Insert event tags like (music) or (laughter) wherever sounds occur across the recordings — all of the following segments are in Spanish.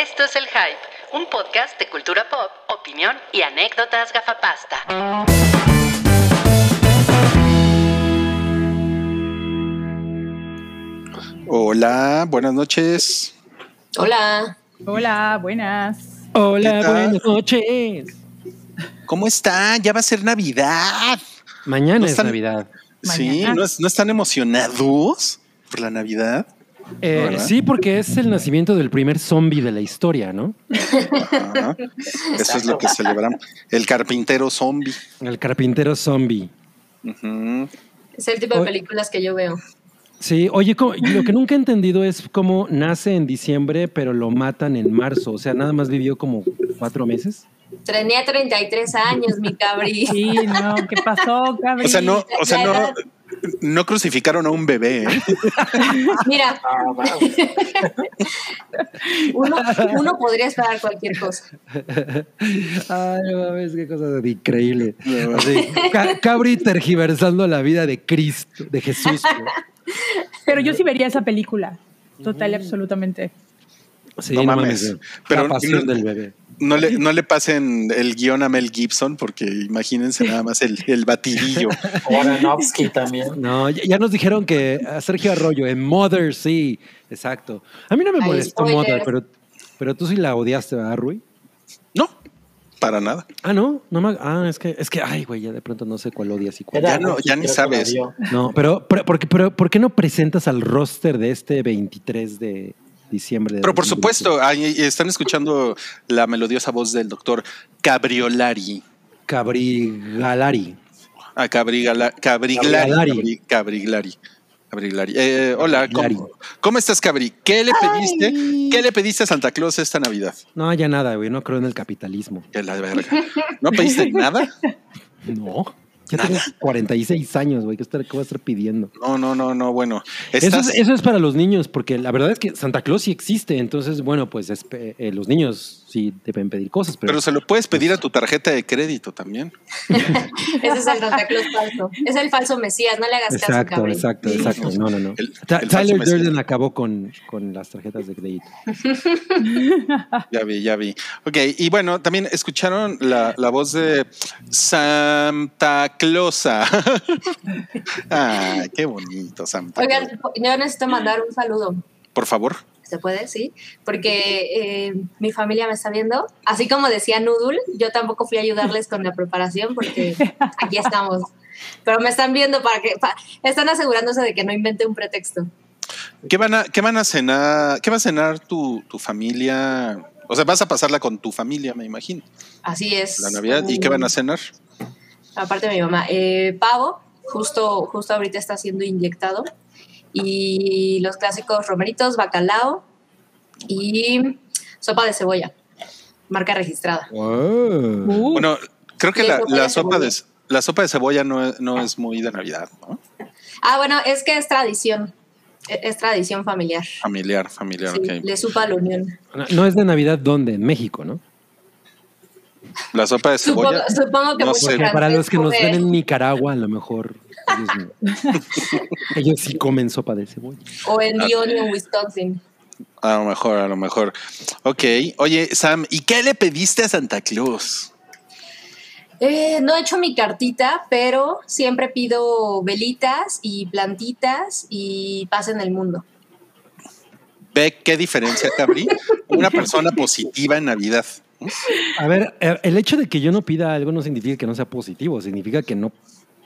Esto es El Hype, un podcast de cultura pop, opinión y anécdotas gafapasta. Hola, buenas noches. Hola. Hola, buenas. Hola, buenas noches. ¿Cómo está? Ya va a ser Navidad. Mañana ¿No es están- Navidad. Sí. ¿no, es- no están emocionados por la Navidad? Eh, sí, porque es el nacimiento del primer zombie de la historia, ¿no? Ajá. Eso es lo que celebramos. El carpintero zombie. El carpintero zombie. Es el tipo de películas que yo veo. Sí, oye, lo que nunca he entendido es cómo nace en diciembre, pero lo matan en marzo. O sea, nada más vivió como cuatro meses. Tenía 33 años, mi cabri. Sí, no, ¿qué pasó, Gabriel? O sea, no, o sea, no. No crucificaron a un bebé. ¿eh? (laughs) Mira, uno, uno podría esperar cualquier cosa. Ay, no mames, qué cosa de increíble. Así, Ca- Cabri tergiversando la vida de Cristo, de Jesús. Pero yo sí vería esa película. Total y absolutamente. Sí, No no, mames. mames. Pero- la pasión del bebé. No le, no le pasen el guion a Mel Gibson porque imagínense nada más el, el batidillo. (laughs) O Aronofsky también. No, ya, ya nos dijeron que a Sergio Arroyo en Mother, sí, exacto. A mí no me molestó. Mother, pero, pero tú sí la odiaste, ¿verdad, Rui? No, para nada. Ah, no, no me, ah, es que, es que, ay, güey, ya de pronto no sé cuál odias y cuál. Ya no- ya ni sabes. No, pero, pero, ¿por, qué, pero ¿por qué no presentas al roster de este 23 de diciembre? De Pero por 2020? supuesto, ahí están escuchando la melodiosa voz del doctor Cabriolari. Cabrigalari. Ah, Cabrigala- Cabriglari. Cabriglari. Cabri- Cabriglari. Cabriglari. Eh, hola, Cabriglari. ¿cómo, cómo estás, Cabri? ¿Qué le pediste? ¿Qué le pediste a Santa Claus esta Navidad? No, ya nada, güey, no creo en el capitalismo. Que la verga. ¿No pediste nada? (laughs) No, ya tengo 46 años, güey, ¿qué, qué voy a estar pidiendo? No, no, no, no. Bueno, Eso es, eso es para los niños, porque la verdad es que Santa Claus sí existe, entonces, bueno, pues espe- eh, los niños sí deben pedir cosas, pero, pero se lo puedes pedir a tu tarjeta de crédito también. (laughs) Ese es el Santa Claus falso. Es el falso Mesías, no le hagas caso, exacto, exacto, exacto, no, no, no. El- el Tyler. Durden acabó con, con las tarjetas de crédito. (laughs) Ya vi, ya vi. Ok, y bueno, también escucharon la, la voz de Santa Clausa. (laughs) ah, qué bonito, Santa Oigan, yo necesito mandar un saludo. Por favor. ¿Se puede? Sí. Porque eh, mi familia me está viendo. Así como decía Noodle, yo tampoco fui a ayudarles con la preparación porque (laughs) aquí estamos. Pero me están viendo para que... están asegurándose de que no invente un pretexto. ¿Qué van a, qué van a cenar? ¿Qué va a cenar tu, tu familia? O sea, vas a pasarla con tu familia, me imagino, Así es. la Navidad. ¿Y qué van a cenar? Aparte de mi mamá. Eh, pavo, justo, justo ahorita está siendo inyectado. Y los clásicos romeritos, bacalao y sopa de cebolla. Marca registrada. Uh, Bueno, creo que la, sopa la de sopa de, cebolla. la sopa de cebolla no es, no es muy de Navidad, ¿no? Ah, bueno, es que es tradición. E- Es tradición familiar. Familiar, familiar, Sí, ok. Le supa a la unión. No, es de Navidad, ¿dónde? En México, ¿no? La sopa de cebolla. supongo que no sé. Para los que nos ven en Nicaragua, a lo mejor (laughs) Ellos sí comen sopa de cebolla. O en Lyon y en Wisconsin. A lo mejor, a lo mejor. Ok. Oye, Sam, ¿y qué le pediste a Santa Claus? Eh, no he hecho mi cartita, pero siempre pido velitas y plantitas y paz en el mundo. Ve qué diferencia, Cabri. Una persona positiva en Navidad. A ver, eh, el hecho de que yo no pida algo no significa que no sea positivo, significa que no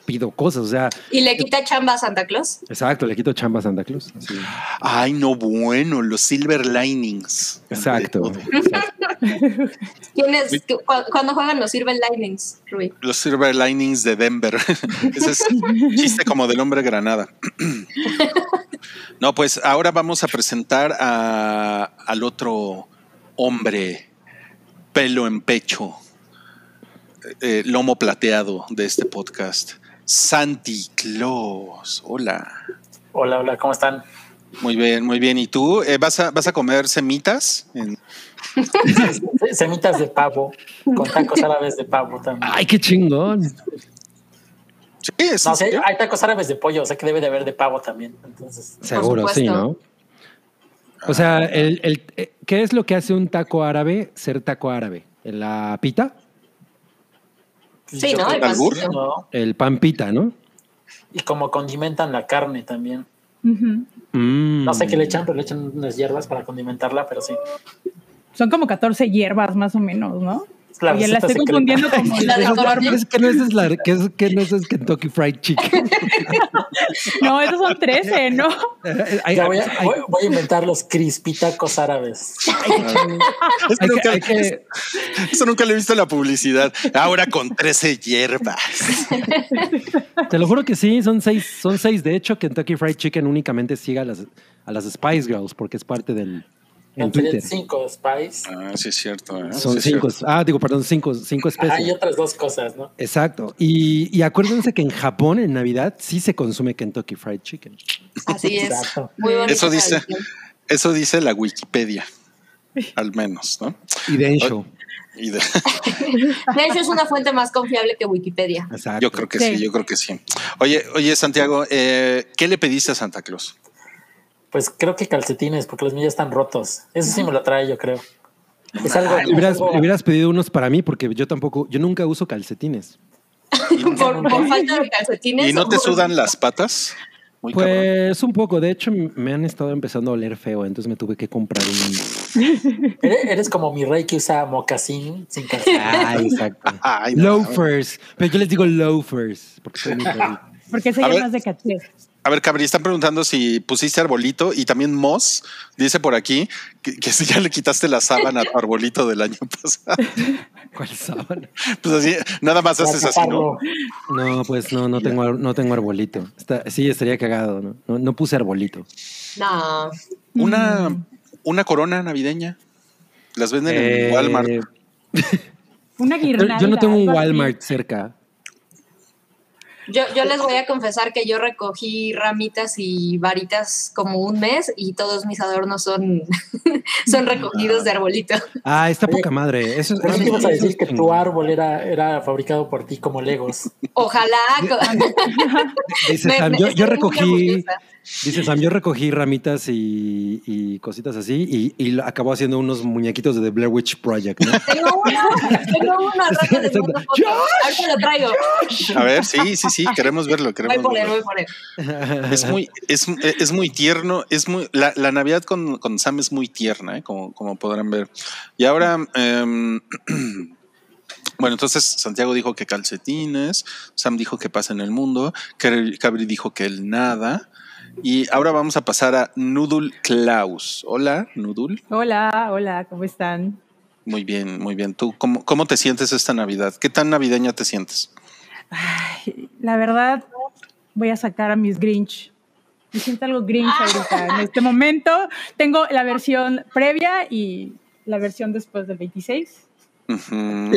pido cosas. O sea, ¿Y le quita chamba a Santa Claus? exacto, le quito chamba a Santa Claus. Sí. Ay, no, bueno, los silver linings. Exacto. Exacto. (laughs) ¿Quién es? cu- ¿Cuándo juegan los Silver Linings, Rui? Los silver linings de Denver. (laughs) Ese es chiste como del hombre granada. (clears throat) No, pues ahora vamos a presentar a- al otro hombre, pelo en pecho, eh, lomo plateado de este podcast, Santi Claus. Hola. Hola, hola, ¿cómo están? Muy bien, muy bien. ¿Y tú? Eh, ¿vas, a, ¿Vas a comer semitas? En- (laughs) Semitas de pavo, con tacos árabes de pavo también. Ay, qué chingón. Sí, es- No sé, hay tacos árabes de pollo, o sea que debe de haber de pavo también. Entonces, Seguro, sí. ¿no? O sea, el, el- eh, ¿qué es lo que hace un taco árabe ser taco árabe? ¿La pita? Sí, ¿no? El albur. ¿no? El pan pita, ¿no? Y como condimentan la carne también. Mm. No sé qué le echan, pero le echan unas hierbas para condimentarla, pero sí. Son como 14 hierbas más o menos, ¿no? La Oye, (laughs) la estoy secreta. confundiendo como La de Colombia. Es que no es, la, que es, que no ese es Kentucky Fried Chicken. (laughs) No, esos son 13, ¿no? (laughs) Ya voy, a, voy- voy a inventar los crispitacos árabes. Es que hay que- nunca- hay que- Eso nunca lo he visto en la publicidad. Ahora con 13 hierbas. Te lo juro que sí, son seis, son seis. De hecho, Kentucky Fried Chicken únicamente sigue a las, a las Spice Girls porque es parte del en Twitter. cinco Spice. Ah, sí es cierto. ¿eh? Son Sí cinco. cierto. Ah, digo, perdón, cinco, cinco especies. Hay otras dos cosas, ¿no? Exacto. Y, y acuérdense que en Japón, en Navidad, sí se consume Kentucky Fried Chicken. Así es. Exacto. Muy Eso dice, eso dice la Wikipedia. Al menos, ¿no? Y Densho. Y de- (laughs) De hecho, es una fuente más confiable que Wikipedia. Exacto. yo creo que sí. Sí. yo creo que sí. Oye, oye, Santiago, eh, ¿qué le pediste a Santa Claus? Pues creo que calcetines, porque los míos están rotos. Eso sí me lo trae, yo creo. Es algo. Hubieras, pedido unos para mí porque yo tampoco, yo nunca uso calcetines. (laughs) Por, por falta de calcetines. ¿Y no te sudan las patas? Muy cabrón. Pues un poco, de hecho me han estado empezando a oler feo, entonces me tuve que comprar un... (laughs) Eres, eres como mi rey que usa mocasín sin calcetín. Ah, exacto. (laughs) Ay, no. Loafers, pero yo les digo loafers porque soy muy rey. Porque se A ver. llama de caché. A ver, Cabri, están preguntando si pusiste arbolito y también Moss dice por aquí que, que si (laughs) ya le quitaste la sábana a tu arbolito del año (laughs) pasado. ¿Cuál sábana? Pues así, nada más Para haces así, ¿no? No, pues no, no tengo, no tengo arbolito. Está- sí, estaría cagado, ¿no? No, no puse arbolito. No. Una, una corona navideña. Las venden Eh, en Walmart. (laughs) Una yo, guirnalda. yo no tengo un. Walmart cerca. Yo, yo les voy a confesar que yo recogí ramitas y varitas como un mes y todos mis adornos son, (laughs) son recogidos de arbolito. Ah, está poca madre. Eso, Pero eso- no te ibas a decir es que tu árbol era, era fabricado por ti como Legos. Ojalá. (laughs) Dice Sam, yo, yo recogí. Dice Sam, yo recogí ramitas y, y cositas así y, acabó haciendo unos muñequitos de The Blair Witch Project, ¿no? (laughs) Tengo uno, tengo uno. Ahorita lo traigo. A ver, sí, sí, sí, queremos verlo. Voy por él, verlo. voy por él. Es muy, es, es muy tierno, es muy, la, la Navidad con, con Sam es muy tierna, ¿eh? como, como podrán ver. Y ahora, em, (clears throat) bueno, entonces Santiago dijo que calcetines, Sam dijo que pasa en el mundo, Cabri Cabri dijo que él nada. Y ahora vamos a pasar a Noodle Klaus. Hola, Noodle. Hola, hola, ¿cómo están? Muy bien, muy bien. ¿Tú cómo, cómo te sientes esta Navidad? ¿Qué tan navideña te sientes? Ay, la verdad, voy a sacar a mis Grinch. Me siento algo Grinch ahorita. En este momento tengo la versión previa y la versión después del 26. Ujú.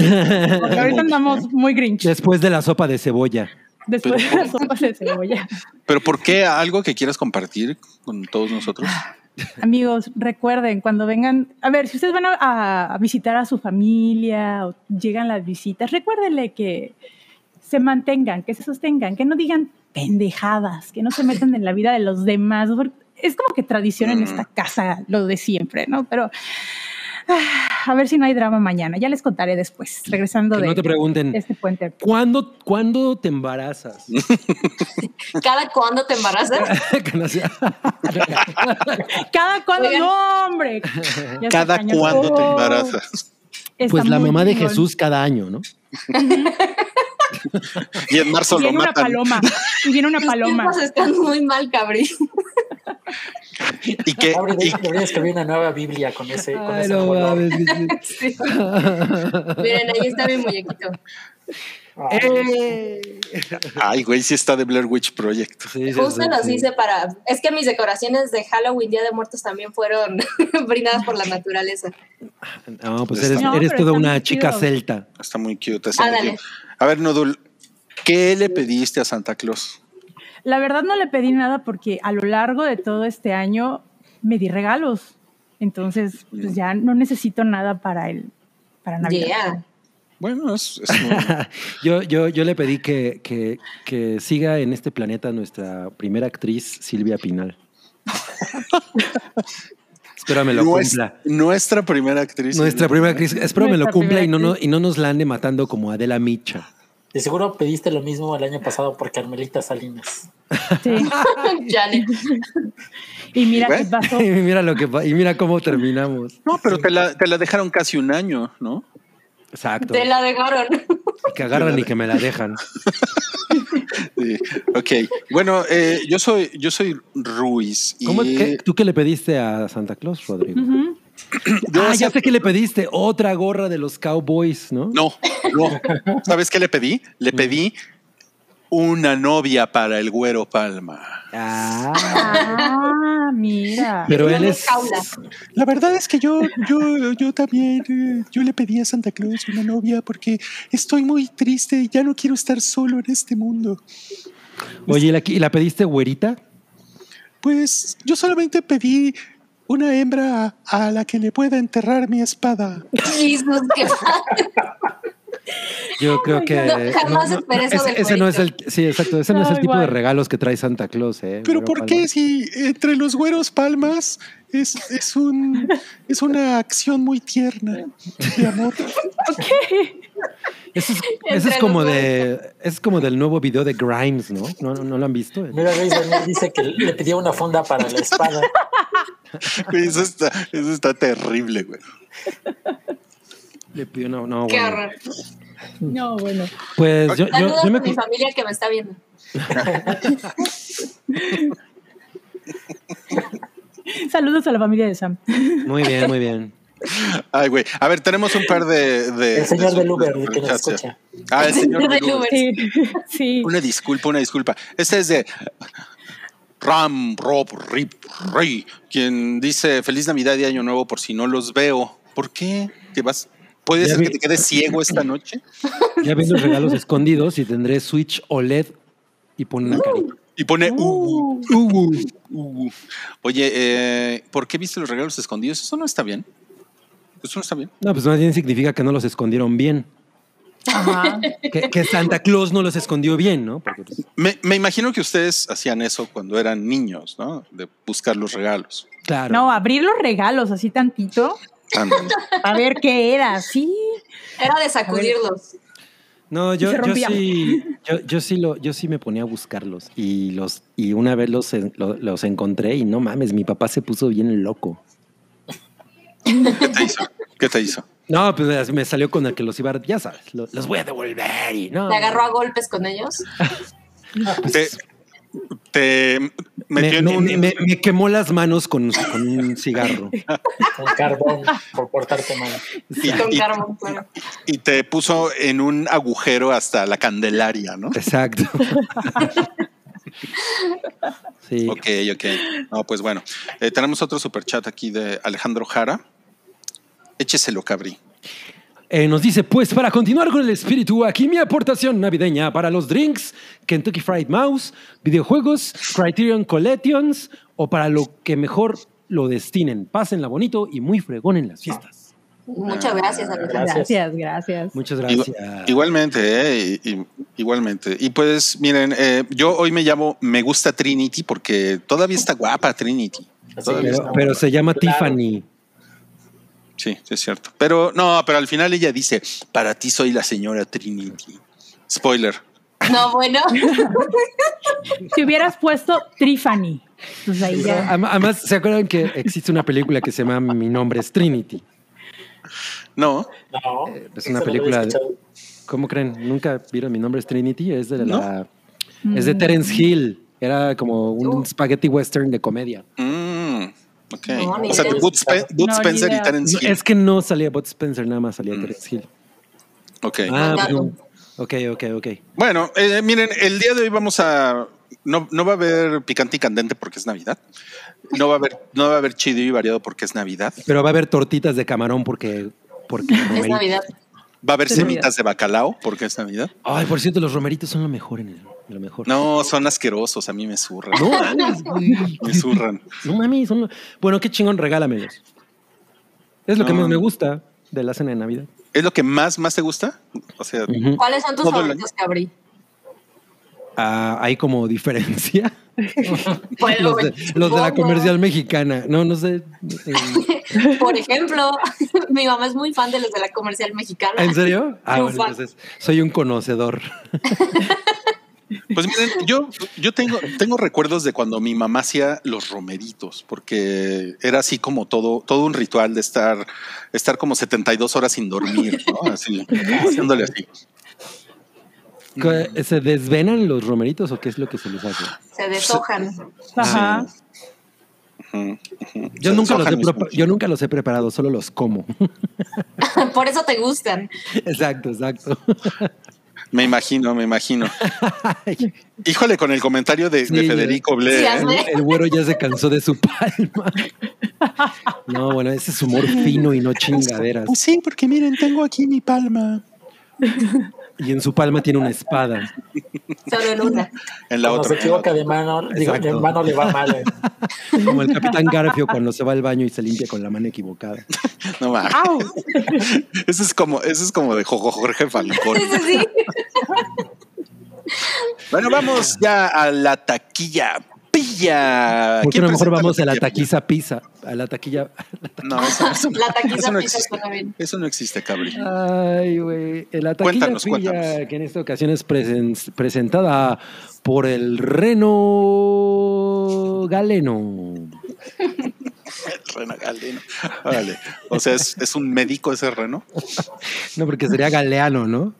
Porque ahorita andamos muy Grinch. Después de la sopa de cebolla. Después de las sopas de cebolla. Pero ¿por qué algo que quieras compartir con todos nosotros? (laughs) Amigos, recuerden, cuando vengan, a ver, si ustedes van a, a visitar a su familia o llegan las visitas, recuérdenle que se mantengan, que se sostengan, que no digan pendejadas, que no se metan en la vida de los demás. Es como que tradición en Mm. esta casa lo de siempre, ¿no? Pero a ver si no hay drama mañana. Ya les contaré después, regresando Que de no te pregunten, este puente. ¿cuándo, ¿cuándo te embarazas? (laughs) ¿Cada cuándo te embarazas? (laughs) (laughs) Cada cuando, Oigan. no, hombre. Ya ¿Cada cuándo te Oh, embarazas? está pues la mamá de chingón. Jesús cada año, ¿no? Y en marzo Y lo viene una matan. paloma. Y viene una paloma. están muy mal, cabri. Y que, Ahora y- debería escribir una nueva Biblia con ese, con Ay, ese no (laughs) sí. Miren, ahí está mi muñequito. Ay, ay, güey, sí está de Blair Witch Project. Sí, sí, Justo sí, los sí. hice para. Es que mis decoraciones de Halloween, Día de Muertos, también fueron (laughs) brindadas por la naturaleza. No, pues eres, No, eres pero toda una chica celta. Está muy cute. cute. A ver, Nodul, ¿qué le pediste a Santa Claus? La verdad no le pedí nada porque a lo largo de todo este año me di regalos. Entonces, pues ya no necesito nada para el para Navidad. Yeah. Bueno, es, es muy- (laughs) Yo, yo, yo le pedí que, que, que siga en este planeta nuestra primera actriz, Silvia Pinal. (laughs) Espero me lo cumpla. Nuestra primera actriz. Nuestra primera crisis. Espero me lo cumpla y no, primera no- y no nos la ande matando como Adela Micha. De seguro pediste lo mismo el año pasado por Carmelita Salinas. Sí. (laughs) Y mira ¿Ves? qué pasó. (laughs) y mira lo que y mira cómo terminamos. No, pero te la, te la dejaron casi un año, ¿no? Exacto. Te la dejaron. Que agarran y que me la dejan. (laughs) Sí. Ok. Bueno, eh, yo soy, yo soy Ruiz. Y ¿Cómo, qué- ¿Tú qué le pediste a Santa Claus, Rodrigo? Ujú. (clears throat) yo ah, ya sé que le pediste otra gorra de los Cowboys, ¿no? No, no. ¿Sabes qué le pedí? Le pedí una novia para el güero Palma. Ah, Ah, mira. pero él es. La verdad es que yo, yo, yo también, yo le pedí a Santa Claus una novia porque estoy muy triste y ya no quiero estar solo en este mundo. Oye, ¿y la, y la pediste güerita? Pues yo solamente pedí una hembra a, a la que le pueda enterrar mi espada. Jesús, qué Yo creo que. No, jamás esperé eso ese, del ese no es el. Sí, exacto. Ese no es el tipo de regalos que trae Santa Claus, ¿eh? Pero güero ¿por Palma. qué si entre los güeros palmas es, es, un, es una acción muy tierna de amor? Ese es, ese Entre es como de. Es como del nuevo video de Grimes, ¿no? ¿No, no, no lo han visto? Mira, dice que le pidió una funda para la (laughs) espada. Güey, Eso está, eso está terrible, güey. Le pidió no, no, Qué bueno. horror. No, bueno. Pues yo, yo, Saludos yo me. a mi familia que me está viendo. (laughs) Saludos a la familia de Sam. Muy bien, muy bien. Ay, güey. A ver, tenemos un par de. de El señor de del Uber, de el que nos escucha. Ah, el señor del. Uber. Sí. sí. Una disculpa, una disculpa. Este es de Ram Rob Rip Rey, quien dice Feliz Navidad y Año Nuevo por si no los veo. ¿Por qué? ¿Te vas? ¿Puede Ya ser vi- que te quedes ciego esta noche? (laughs) Ya ven los regalos escondidos y tendré Switch OLED y pone una carita. Y pone uh, uh, uh. Oye, eh, ¿por qué viste los regalos escondidos? Eso no está bien. Eso no está bien. No, pues más bien significa que no los escondieron bien. Ajá. (laughs) Que, que Santa Claus no los escondió bien, ¿no? Porque pues, Me, me imagino que ustedes hacían eso cuando eran niños, ¿no? De buscar los regalos. claro. No, abrir los regalos así tantito. Ándale. A ver qué era. Sí. Era de sacudirlos. No, yo, yo sí, yo, yo sí lo, yo sí me ponía a buscarlos y los, y una vez los, en- lo- los encontré y no mames, mi papá se puso bien loco. ¿Qué te hizo? ¿Qué te hizo? No, pues me salió con el que los iba a, ya sabes, lo- los voy a devolver y no. Te agarró a golpes con ellos. (laughs) Te, te Me, metió en me- un... me- me- me quemó las manos con, con un cigarro. (laughs) Con carbón por portarte mal. y, Con y- carbón, claro. y te puso en un agujero hasta la Candelaria, ¿no? Exacto. (laughs) Sí. Ok, ok. No, pues bueno. Eh, tenemos otro superchat aquí de Alejandro Jara. Écheselo, cabrí. Eh, nos dice, pues para continuar con el espíritu, aquí mi aportación navideña para los drinks, Kentucky Fried Mouse, videojuegos, Criterion Collections o para lo que mejor lo destinen. Pásenla bonito y muy fregón en las fiestas. Muchas gracias, Alejandra. Gracias. Gracias, gracias. Muchas gracias. igualmente, eh, y- y- igualmente. Y pues miren, eh, yo hoy me llamo Me gusta Trinity porque todavía está guapa Trinity. Pero, está pero se llama Claro. Tiffany. Sí, sí, es cierto. Pero no, pero al final ella dice, para ti soy la señora Trinity. Spoiler. No, bueno. (laughs) Si hubieras puesto Trifany, pues ahí ya. Además, ¿se acuerdan que existe una película que se llama Mi nombre es Trinity? No, No, es eso una película de-. ¿Cómo creen? ¿Nunca vieron Mi nombre es Trinity? Es de ¿No? la... Es de Terence Hill. Era como un spaghetti western de comedia. Mm, ok. No, o sea. Bud, Spe- Bud No, Spencer y. Terence No, Hill. es que no salía Bud Spencer, nada más salía Terence Hill. Ok. Ah, no. ok, ok, ok. Bueno, eh, miren, el día de hoy vamos a. No, no va a haber picante y candente porque es Navidad. No va a haber, no va a haber chido y variado porque es Navidad. Pero va a haber tortitas de camarón porque... porque Es Navidad. Va a haber semitas de bacalao porque es Navidad. Ay, por cierto, los romeritos son lo mejor en el... Lo mejor. No, son asquerosos, a mí me zurran. No (laughs) mames. Me zurran. No mames, son Bueno, qué chingón, regálamelos. Es lo que más me gusta de la cena de Navidad. ¿Es lo que más, más te gusta? O sea. ¿Cuáles son tus favoritos que abrí? ah, hay como diferencia. (laughs) Pues, los de, los de la comercial mexicana. No, no sé. (laughs) Por ejemplo, mi mamá es muy fan de los de la comercial mexicana. ¿En serio? Ah, bueno, entonces soy un conocedor. Pues miren, yo, yo tengo, tengo recuerdos de cuando mi mamá hacía los romeritos, porque era así como todo, todo un ritual de estar, estar como 72 horas sin dormir, ¿no? Así, haciéndole así. ¿Qué- ¿Se desvenan los romeritos o qué es lo que se les hace? Se deshojan. Ajá. Yo nunca, los he yo nunca los he preparado, solo los como. (laughs) Por eso te gustan. exacto, exacto. Me imagino, me imagino. (laughs) Híjole con el comentario de, Federico Sí, Ble. ¿eh? el güero ya se cansó de su palma. No, bueno, ese es humor fino y no chingaderas. Pues sí, porque miren, tengo aquí mi palma. (laughs) Y en su palma tiene una espada. Solo en una. En la Cuando otra. se equivoca de mano, digo, de mano le va mal. eh. Como el capitán Garfio cuando se va al baño y se limpia con la mano equivocada. (laughs) No mames. ¡Au! Ese es como, ese es como de Jojo Jorge Falcón. Sí, sí, sí. Bueno, vamos ya a la taquilla. Pilla. ¿Por qué ¿Quién no mejor vamos a la taquiza pizza? A la taquilla. (laughs) No, eso, eso- La taquiza eso no pizza existe. bien. Eso no existe, Cabri. Ay, güey. La taquilla Cuéntanos, pilla, cuéntanos. que en esta ocasión es presen- presentada por el Reno Galeno. (laughs) Reno Galeno. Órale. O sea, ¿es, es un médico ese reno. (laughs) No, porque sería Galeano, ¿no?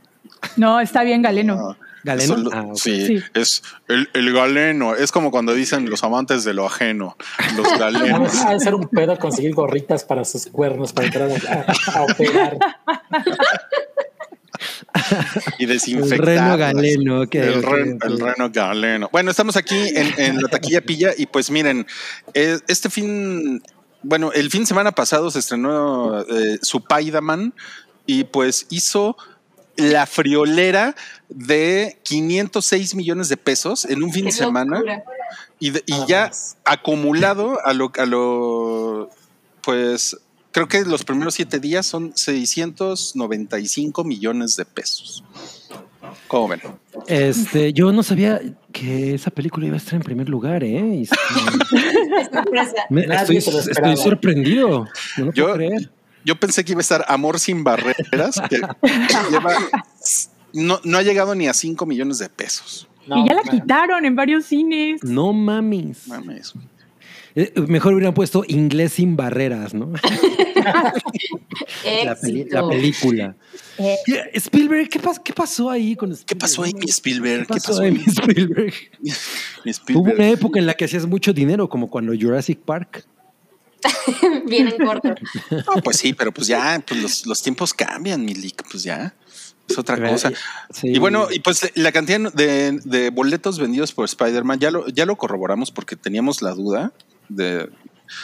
No, está bien, Galeno. No. ¿Galeno? Ah. Sí, Sí. es el, el galeno. Es como cuando dicen los amantes de lo ajeno. Los (laughs) galenos. Ha de ser un pedo conseguir gorritas para sus cuernos para entrar a, a operar. y desinfectar. El reno galeno, ok, el, reno galeno. Bueno, estamos aquí en, en la taquilla pilla y pues miren, eh, este fin, bueno, el fin de semana pasado se estrenó eh, Supaidaman y pues hizo la friolera de 506 millones de pesos en un fin Qué de semana y, de- y Nada ya más. acumulado a lo, a lo, pues creo que los primeros siete días son 695 millones de pesos. ¿Cómo ven? Este, yo no sabía que esa película iba a estar en primer lugar, ¿eh? Y (laughs) me- estoy sorprendido. No lo Yo- puedo creer. Yo pensé que iba a estar Amor sin barreras, que lleva, no, no ha llegado ni a 5 millones de pesos. No, y ya la man. quitaron en varios cines. No mames. Mames. Eh, Mejor hubieran puesto inglés sin barreras, ¿no? (laughs) La, peli- Éxito. la película. Eh. ¿Qué- Spielberg, ¿qué, pas- qué pasó ahí con Spielberg? ¿Qué pasó ahí, mi Spielberg? ¿Qué ¿Qué pasó ahí, mi Spielberg? mi Hubo Spielberg? una época en la que hacías mucho dinero, como cuando Jurassic Park. (laughs) Bien en corto. No, pues sí, pero pues ya, pues los, los tiempos cambian, mi Lick, pues ya. Es otra cosa. sí. Y bueno, y pues la cantidad de, de boletos vendidos por Spider-Man ya lo, ya lo corroboramos porque teníamos la duda de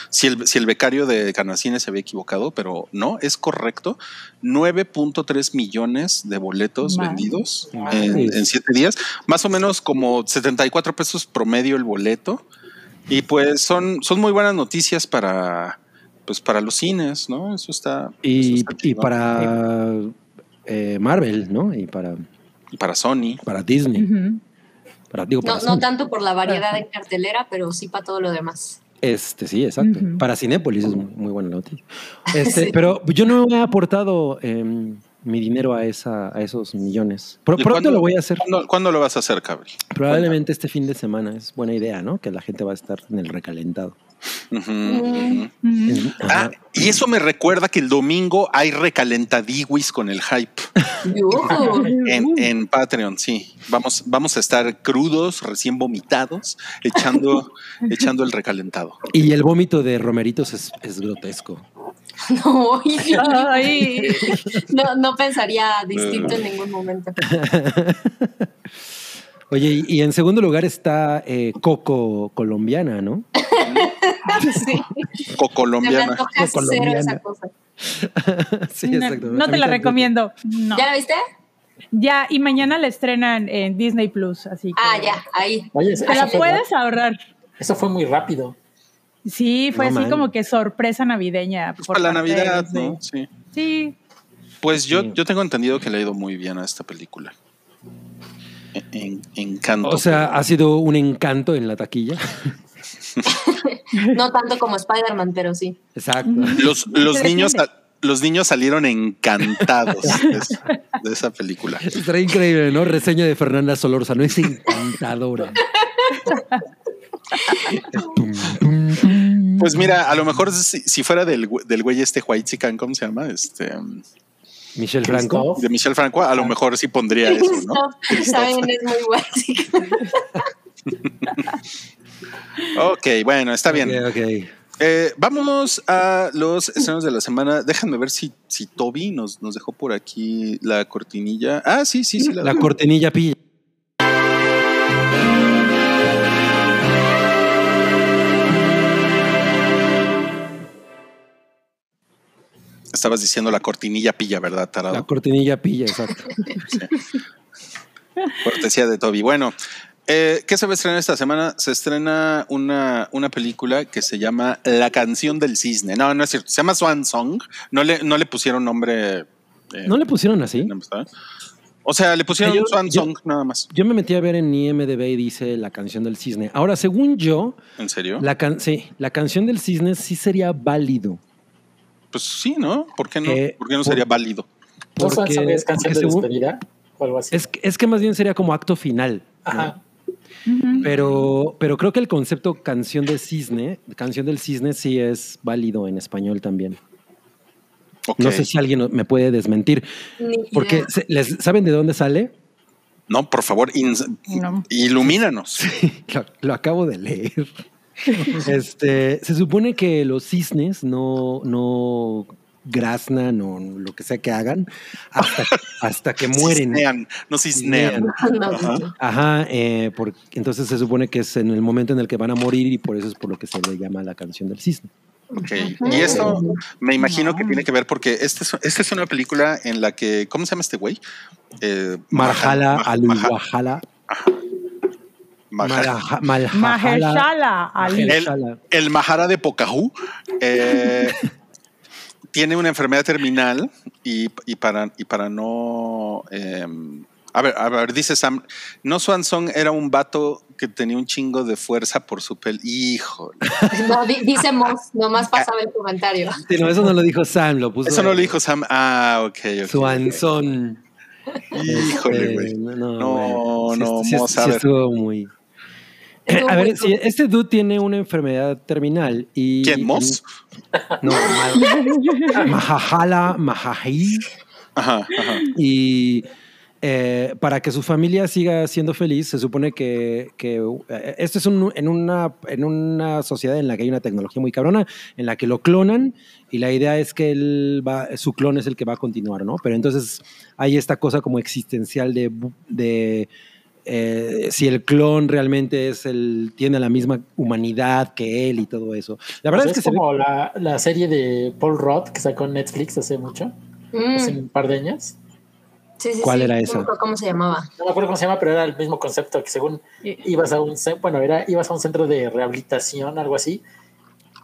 si el, si el becario de Canacine se había equivocado, pero no, es correcto. 9.3 millones de boletos vendidos en, en siete días, más o menos como 74 pesos promedio el boleto. Y pues son, son muy buenas noticias para, pues para los cines, ¿no? Eso está. eso y, está y chido. para eh, Marvel, ¿no? Y para, Y para Sony. para Disney. Ujú. Para, digo, para No, no tanto por la variedad en cartelera, pero sí para todo lo demás. Este, sí, exacto. Para Cinépolis es muy, muy buena noticia. Este, (laughs) Sí. Pero yo no he aportado em, mi dinero a, esa, a esos millones. Pro- ¿Y pronto cuándo- lo voy a hacer. ¿Cuándo, cuándo lo vas a hacer, Cabri? Probablemente este fin de semana. Es buena idea, ¿no? Que la gente va a estar en el recalentado. Mm. En- Ah, y eso me recuerda que el domingo hay recalentadiwis con el hype en, en Patreon, sí. Vamos, vamos a estar crudos, recién vomitados, echando, (laughs) echando el recalentado. Y el vómito de Romeritos es, es grotesco. (laughs) No, y- Ay. (laughs) no, no pensaría distinto en ningún momento. (laughs) Oye, y, en segundo lugar está eh, Coco colombiana, ¿no? Sí. Cero colombiana. esa cosa. sí, No, exacto. no A te la tampoco. recomiendo. No. ¿Ya la viste? Ya, y mañana la estrenan en Disney Plus, así que Ah, ya, ahí. Oye, te la puedes ahorrar. eso fue muy rápido. Sí, fue No, así man. como que sorpresa navideña. Pues por para la de Navidad. ¿no? Sí. Sí, Pues yo, Sí. yo tengo entendido que le ha ido muy bien a esta película. En- encanto. O sea, ha sido un encanto en la taquilla. (laughs) No tanto como Spider-Man, pero sí. Exacto. (laughs) los, los niños los niños salieron encantados de esa, de esa película. Estaría increíble, ¿no? Reseña de Fernanda Solórzano. Es encantadora. (laughs) Pues mira, a lo mejor si, si fuera del, güey- del güey este White Chican, ¿cómo se llama? Este um, Michelle Franco. De Michel Franco, a lo mejor sí pondría eso, ¿no? También es muy sí. (laughs) Ok, bueno, está bien. Ok, ok. Eh, vamos a los estrenos de la semana. Déjenme ver si, si Toby nos, nos dejó por aquí la cortinilla. Ah, sí, sí, sí. La cortinilla pilla. Estabas diciendo la cortinilla pilla, ¿verdad, tarado? La cortinilla pilla, exacto. Cortesía de Toby. Bueno, eh, ¿qué se va a estrenar esta semana? Se estrena una, una película que se llama La canción del cisne. No, no es cierto. Se llama Swan Song. No le, no le pusieron nombre. eh, ¿No le pusieron así? O sea, le pusieron Yo- Swan yo- Song nada más. Yo me metí a ver en IMDB y dice la canción del cisne. Ahora, según yo, ¿En serio? la, can sí, la canción del cisne sí sería válido. Pues sí, ¿no? ¿Por qué no? Eh, ¿Por qué no por- sería válido? ¿No Porque- sabes canción porque de según- despedida o algo así? Es, que- es que más bien sería como acto final. Pero, pero creo que el concepto canción de cisne, canción del cisne sí es válido en español también. No sé si alguien me puede desmentir. Ni Porque, les- ¿saben de dónde sale? No, por favor, No. ilumínanos. (laughs) lo, lo acabo de leer. (laughs) este, se supone que los cisnes no, no graznan o lo que sea que hagan hasta, hasta que (laughs) mueren. Cisnean, no cisnean. (laughs) Ajá. Ajá, eh, por- entonces se supone que es en el momento en el que van a morir y por eso es por lo que se le llama la canción del cisne. Ok. Y esto me imagino que tiene que ver porque esta es, esta es una película en la que, ¿cómo se llama este güey? Eh, Marjala, Maja- Mahershala Ali. Mahershala. El Mahara de Pocahú eh, (laughs) tiene una enfermedad terminal y, y para, y para no... eh, a ver, a ver, dice Sam, no Swan Song era un vato que tenía un chingo de fuerza por su pel. Híjole. (laughs) No, di- dice Moss, nomás pasaba el comentario. Sí, no, eso no lo dijo Sam, lo puso. Eso no lo dijo Sam. Ah, ok, ok. Swanson. Híjole, Este, güey. No, No, no, sí, Moss, sí a ver. estuvo muy. Estuvo a ver, si este dude tiene una enfermedad terminal y. ¿Quién, Moss? No, Mahahala, Mahahi. Ajá, ajá. Y eh, para que su familia siga siendo feliz, se supone que, que, eh, esto es un- en, una, en una sociedad en la que hay una tecnología muy cabrona, en la que lo clonan y la idea es que él va, su clon es el que va a continuar, ¿no? Pero entonces hay esta cosa como existencial de eh, si el clon realmente es el, tiene la misma humanidad que él y todo eso. La verdad Pues es que es se ve- como la, la serie de Paul Rudd que sacó en Netflix hace mucho, hace Mm, un par de años. sí, sí, ¿Cuál sí. era No me esa? acuerdo ¿Cómo se llamaba? No me acuerdo cómo se llama, pero era el mismo concepto que según ibas a un bueno era ibas a un centro de rehabilitación algo así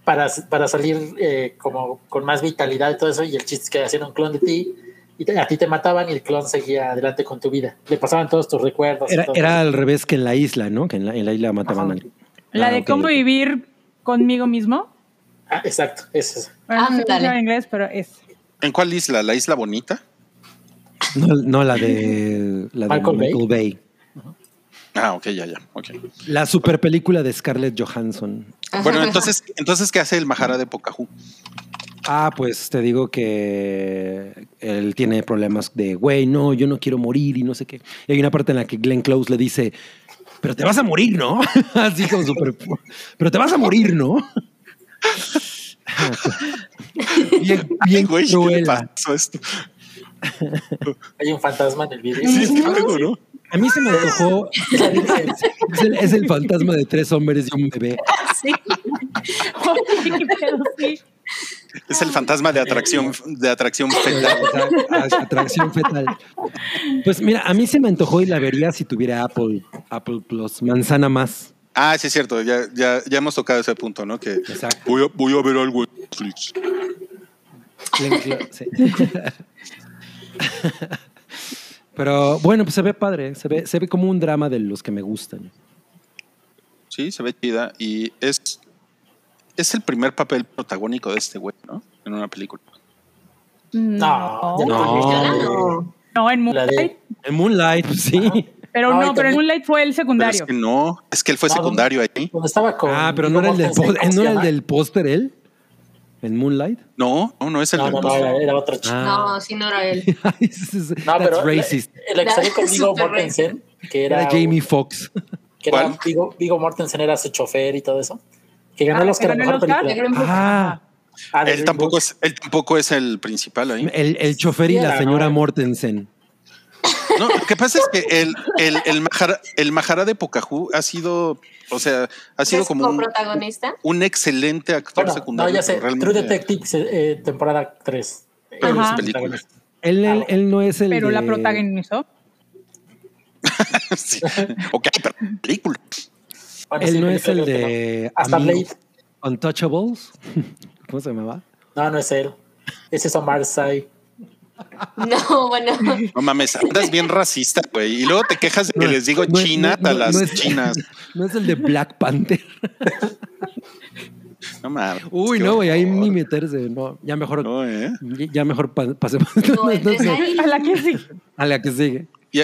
para, para salir eh, como con más vitalidad y todo eso y el chiste es que hacían un clon de ti y te- a ti te mataban y el clon seguía adelante con tu vida le pasaban todos tus recuerdos era, al revés que en la isla, ¿no? Que en la, en la isla mataban Ajá. al- La Ah, de ok, cómo vivir conmigo mismo. Ah, exacto es eso. Bueno, no sé en inglés, pero es. ¿En cuál isla? ¿La isla bonita? No, no la de, la de Michael Bay. Michael Bay. Ah, ok, ya, ya. ok. La super película de Scarlett Johansson. Bueno, entonces, entonces, ¿qué hace el Mahara de Pocahú? Ah, pues te digo que él tiene problemas de, güey, no, yo no quiero morir y no sé qué. Y hay una parte en la que Glenn Close le dice, pero te vas a morir, ¿no? (laughs) Así como súper... Pero te vas a morir, ¿no? (laughs) bien bien Güey, ¿qué pasó esto? hay un fantasma en el video Sí, es que luego, ¿no? A mí se me antojó... es, el, es el fantasma de tres hombres y un bebé. (laughs) Sí. Oye, qué pedo, sí. Es el fantasma de atracción, de atracción fetal. (laughs) Atracción fetal. Pues mira, a mí se me antojó y la vería si tuviera Apple, Apple Plus, manzana más. Ah, sí, es cierto. Ya, ya, ya hemos tocado ese punto, ¿no? Que Exacto. voy a, voy a ver algo en Netflix. Sí. (laughs) Pero bueno, pues se ve padre, se ve, se ve como un drama de los que me gustan. Sí, se ve chida y es, es el primer papel protagónico de este güey, ¿no? En una película. No, No. no. No, en Moonlight. En Moonlight, pues sí. Pero No, pero en Moonlight fue el Pero es secundario. que no, es que él fue No, secundario ahí. Estaba con. Ah, pero no era el del, Mortensen, po- ¿cómo ¿no era el del póster él. En Moonlight. No, no, no es el No, del no, no, era, era otro chico. Ah. No, sí, no era él. (laughs) no, pero racist. el que salió con (laughs) Viggo Mortensen, que era, Era Jamie Foxx. que era ¿Cuál? Viggo, Viggo Mortensen era su chofer y todo eso. Que ganó Ah, el Oscar a ¿ganó el mejor Oscar? película. Ah, Ah, Él tampoco, es, él tampoco es el principal ahí. el, el chofer y Sí, la señora ¿no? Mortensen. No, lo que pasa es que el, el, el, Mahara, el Mahara de Pocahú ha sido, o sea, ha sido ¿Es como un, protagonista? un excelente actor Bueno, secundario. no, ya sé. True Detective, eh, temporada 3. Pero las películas. Él, él, él no es el. Pero la de- protagonizó. (laughs) Sí. Ok, pero película. Bueno, Él sí, no es el de. no. Hasta Amigo- Blade. Untouchables. (laughs) ¿Cómo se llamaba? No, no es él. Ese es Omar Sy. No, bueno. No mames, andas bien racista, güey. Y luego te quejas de que No, les digo no china no- a las no es- chinas. (laughs) No es el de Black Panther. No mames. (laughs) Uy, no, güey, ahí ni meterse. No, ya mejor. No, ¿eh? Ya mejor pa- pasemos. A la que sí. a la que sigue. Y,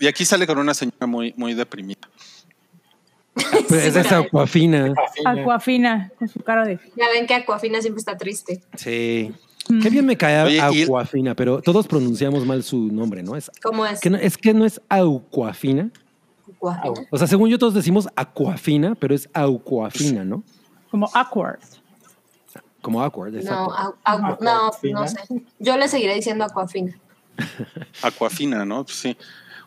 y aquí sale con una señora muy, muy deprimida. (laughs) Pues esa es Aquafina. Aquafina, con su cara de. Ya ven que Aquafina siempre está triste. Sí. Qué bien me cae Oye, Aquafina, pero todos pronunciamos mal su nombre, ¿no? Es ¿Cómo es? que no, es, que no es. Aquafina. O sea, según yo todos decimos Aquafina, pero es Auquafina, ¿no? como awkward. Como awkward, No, exacto. au- au- no, Aquafina. no sé. Yo le seguiré diciendo Aquafina. Aquafina, ¿no? Pues sí.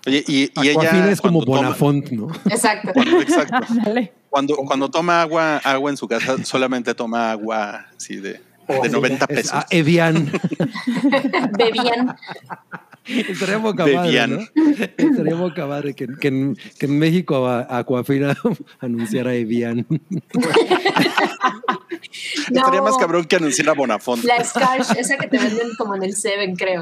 Oye, y, y ella. es como toma- Bonafont, ¿no? Exacto. cuando- exacto. (laughs) Cuando, cuando toma agua, agua en su casa, solamente toma agua así de, de 90 Es pesos. ah, Evian. (laughs) Bebían. Estaría madre. ¿no? Estaría madre que, que en, que en México a- Aquafina (laughs) anunciara Evian. (laughs) Estaría más cabrón que anunciara Bonafont. La Scarsh, esa que te venden como en el Seven, creo.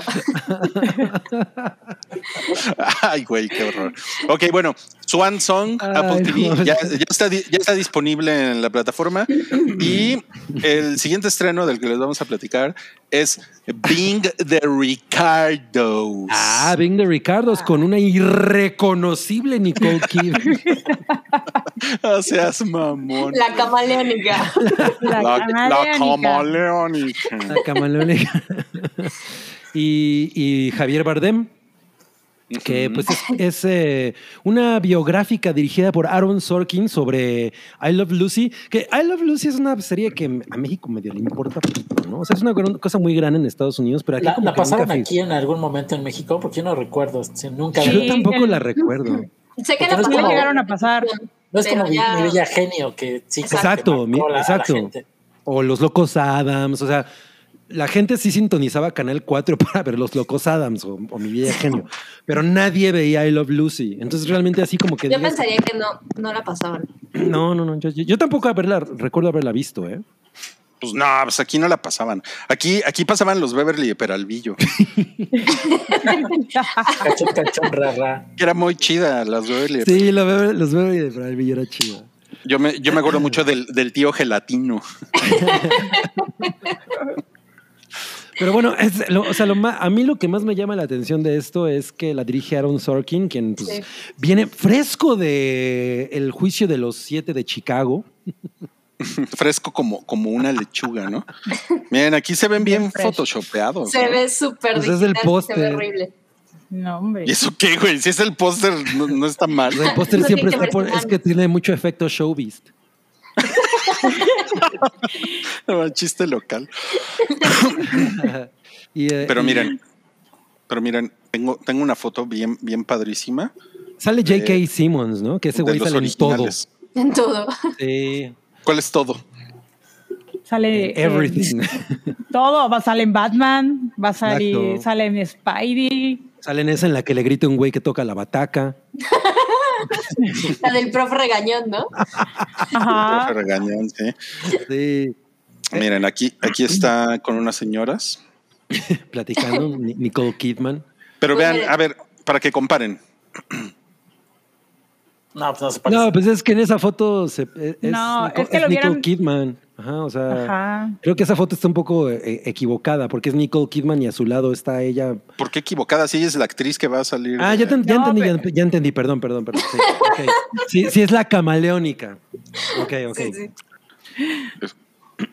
Ay, güey, qué horror. Ok, bueno, Swan Song, Ay, Apple TV, no. ya, ya está, ya está disponible en la plataforma. Y el siguiente estreno del que les vamos a platicar es Bing the Ricardos. Ah, Bing de Ricardos con una irreconocible Nicole Kidman. (laughs) No seas mamón. La camaleónica. La, La, la camaleónica. camaleónica. La camaleónica. (laughs) y, y Javier Bardem, que pues es, es, eh, una biográfica dirigida por Aaron Sorkin sobre I Love Lucy, que I Love Lucy es una serie que a México medio le importa poquito, ¿no? O sea, es una cosa muy grande en Estados Unidos, pero aquí La, como la que nunca pasaron fui- aquí en algún momento en México, porque yo no recuerdo. si nunca Yo tampoco la recuerdo. Sé que no la como- llegaron a pasar. No es como mi, ya- mi bella genio, que sí. que Exacto, mi- a la exacto. gente. O Los Locos Adams, o sea, la gente sí sintonizaba Canal 4 (laughs) para ver Los Locos Adams o, o Mi Vida Genio, pero nadie veía I Love Lucy. Entonces realmente así como que... Yo digas- pensaría que no, no la pasaban. (clears throat) No, no, no, yo, yo- tampoco haberla, recuerdo haberla visto, ¿eh? Pues no, pues aquí no la pasaban. Aquí, aquí pasaban los Beverly de Peralvillo, (laughs) que era muy chida las Beverly. Sí, lo veo- los veo y de Bradley era chido. Yo me, yo me acuerdo mucho del, del tío gelatino. (laughs) Pero bueno, es lo- o sea, lo a mí lo que más me llama la atención de esto es que la dirige Aaron Sorkin, quien pues, Sí. viene fresco de el juicio de los siete de Chicago. (laughs) Fresco como, como una lechuga, ¿no? Miren, aquí se ven bien photoshopeados. Se ¿no? ve súper Pues es el digital, se ve póster. horrible. No, hombre. ¿Y eso qué, güey? Si es el póster, no, no está mal. El póster No siempre está por, es que tiene mucho efecto showbiz. (laughs) (laughs) Chiste local. (laughs) Y, eh, Pero y miren, pero miren, tengo, tengo una foto bien, bien padrísima. Sale J.K. de- Simmons, ¿no? Que ese güey sale en todo. En todo. Sí. ¿Cuál es todo? Sale. eh, Everything. (laughs) todo. Va a salir en Batman. Va a salir. Exacto. Sale en Spidey. Sale en esa en la que le grita un güey que toca la bataca. (laughs) La del profe regañón, ¿no? Ajá. Profe Regañón, sí. Sí. Miren, aquí, aquí está con unas señoras. (laughs) Platicando, Ni- Nicole Kidman. Pero vean, a ver, para que comparen. No, pues no se parece. No, pues es que en esa foto se, es, No, Nico- es que lo Nicole Kidman. Ajá, o sea, Ajá. creo que esa foto está un poco eh, equivocada porque es Nicole Kidman y a su lado está ella. ¿Por qué equivocada? Si ella es la actriz que va a salir. Ah, ya, te- ya No, entendí, pero- ya, ya entendí, perdón, perdón, perdón. Sí, ok. sí, sí es la camaleónica. Ok, ok. Sí, sí.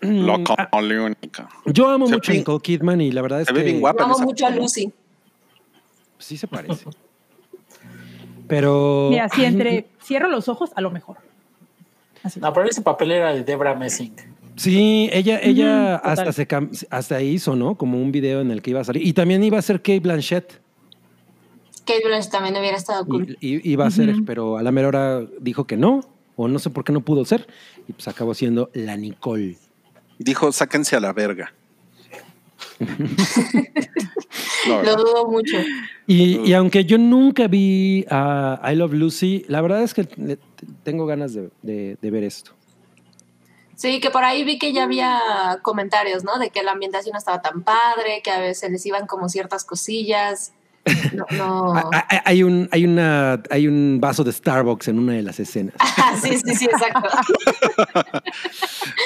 La Mm, camaleónica. Yo amo Se mucho a Nicole Kidman y la verdad es se que ve bien guapa. Yo amo mucho a. Lucy. sí se parece. Pero Mira, si (laughs) entre cierro los ojos, a lo mejor. Así. No, pero ese papel era de Debra Messing. Sí, ella, ella hasta se hasta hizo, ¿no? Como un video en el que iba a salir. Y también iba a ser Kate Blanchett. Kate Blanchett también hubiera estado cool. Y, y- iba a ser, pero a la mera hora dijo que no, o no sé por qué no pudo ser, y pues acabó siendo la Nicole. Dijo, sáquense a la verga. (laughs) No, Lo dudo mucho. Y, y aunque yo nunca vi a I Love Lucy, la verdad es que tengo ganas de, de- de ver esto. Sí, que por ahí vi que ya había comentarios, ¿no? De que la ambientación no estaba tan padre, que a veces les iban como ciertas cosillas. No, no. (laughs) Ah, ah, Hay un, hay, una, hay un vaso de Starbucks en una de las escenas. (laughs) Ah, sí, sí, sí, exacto.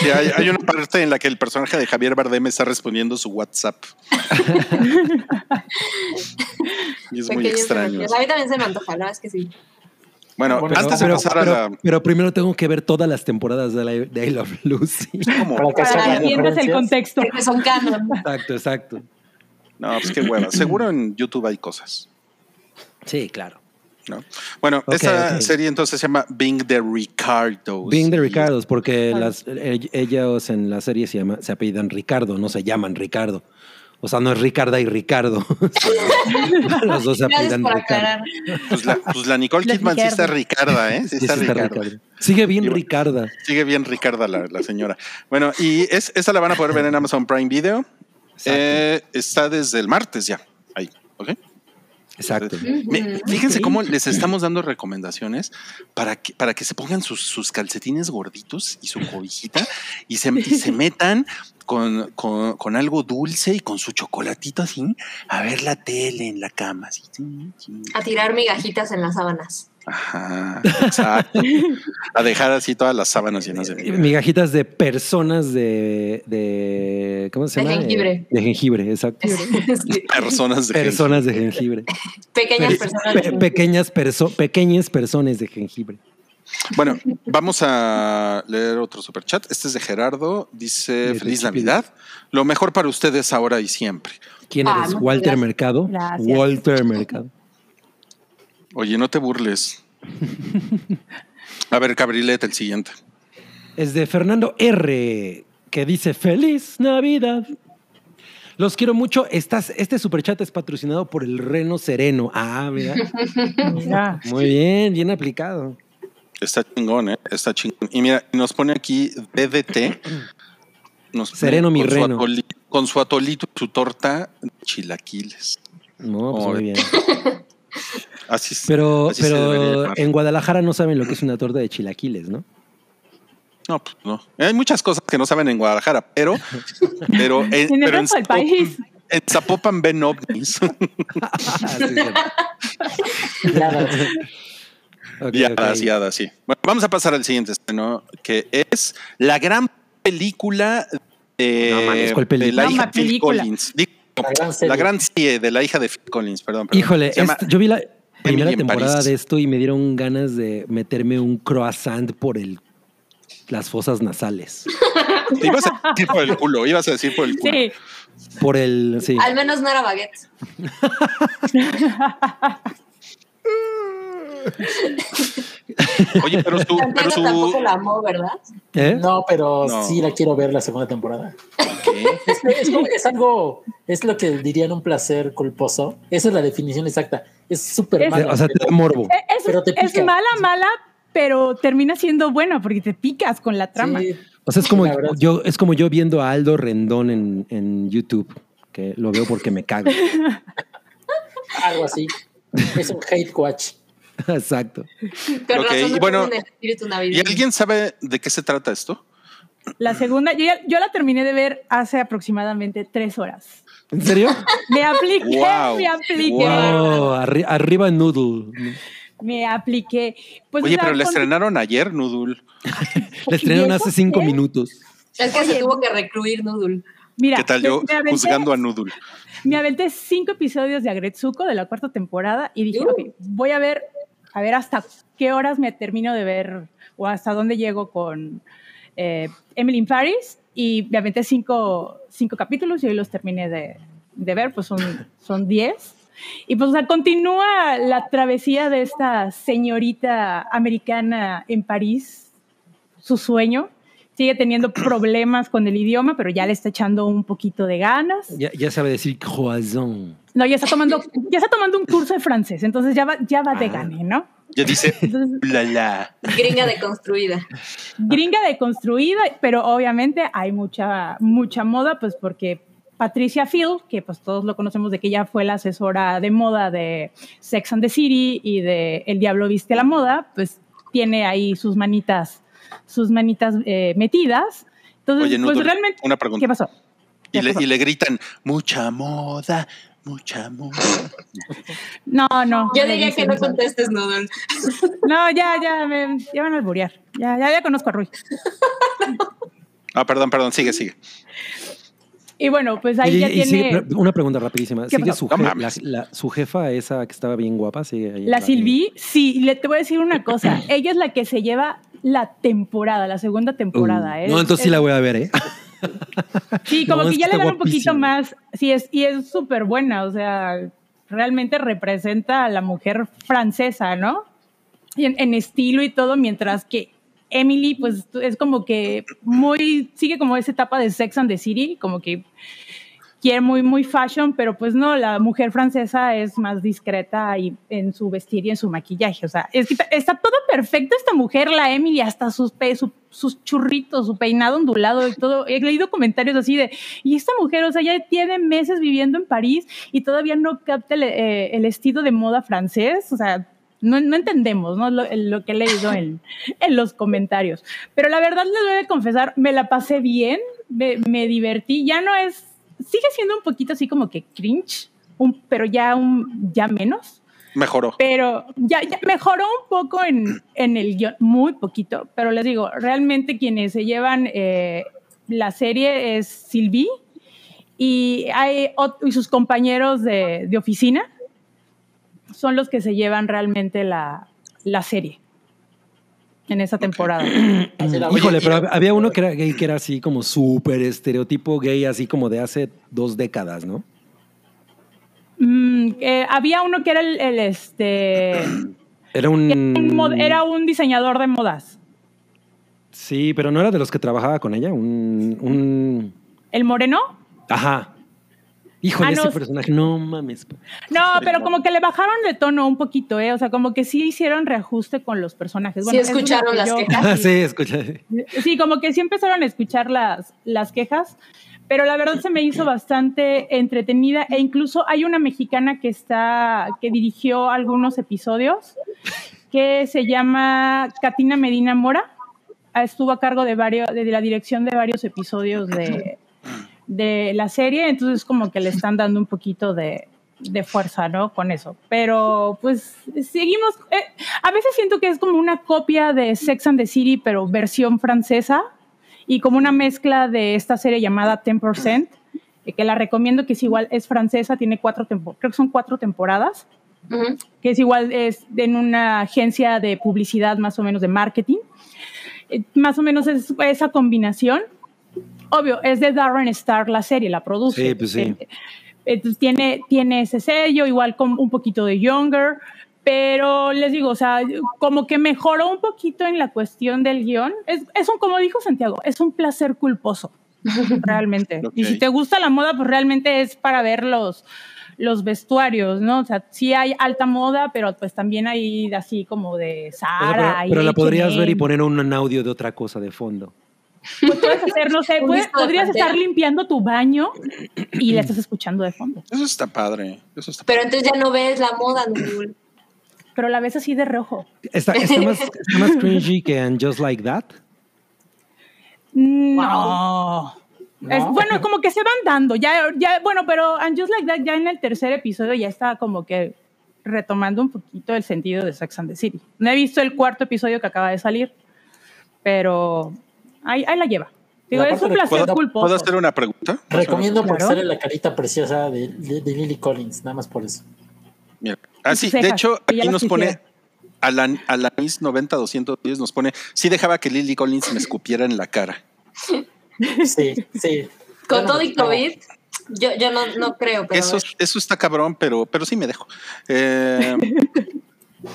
Sí, hay, hay una parte en la que el personaje de Javier Bardem está respondiendo su WhatsApp. (laughs) y es muy extraño. A mí también se me antoja, la verdad es que sí. Bueno, Bueno, antes de pero, pasar a pero- la. pero primero tengo que ver todas las temporadas de, la- de I Love Lucy. ¿cómo? Para que Para que el contexto. Porque son canon. Exacto, exacto. No, pues qué hueva. Seguro en YouTube hay cosas. Sí, claro. ¿no? Bueno, Ok, esta serie entonces se llama Being the Ricardos. Being the Ricardos, porque Claro. las, e- ellos en la serie se, llama, se apellidan Ricardo, no se llaman Ricardo. O sea, no es Ricarda y Ricardo. (laughs) Los dos se apellidan por Ricardo. Pues la, pues la Nicole La Kidman sí está Ricardo. Ricarda, ¿eh? Sí está, sí está Ricarda. Ricardo. Sigue bien bueno. Ricarda. Sigue bien Ricarda la, la señora. Bueno, y es, esa la van a poder ver en Amazon Prime Video. Eh, está desde el martes ya. Ahí, ¿ok? Exacto. Me- fíjense cómo les estamos dando recomendaciones para que, para que se pongan sus, sus calcetines gorditos y su cobijita y se, y se (laughs) metan con, con- con algo dulce y con su chocolatito así a ver la tele en la cama. Así. A tirar migajitas en las sábanas. Ajá, exacto. (laughs) A dejar así todas las sábanas llenas de migajas. Migajitas de personas de, de ¿cómo se De llama? jengibre. Eh, De jengibre, exacto. Sí. (laughs) Personas de Personas de jengibre. Pequeñas Pe- personas. pequeñas, perso pequeñas personas de jengibre. Bueno, vamos a leer otro superchat. Este es de Gerardo. Dice: Feliz. Navidad. Lo mejor para ustedes ahora y siempre. ¿Quién Ah, eres? muchas Walter gracias. Mercado. Gracias. Walter Mercado. Oye, no te burles. A ver, Cabrilete, el siguiente. Es de Fernando R, que dice Feliz Navidad. Los quiero mucho. Estás, este superchat es patrocinado por el Reno Sereno. Ah, mira. (laughs) Mira. Muy bien, bien aplicado. Está chingón, ¿eh? Está chingón. Y mira, nos pone aquí DDT. Nos pone Sereno, mi con su reno. con su atolito y su torta de chilaquiles. No, pues Oh, muy bien. (laughs) Así, es- Pero, así pero en Guadalajara no saben lo que es una torta de chilaquiles, ¿no? No, pues no. Hay muchas cosas que no saben en Guadalajara, pero, pero, (laughs) en, En el pero resto del Zapopan- país. En Zapopan ven ovnis. Ah, (laughs) (laughs) sí, sí. Nada. Ok, Y ok. hadas, y hadas, sí. Bueno, vamos a pasar al siguiente estreno, que es la gran película de, No mames, ¿cuál de película? la No, hija Phil película. Collins. Digo, La gran serie. la gran serie de la hija de Phil Collins, perdón. perdón. Híjole, llama este- yo vi la primera temporada París. de esto y me dieron ganas de meterme un croissant por el las fosas nasales. Te ibas a decir por el culo, ibas a decir por el culo. Sí. Por el, sí. Al menos no era baguette. (laughs) Oye, pero pero tampoco la amó, ¿verdad? ¿Eh? No, pero No. sí la quiero ver la segunda temporada. ¿qué? Es, es como- es algo, es lo que dirían un placer culposo. Esa es la definición exacta. Es súper mala. O sea, te da morbo. Eh, Es, Pero te es mala, mala, pero termina siendo buena porque te picas con la trama. Sí, O sea, es como yo, es como yo viendo a Aldo Rendón en, en YouTube, que lo veo porque me cago. (laughs) algo así. Es un hate watch. (laughs) Exacto. Con Ok, razón y no bueno, ¿Y alguien sabe de qué se trata esto? La segunda, yo, ya- yo la terminé de ver hace aproximadamente tres horas. ¿En serio? Me apliqué, Wow. me apliqué, wow, arri- arriba Noodle. me apliqué. Pues, Oye, pero la estrenaron ayer, Nudul. (laughs) La estrenaron ¿Y hace cinco qué? minutos. Es que se tuvo que recluir Noodle. Mira, ¿Qué tal yo aventé- juzgando a Nudul? Me aventé cinco episodios de Agretsuko de la cuarta temporada y dije, Uh. ok, voy a ver, a ver hasta qué horas me termino de ver o hasta dónde llego con eh, Emily in Paris y me aventé cinco, cinco capítulos y hoy los terminé de, de ver, pues son, son diez. Y pues o sea, continúa la travesía de esta señorita americana en París, su sueño. Sigue teniendo (coughs) problemas con el idioma, pero ya le está echando un poquito de ganas. Ya, ya sabe decir croissant. No, ya está tomando, (laughs) ya está tomando un curso de francés, entonces ya va, ya va de Ah. gane, ¿no? Ya dice, Entonces, la la. Gringa deconstruida. gringa deconstruida, pero obviamente hay mucha, mucha moda, pues porque Patricia Phil, que pues todos lo conocemos de que ella fue la asesora de moda de Sex and the City y de El Diablo Viste a la Moda, pues tiene ahí sus manitas, sus manitas eh, metidas. Entonces, Oye, pues Nudul, realmente, una pregunta. ¿qué pasó? Y ¿Qué le, pasó? y le gritan, mucha moda, mucha moda. No, no. Yo diría que no contestes Noodle. No, ya, ya, me, ya van a alburear. Ya, ya, ya conozco a Rui. (laughs) Ah, perdón, perdón, sigue, sigue. Y bueno, pues ahí ya y tiene sigue- una pregunta rapidísima. ¿Qué ¿Sigue su, je- la, la- su jefa, esa que estaba bien guapa? Sigue ahí. la Sylvie. Sí, le te voy a decir una cosa. (clears throat) Ella es la que se lleva la temporada, la segunda temporada. Uh, Es- no, entonces sí la voy a ver, ¿eh? (laughs) Sí, (laughs) como No, que ya le está dan un poquito más. Sí, es, y es súper buena. O sea, realmente representa a la mujer francesa, ¿no? En, en estilo y todo, mientras que Emily, pues es como que muy. Sigue como esa etapa de Sex and the City, como que quiere muy, muy fashion, pero pues no, la mujer francesa es más discreta y en su vestir y en su maquillaje. O sea, es que está todo perfecto esta mujer, la Emily, hasta sus, su- sus churritos, su peinado ondulado y todo. He leído comentarios así de, y esta mujer, o sea, ya tiene meses viviendo en París y todavía no capta el, eh, el estilo de moda francés. O sea, no, entendemos ¿no? Lo, lo que he leído en, en los comentarios. Pero la verdad les voy a confesar, me la pasé bien, me, divertí. Ya no es, sigue siendo un poquito así como que cringe, pero ya, un, ya menos. Mejoró. Pero ya, ya mejoró un poco en, en el guion, muy poquito. Pero les digo, realmente quienes se llevan eh, la serie es Sylvie y, hay, y sus compañeros de, de oficina son los que se llevan realmente la, la serie en esa temporada. (clears throat) Híjole, pero había uno que era gay, que era así como súper estereotipo gay, así como de hace dos décadas, ¿no? Mm, eh, había uno que era el, el, este Era un... era un mod- era un diseñador de modas. Sí, pero no era de los que trabajaba con ella, un... un... ¿El moreno? Ajá. Híjole, Ah, no. ese personaje, no mames. No, pero como que le bajaron de tono un poquito, ¿eh? O sea, como que sí hicieron reajuste con los personajes. Sí es escucharon las yo- quejas. (laughs) sí, escucha. Sí, como que sí empezaron a escuchar las, las quejas, pero la verdad se me hizo bastante entretenida e incluso hay una mexicana que está, que dirigió algunos episodios que se llama Katina Medina Mora. Ah, Estuvo a cargo de varios, de la dirección de varios episodios de, de la serie, entonces como que le están dando un poquito de, de fuerza, ¿no? Con eso. Pero pues seguimos, eh, a veces siento que es como una copia de Sex and the City, pero versión francesa, y como una mezcla de esta serie llamada 10%, eh, que la recomiendo, que es igual, es francesa, tiene cuatro temporadas, creo que son cuatro temporadas, Ujú. que es igual, es en una agencia de publicidad más o menos de marketing. Eh, Más o menos es esa combinación. Obvio, es de Darren Star la serie, la produce. Sí, pues sí. Eh, Entonces tiene, tiene ese sello, igual con un poquito de Younger, pero les digo, o sea, como que mejoró un poquito en la cuestión del guion. Es, es un, como dijo Santiago, es un placer culposo, (laughs) realmente. Y si te gusta la moda, pues realmente es para ver los, los vestuarios, ¿no? O sea, sí hay alta moda, pero pues también hay así como de Zara. pero, y pero la podrías ver y poner un audio de otra cosa de fondo. Pues puedes hacer, no sé, (laughs) puedes- podrías estar limpiando tu baño y la estás escuchando de fondo. Eso está padre. Eso está Pero padre. entonces ya no ves la moda, Noodle. Pero la ves así de reojo. Está, está más, está más cringy que en Just Like That. No. No. Es- bueno, como que se van dando. Ya, ya, bueno, pero And Just Like That ya en el tercer episodio ya está como que retomando un poquito el sentido de Sex and the City. No he visto el cuarto episodio que acaba de salir, pero ahí, ahí la lleva. Digo, La es un placer ¿Puedo, culposo. ¿Puedo hacer una pregunta? Recomiendo por Claro. ser la carita preciosa de, de- de Lily Collins, nada más por eso. Mira. Ah, sí, de hecho, aquí nos pone quisiera. Alan, Alanis 90-210 nos pone, sí dejaba que Lily Collins me escupiera en la cara. Sí, sí. Con Yo no todo y. COVID, yo, yo no, no creo, pero. Eso, eso está cabrón, pero, pero sí me dejo. Eh,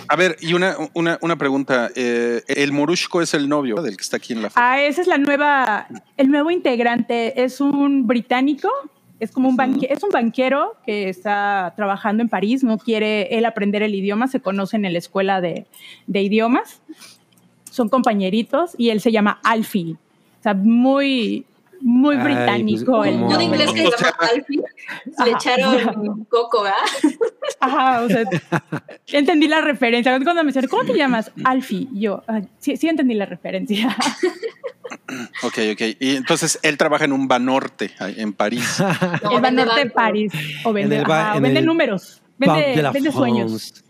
a ver, y una, una, una pregunta. eh, el Morushko es el novio del que está aquí en la foto. Ah, esa es la nueva, el nuevo integrante es un británico, es como un banque- es un banquero que está trabajando en París, no quiere él aprender el idioma, se conocen en la escuela de, de idiomas, son compañeritos y él se llama Alfie, o sea, muy, muy Ay, británico. pues, el como- Yo de inglés que se llama Alfie, le echaron coco, ¿verdad? Ajá, o sea, entendí la referencia. Cuando me dijeron, ¿cómo te llamas? Alfie. Yo, "Ah, sí, sí entendí la referencia. (laughs) Ok, ok. Y entonces él trabaja en un Banorte en París. (laughs) No, el Banorte de. París. O vende, En el ba- ajá, o en vende el números. Vende, de la vende sueños.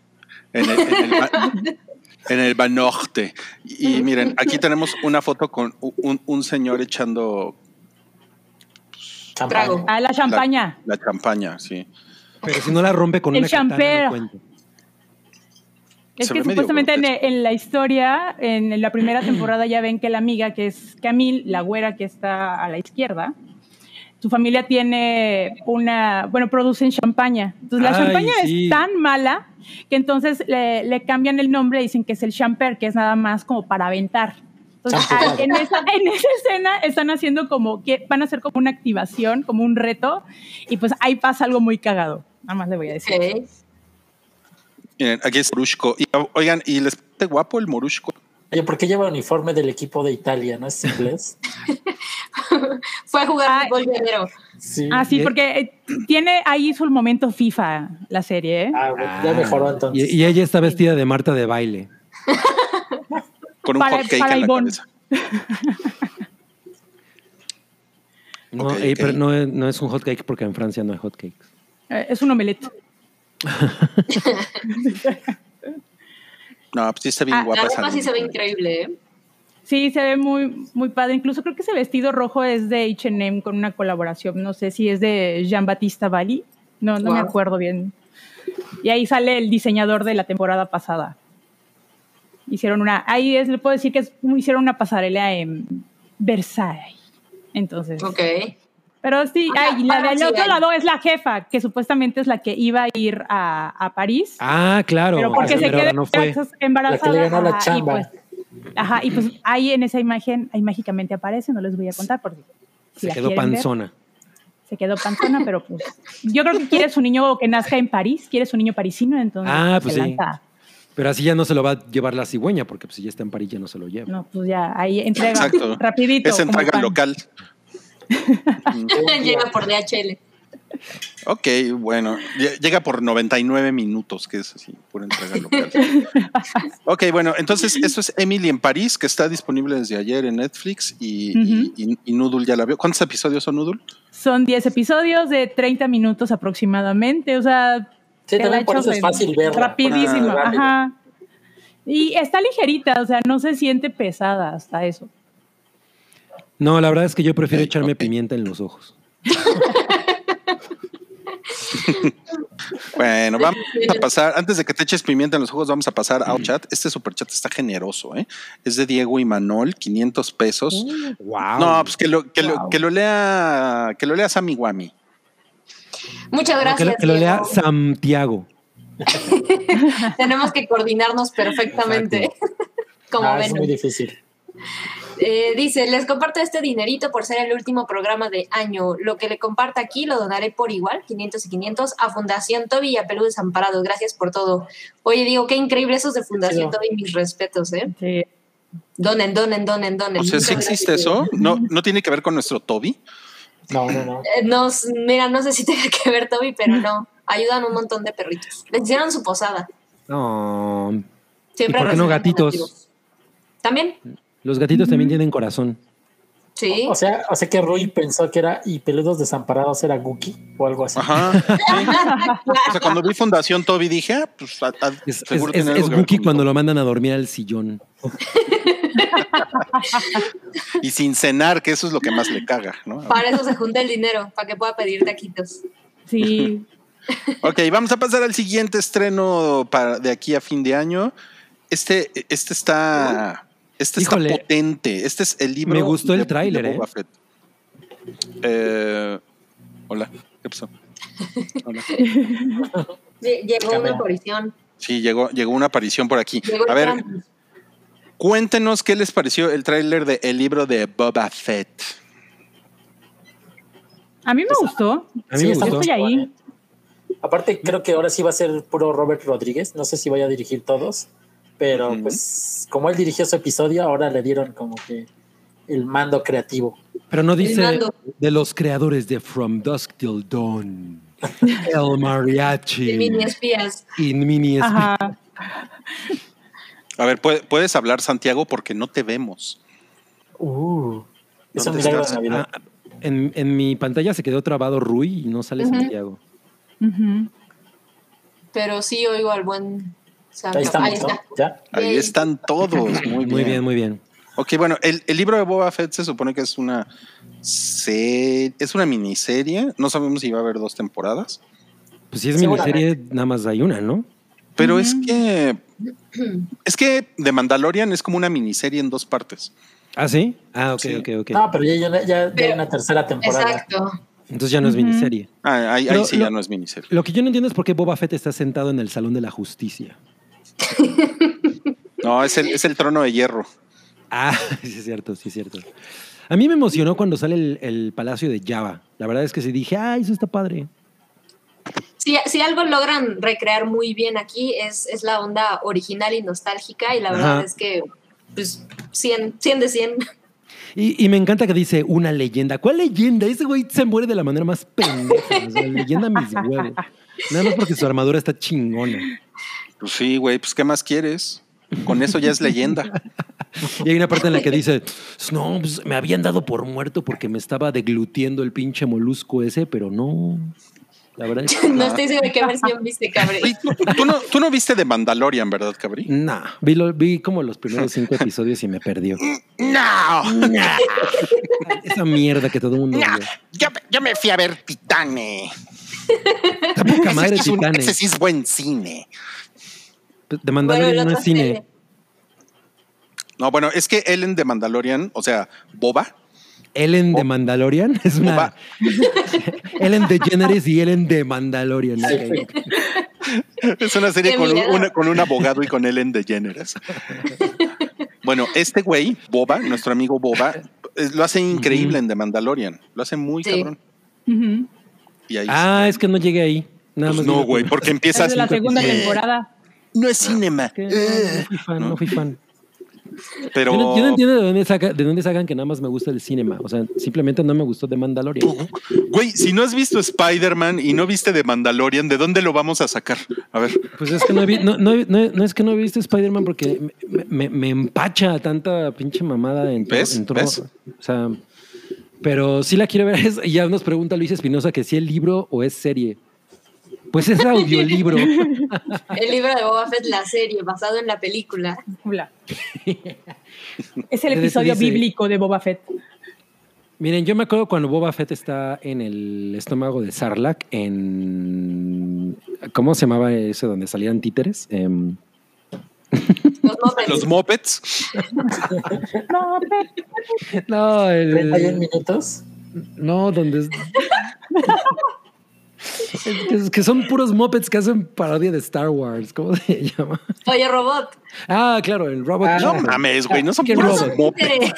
En el, en el ba- (laughs) en el Banorte. Y miren, aquí tenemos una foto con un, un señor echando Champaña. Trago. Ah, la champaña. la champaña, sí. Pero si no la rompe con El una katana, champero. no. Es Se que supuestamente en, la historia, en la primera temporada ya ven que la amiga, que es Camille, la güera que está a la izquierda, su familia tiene una, bueno, producen champaña. Entonces la Ay, champaña sí. es tan mala que entonces le, le cambian el nombre y dicen que es el champer, que es nada más como para aventar. Entonces, ah, en, esa, en esa escena están haciendo como que van a hacer como una activación, como un reto, y pues ahí pasa algo muy cagado. Nada más le voy a decir. Miren, aquí es Morushko. Y, oigan, ¿y les parece guapo el Morushko? Oye, ¿por qué lleva uniforme del equipo de Italia? ¿No es inglés? (laughs) Fue a jugar fútbol llanero. Sí. Ah, sí, porque eh, tiene ahí su momento FIFA la serie, ¿eh? Ah, bueno, ya mejoró entonces. Y, y ella está vestida de Marta de baile. (laughs) Con un Para- hot cake para en la cabeza. (laughs) No, pero no es, no es un hot cake porque en Francia no hay hot cakes. Eh, es un omelette. (laughs) No, pues sí está bien Ah, guapa La esa ropa sí se ve increíble, ¿eh? Sí, se ve muy, muy padre. Incluso creo que ese vestido rojo es de H&M con una colaboración. No sé si es de Jean-Baptiste Valli. No, no me acuerdo bien. Y ahí sale el diseñador de la temporada pasada. Hicieron una, ahí es, le puedo decir que es- hicieron una pasarela en Versailles. Entonces, Ok. Pero sí, Ajá, ay, la del otro hay. lado es la jefa, que supuestamente es la que iba a ir a, a París. Ah, claro. pero porque se no fue. embarazada. La que le ganó la ajá, chamba. Y pues, ajá, y pues ahí en esa imagen, ahí mágicamente aparece, no les voy a contar porque si Se quedó ver, panzona. se quedó panzona, pero pues yo creo que quiere su niño que nazca en París, quiere su niño parisino, entonces Ah, pues se sí. Pero así ya no se lo va a llevar la cigüeña, porque pues, si ya está en París ya no se lo lleva. No, pues ya ahí entrega Exacto. rapidito. Es entrega local. (laughs) (laughs) Llega por DHL. Ok, bueno. Lle- Llega por 99 minutos, que es así, por entrega local. (laughs) ok, bueno, entonces eso es Emily en París, que está disponible desde ayer en Netflix y, y- y- y Noodle ya la vio. ¿Cuántos episodios son Noodle? Son 10 episodios de 30 minutos aproximadamente, o sea, Sí, también por eso es fácil verla. Rapidísimo, Ah, ajá. Y está ligerita, o sea, no se siente pesada hasta eso. No, la verdad es que yo prefiero echarme pimienta en los ojos. (laughs) Bueno, vamos a pasar, antes de que te eches pimienta en los ojos, vamos a pasar a un chat. Este superchat está generoso, ¿eh? Es de Diego y Manol, 500 pesos. Wow. No, pues que lo, que, lo, Wow. que lo lea, que lo lea Sammy Guami. Muchas que, gracias. lo, que lo lea. Santiago. (laughs) Tenemos que coordinarnos perfectamente. (laughs) Como Ah, ven. es muy difícil. Eh, dice, les comparto este dinerito por ser el último programa de año. Lo que le comparta aquí lo donaré por igual, 500 y 500, a Fundación Toby y a Perú Desamparados. Gracias por todo. Oye, digo, qué increíble esos de Fundación Sí. Toby, mis respetos, ¿eh? Sí. Donen, donen, donen, donen. O sea, ¿sí existe eso? ¿No, ¿No tiene que ver con nuestro Toby? No, no, no. Eh, nos, mira, no sé si (laughs) tenga que ver Toby, pero no. Ayudan un montón de perritos. Les hicieron su posada. No. Siempre ¿Y por qué no gatitos? También. Los gatitos también tienen corazón. Sí. O sea, o sea que Rui pensó que era y Peludos Desamparados era Guki o algo así. Ajá. (laughs) sí. O sea, cuando vi Fundación Toby dije, ah, pues a- a- Es, seguro es, es- con cuando lo mandan a dormir al sillón. (laughs) Y sin cenar, que eso es lo que más le caga, ¿no? Para eso se junta el dinero, para que pueda pedir taquitos. Sí. (laughs) Ok, vamos a pasar al siguiente estreno para, de aquí a fin de año. Este, este está, este está potente. Este es el libro. Me gustó el tráiler, ¿eh? Eh, hola, ¿qué pasó? (laughs) Hola. Lle- Llegó Cámara. una aparición. Sí, llegó, llegó una aparición por aquí. Llegó A ver. Cuéntenos qué les pareció el tráiler de el libro de Boba Fett. A mí me gustó. A mí Sí, me gustó. Estoy ahí. buena. Aparte, creo que ahora sí va a ser puro Robert Rodríguez. No sé si vaya a dirigir todos, pero pues como él dirigió su episodio, ahora le dieron como que el mando creativo. Pero no dice de los creadores de From Dusk Till Dawn, (laughs) El Mariachi De mini espías. y Mini Espí- Ajá. A ver, ¿puede- puedes hablar, Santiago, porque no te vemos. Uh, es un ¿Dónde milagro estás? de Navidad. Ah, en, en mi pantalla se quedó trabado Rui y no sale. Santiago. Pero sí oigo al buen Santo. Ahí estamos, Ahí ¿no? Ya. Ahí están todos. Muy bien. Muy bien, muy bien. Ok, bueno, el, el libro de Boba Fett se supone que es una es una miniserie. No sabemos si va a haber dos temporadas. Pues si es miniserie, nada más hay una, ¿no? Pero es que es que The Mandalorian es como una miniserie en dos partes. ¿Ah, sí? Ah, ok, Sí. ok, ok. No, pero ya, ya, ya- ya hay Pero- una tercera temporada. Exacto. Entonces ya no es miniserie. Ah, ahí, ahí Pero sí lo- ya no es miniserie. Lo que yo no entiendo es por qué Boba Fett está sentado en el Salón de la Justicia. (laughs) No, es el, es el trono de hierro. Ah, (laughs) sí es cierto, sí es cierto. A mí me emocionó cuando sale el, el Palacio de Java. La verdad es que sí dije, ay, eso está padre. Si, si algo logran recrear muy bien aquí es, es la onda original y nostálgica y la Ajá. verdad es que pues 100, 100 de 100. Y, y me encanta que dice una leyenda. ¿Cuál leyenda? Ese güey se muere de la manera más pendeja. O sea, leyenda mis huevos. Nada más porque su armadura está chingona. Pues sí, güey, pues ¿qué más quieres? Con eso ya es leyenda. Y hay una parte en la que dice, no, pues me habían dado por muerto porque me estaba deglutiendo el pinche molusco ese, pero no. La verdad es (laughs) que No estoy segura de qué versión viste, cabrón. Oye, ¿tú, tú no, tú no viste de Mandalorian, ¿verdad, Cabri? Nah, vi, lo- vi como los primeros cinco episodios y me perdió. (laughs) No, Esa mierda que todo el mundo no. Yo, yo me fui a ver Titane. Está poca Ese, madre es un- ese sí es buen cine. De Bueno, Mandalorian no es cine. No, bueno, es que Ellen de Mandalorian, o sea, Boba, Ellen de Bo- Mandalorian (laughs) es una. (laughs) Ellen DeGeneres y Ellen de Mandalorian. Sí. Es una serie con un, miedo. una- con un abogado y con Ellen DeGeneres. Bueno, este güey, Boba, nuestro amigo Boba, eh, lo hace increíble en The Mandalorian. Lo hace muy Sí. cabrón. Y ahí Ah, es que no llegué ahí. Nada pues más no, güey, porque Es empiezas. de la segunda Eh, temporada. No es cinema. Que no, Eh, no fui fan, no fui fan. Pero. Yo, no, yo no entiendo de dónde, saca, de dónde sacan que nada más me gusta el cinema. O sea, simplemente no me gustó de Mandalorian. Güey, si no has visto Spider-Man y no viste The Mandalorian, ¿de dónde lo vamos a sacar? A ver. Pues es que no, he vi- no, no, no- no es que no he visto Spider-Man porque me, me- me empacha tanta pinche mamada en, ¿Ves? en ¿Ves? O sea, pero sí la quiero ver. (laughs) Es- y ya nos pregunta Luis Espinosa que si es libro o es serie. Pues es audiolibro. (laughs) El libro de Boba Fett, la serie, basado en la película. Es el (laughs) episodio dice- bíblico de Boba Fett. Miren, yo me acuerdo cuando Boba Fett está en el estómago de Sarlacc en... ¿Cómo se llamaba ese donde salían títeres? Em, Los (laughs) Pet. no, el- 31 minutos. no, donde... es- que, son puros mopeds que hacen parodia de Star Wars. ¿Cómo se llama? Oye, robot. Ah, claro, el Robot. Ah, No mames, güey, no son ¿Qué puros robot? Títere.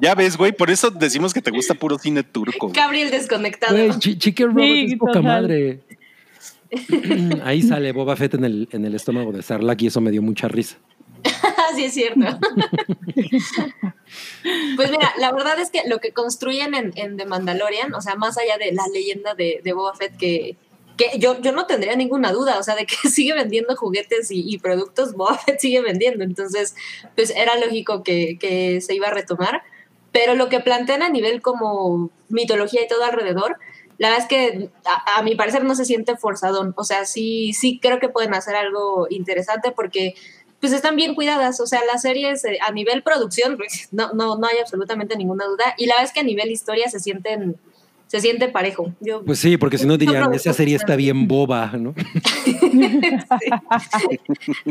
Ya ves, güey, por eso decimos que te gusta puro cine turco. güey. Gabriel desconectado. Güey, Chicken Robot Sí, es poca total. madre. (laughs) Ahí sale Boba Fett en el, en el estómago de Sarlacc y eso me dio mucha risa. Sí, es cierto. (laughs) pues mira, la verdad es que lo que construyen en, en The Mandalorian, o sea, más allá de la leyenda de, de Boba Fett que, que yo, yo no tendría ninguna duda, o sea, de que (laughs) sigue vendiendo juguetes y, y productos, Boba Fett sigue vendiendo, entonces, pues era lógico que, que se iba a retomar, pero lo que plantean a nivel como mitología y todo alrededor, la verdad es que a, a mi parecer no se siente forzadón, o sea, sí, sí creo que pueden hacer algo interesante porque pues están bien cuidadas, o sea, las series eh, a nivel producción pues, (laughs) no, no, no hay absolutamente ninguna duda y la verdad es que a nivel historia se sienten se siente parejo. Yo, Pues sí, porque si no dirían, productos esa serie está bien boba, ¿no? (laughs) Sí.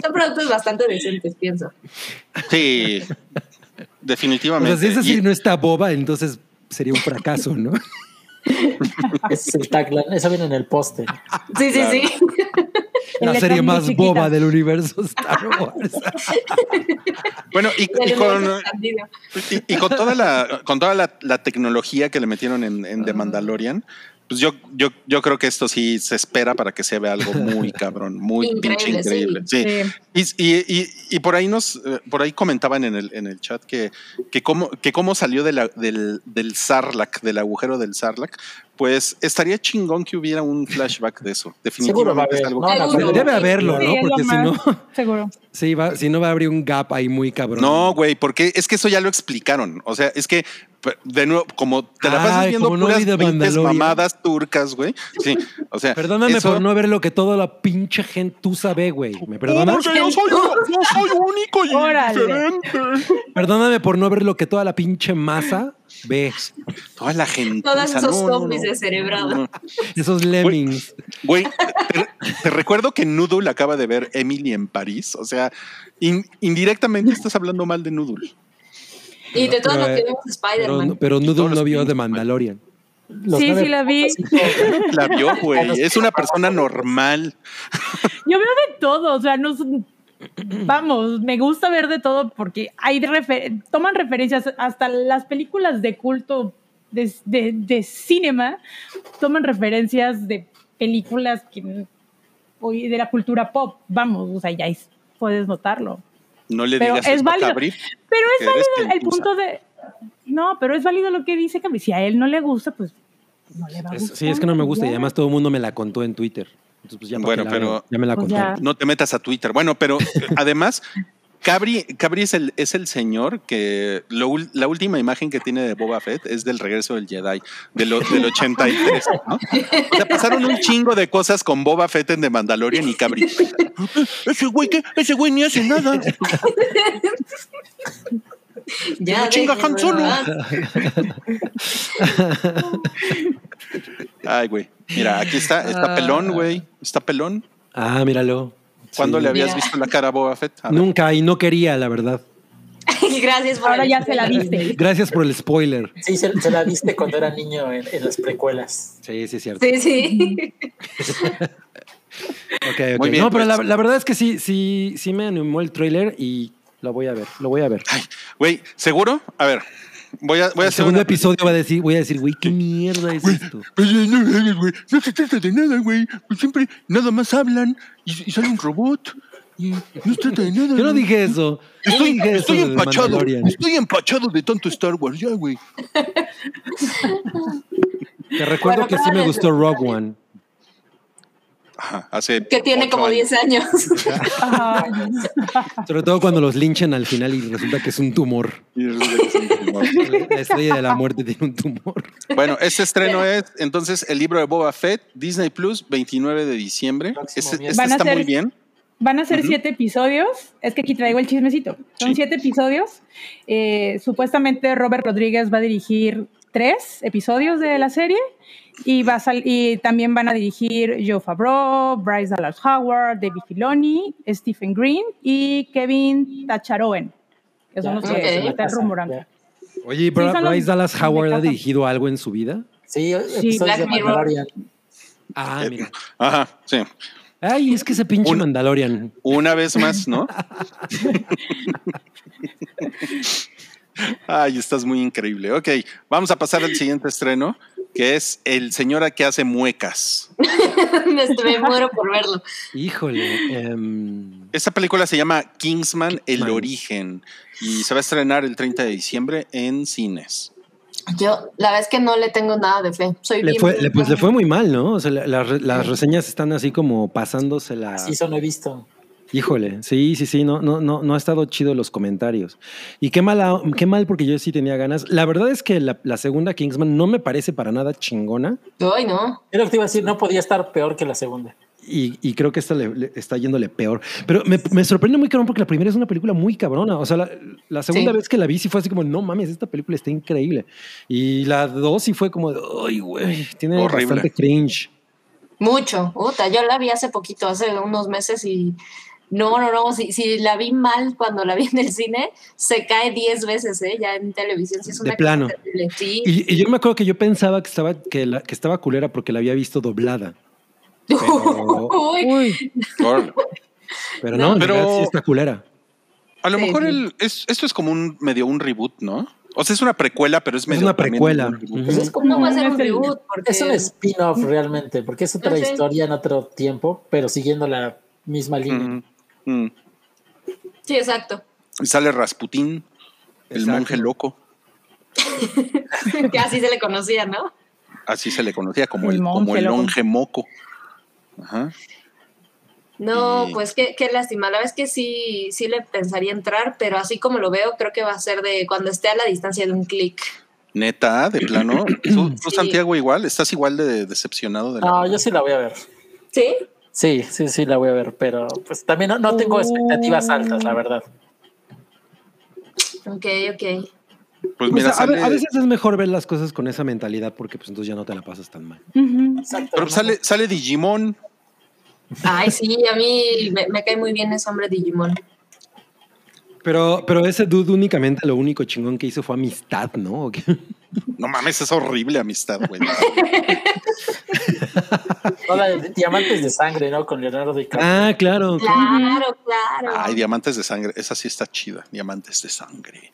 Son productos bastante decentes, pienso. Sí, O definitivamente. sea, si esa Y- serie no está boba, entonces sería un fracaso, ¿no? Es el tagline. Eso viene en el póster. Sí, sí, sí. La serie más chiquita. boba del universo Star Wars. (laughs) bueno, y, con, y, y con toda la, con toda la, la tecnología que le metieron en, en. The Mandalorian, pues yo, yo, yo creo que esto sí se espera para que se vea algo muy (laughs) cabrón, muy pinche Increíble, sí. increíble. Sí. Sí. Y, y- y- y por ahí nos, eh, por ahí comentaban en el, en el chat que, que cómo, que cómo salió de la- del, del Sarlacc, del agujero del Sarlacc, pues estaría chingón que hubiera un flashback de eso. (laughs) Seguro va a Definitivamente es haber. algo No, que- Debe haberlo, ¿no? Porque si no, Seguro. sí, va, si no va a abrir un gap ahí muy cabrón. No, güey, porque es que eso ya lo explicaron. O sea, es que de nuevo, como te la pasas Ay, viendo como no puras vi The 20 Mandalorian. mamadas turcas, güey. Sí, o sea, Perdóname eso- por no ver lo que toda la pinche gente tú sabe, güey. ¿Me perdonas? Porque yo soy, yo soy único y Órale. diferente. Perdóname por no ver lo que toda la pinche masa ve. Toda la gente. Todos esos zombies descerebrados. Esos lemmings. Güey, te, te recuerdo que Noodle acaba de ver Emily en París. O sea, in- indirectamente estás hablando mal de Noodle. Y de todo Pero, lo que Pero, Spider-Man. pero Todos Noodle los no vio de. Mandalorian. Los Sí, sí la vi. (laughs) La vio, güey. Es una persona normal. Yo veo de todo, o sea, no son- vamos, me gusta ver de todo porque hay refer- toman referencias hasta las películas de culto de, de, de cinema toman referencias de películas que de la cultura pop, vamos, o sea, ya es- puedes notarlo. No le Pero digas es válido. Cabri, Pero es válido el punto de no, pero es válido lo que dice Cabri. Si a él no le gusta, pues no le va a Es- gustar. sí, es que no me gusta y además todo el mundo me la contó en Twitter. Entonces, pues ya, ¿para Bueno, la pero- ya me la Pues. No te metas a Twitter. Bueno, pero (laughs) además, Cabri, Cabri es, el, es el señor que lo la última imagen que tiene de Boba Fett es del regreso del Jedi, de lo- del 83. ¿no? O sea, pasaron un chingo de cosas con Boba Fett en The Mandalorian y Cabri. Ese güey, ¿qué? Ese güey ni hace nada. Ya, chinga Han Solo. Ay, güey. Mira, aquí está, está pelón, güey. Está pelón. Ah, míralo. ¿Cuándo Sí. le habías Mira. visto la cara a Boba Fett? A. Nunca y no quería, la verdad. (laughs) Gracias por Ahora el- ya se la viste. Gracias por el spoiler. Sí, se, se la viste cuando era niño en, en las precuelas. Sí, sí, es cierto. Sí, sí. (laughs) Ok, ok. Muy bien, no, pero pues. la, la verdad es que sí, sí, sí me animó el trailer y lo voy a ver, lo voy a ver. Ay, güey, ¿seguro? A ver, voy a, voy a el hacer segundo una- episodio va a decir, voy a decir, güey, ¿qué mierda es esto? No, güey, no se trata de nada, güey. Pues siempre nada más hablan y, y sale un robot. Y no se trata de nada. Yo no güey. dije eso. Yo no Estoy, dije estoy eso empachado. Estoy empachado de tanto Star Wars, ya, güey. Te recuerdo Bueno, que sí me gustó Rogue One. Ajá, (laughs) hace. Que tiene como años. 10 años. (laughs) Sobre todo cuando los linchan al final y resulta que es un tumor. Y resulta que es un tumor. (laughs) La estrella de la muerte tiene un tumor. Bueno, este estreno es entonces el libro de Boba Fett, Disney Plus, 29 de diciembre. Este, viernes. este Van a está ser- muy bien. Van a ser Ujú. siete episodios. Es que aquí traigo el chismecito. Son Sí. siete episodios. Eh, supuestamente Robert Rodríguez va a dirigir tres episodios de la serie y, va a sal- y también van a dirigir Joe Favreau, Bryce Dallas Howard, David Filoni, Stephen Green y Kevin Tacharoen, que son los que Ya están rumorando. Oye, Bryce Dallas Howard ha dirigido algo en su vida. Sí, episodios Black de Mirror. Mandalorian. Ah, mira. Ajá, sí. Ay, es que ese pinche Un- Mandalorian. Una vez más, ¿no? (laughs) Ay, estás muy increíble. Ok, vamos a pasar al siguiente estreno, que es El señora que hace muecas. (laughs) me, muero por verlo. Híjole. em, Esta película se llama Kingsman, El. Origen, y se va a estrenar el 30 de diciembre en cines. Yo, la verdad es que no le tengo nada de fe. Soy Le bien fue, le, pues le fue muy mal, ¿no? O sea, la- la- las reseñas están así como pasándosela. Sí, eso no he visto. Híjole, sí, sí, sí, no, no, no, no ha estado chido los comentarios. Y qué mala, qué mal porque yo sí tenía ganas. La verdad es que la, la segunda Kingsman no me parece para nada chingona Ay, no. Era lo que te iba a decir, no podía estar peor que la segunda. y, y creo que esta le, le está yéndole peor. Pero me, me sorprende muy cabrón porque la primera es una película muy cabrona. O sea, la, la segunda Sí. vez que la vi sí fue así como, no mames, esta película está increíble. Y la dos sí fue como, ay, güey, tiene Horrible. bastante cringe. Mucho. Puta, yo la vi hace poquito, hace unos meses y no, no, no. Si, si la vi mal cuando la vi en el cine, se cae 10 veces, ¿eh? Ya en televisión. Sí, es De una cosa plano. terrible. Sí. Y, y yo me acuerdo que yo pensaba que estaba, que, la, que estaba culera porque la había visto doblada. Pero, Uy, pero no, Pero- realidad sí está culera. A lo Sí, mejor sí. el, es, esto es como un medio un reboot, ¿no? O sea, es una precuela, pero es medio una también precuela. un reboot. Ujú. Pues es como no va a ser un Es reboot porque Es un spin-off realmente, porque es otra historia en otro tiempo, pero siguiendo la misma línea. Mm, mm. Sí, exacto. Y sale Rasputín, el Exacto. monje loco. (laughs) que así se le conocía, ¿no? Así se le conocía como El el, como monje el loco. monje moco. Ajá. No, Y- pues qué, qué lástima. La verdad es que sí, sí le pensaría entrar, pero así como lo veo, creo que va a ser de cuando esté a la distancia de un clic. Neta, de plano. (clears throat) ¿Tú, tú, Sí. Santiago, igual? ¿Estás igual de decepcionado de la No, yo sí la voy a ver. ¿Sí? Sí, sí, sí la voy a ver, pero pues también no, no tengo expectativas altas, la verdad. Ok, ok. Pues mira, a, ve- sale, a veces es mejor ver las cosas con esa mentalidad porque pues entonces ya no te la pasas tan mal. Exacto. pero sale, sale Digimon. Ay, sí, a mí me, me cae muy bien ese hombre Digimon. Pero, pero ese dude únicamente lo único chingón que hizo fue amistad, ¿no? No mames, es horrible amistad, güey. (laughs) (laughs) No, la de Diamantes de Sangre, ¿no? Con Leonardo DiCaprio. Ah, claro. Claro, claro. Ay, diamantes de sangre. Esa sí está chida. Diamantes de sangre.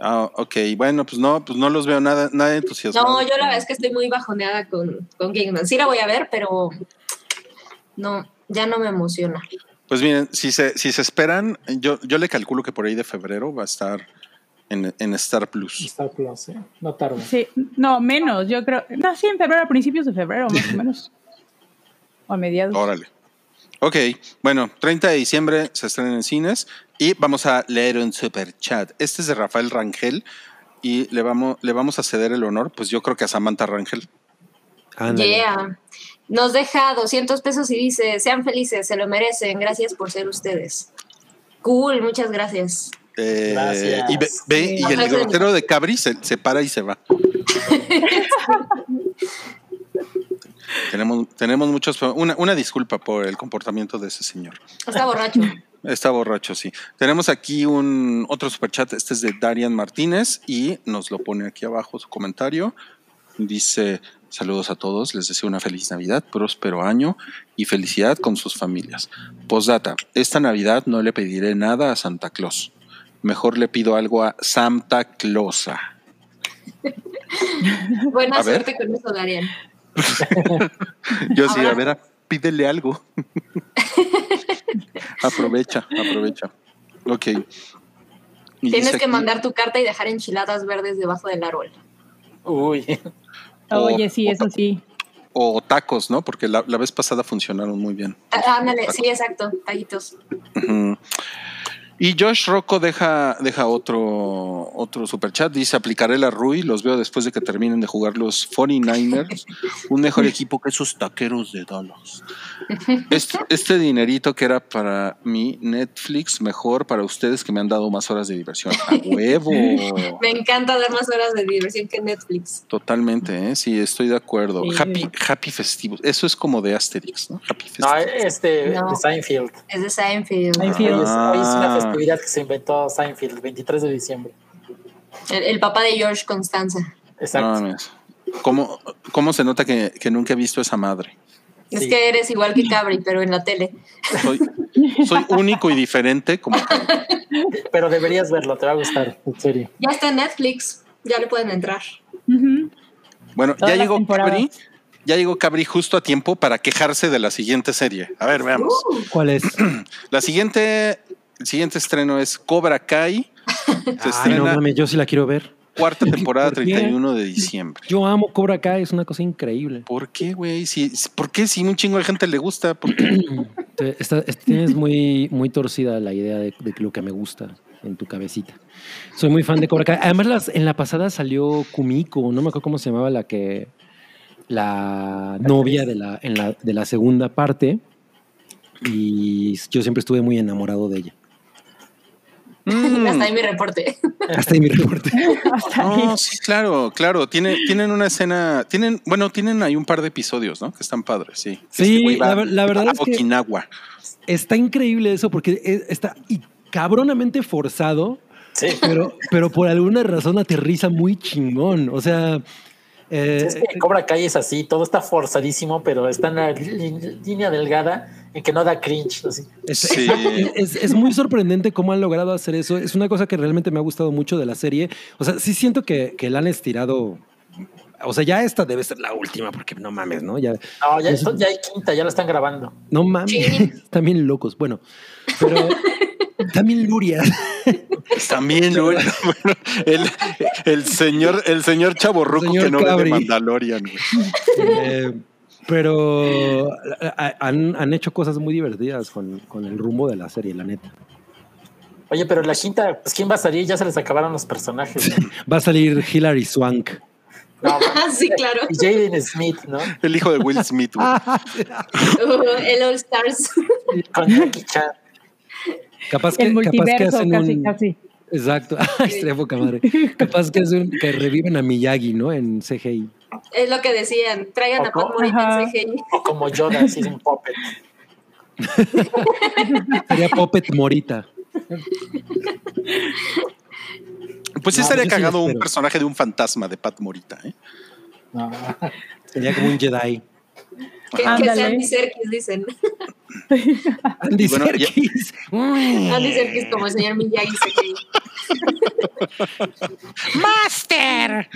Ah, ok. Bueno, pues no, pues no los veo nada, nada entusiasmado. No, yo la verdad es que estoy muy bajoneada con, con. Sí la voy a ver, pero no, ya no me emociona. Pues miren, si se, si se esperan, yo, yo le calculo que por ahí de febrero va a estar en, en Star Plus. Star Plus, ¿eh? No tarda. Sí, no, menos, yo creo. No, sí, en febrero, a principios de febrero, más o menos. O a mediados. Órale. Ok, bueno, 30 de diciembre se estrena en cines y vamos a leer un super chat. Este es de Rafael Rangel y le vamos, le vamos a ceder el honor, pues yo creo que a Samantha Rangel. Ándale. Yeah. Nos deja 200 pesos y dice, sean felices, se lo merecen, gracias por ser ustedes. Cool, muchas gracias. Eh, Gracias. y ve, ve- y el Ajá, grotero de Cabri se, se para y se va. (laughs) tenemos, tenemos muchos. Una, una disculpa por el comportamiento de ese señor. Está borracho. Está borracho, sí. Tenemos aquí un otro superchat. Este es de Darian Martínez y nos lo pone aquí abajo su comentario. Dice: Saludos a todos, les deseo una feliz Navidad, próspero año y felicidad con sus familias. Postdata: Esta Navidad no le pediré nada a Santa Claus. Mejor le pido algo a Santa Clausa. (laughs) Buena A ver. suerte con eso, Darian. (laughs) Yo sí, a ver, a- pídele algo. (laughs) aprovecha, aprovecha. Ok. Y Tienes que aquí- mandar tu carta y dejar enchiladas verdes debajo del árbol. Uy, Oye, sí, eso sí. O tacos, ¿no? Porque la, la vez pasada funcionaron muy bien. Ah, Ándale, sí, exacto, taquitos. Ujú. Y Josh Rocco deja, deja otro, otro superchat. Dice: Aplicaré la RUI. Los veo después de que terminen de jugar los 49ers. un mejor equipo que esos taqueros de Dallas. Este, este dinerito que era para mi Netflix, mejor para ustedes que me han dado más horas de diversión. ¡A huevo! (laughs) Me encanta dar más horas de diversión que Netflix. Totalmente, ¿eh? sí, estoy de acuerdo. Sí. Happy, happy festivos. Eso es como de Asterix, ¿no? Happy no, festivos. este, No. de Seinfeld. Es de Seinfeld. Seinfeld. Hoy es, es una Festividad que se inventó Seinfeld, el 23 de diciembre. El, el papá de George Constanza. No Exacto. mames. ¿Cómo, ¿Cómo se nota que, que nunca he visto esa madre? Es Sí. que eres igual que Cabri, pero en la tele. Soy, soy único y diferente, como que- (laughs) Pero deberías verlo, te va a gustar, en serio. Ya está en Netflix, ya le pueden entrar. Bueno, Todas ya llegó. Cabri. Ya llegó Cabri justo a tiempo para quejarse de la siguiente serie. A ver, veamos. ¿Cuál es? (clears throat) La siguiente, el siguiente estreno es Cobra Kai. Se Ay, no mames, yo sí la quiero ver. cuarta temporada, ¿Por qué? 31 de diciembre. Yo amo Cobra Kai, es una cosa increíble. ¿Por qué, güey? Si, ¿Por qué si un chingo de gente le gusta? (clears throat) Tienes muy, muy torcida la idea de, de lo que me gusta en tu cabecita. Soy muy fan de Cobra Kai. Además, las- en la pasada salió Kumiko, no me acuerdo cómo se llamaba la que la novia de la, en la, de la segunda parte. Y yo siempre estuve muy enamorado de ella. (laughs) Mm. (laughs) Hasta ahí mi reporte. Hasta ahí mi reporte. No, sí, claro, claro. Tiene, tienen una escena, tienen, bueno, tienen ahí un par de episodios, ¿no? Que están padres, sí. Sí, Este va la ver- la verdad a es que- Okinawa. Está increíble eso porque es- está y cabronamente forzado, Sí. pero, pero por alguna razón aterriza muy chingón. O sea, eh, Es que Cobra Kai es así, todo está forzadísimo, pero está en la línea delgada en que no da cringe. Así. Es, Sí. es- es muy sorprendente cómo han logrado hacer eso. Es una cosa que realmente me ha gustado mucho de la serie. O sea, sí siento que, que la han estirado. O sea, ya esta debe ser la última, porque no mames, ¿no? Ya, No, ya, esto- ya hay quinta, ya la están grabando. no mames. Sí. (laughs) Están bien locos. Bueno, pero (laughs) también Luria. (laughs) También, güey, (laughs) bueno, el, el señor, el señor chaborruco Señor que no ve de. Mandalorian. Eh, pero han, han hecho cosas muy divertidas con, con el rumbo de la serie, la neta. Oye, pero la quinta, pues ¿quién va a salir? Ya se les acabaron los personajes. ¿no? Va a salir Hilary Swank. No, (laughs) sí, claro. y Jaden Smith, ¿no? El hijo de Will Smith, güey. Uh, el All Stars. Con Jackie Chan. Capaz que, El capaz que hacen casi, un, casi. Exacto. (laughs) Ay, estaría poca madre. Capaz que, es un- que reviven a Miyagi, ¿no? En CGI. Es lo que decían. Traigan a Pat. Morita en CGI. O como Yoda, así es un puppet. (laughs) Sería Puppet Morita. Pues sí No, estaría sí cagado un personaje de un fantasma de Pat Morita, ¿eh? No. Sería como un Jedi. Que, que Ándale. sea Andy Serkis, dicen. (laughs) Andy Bueno, ya- Serkis. (laughs) Andy Serkis como el señor Miyagi. ¡Master!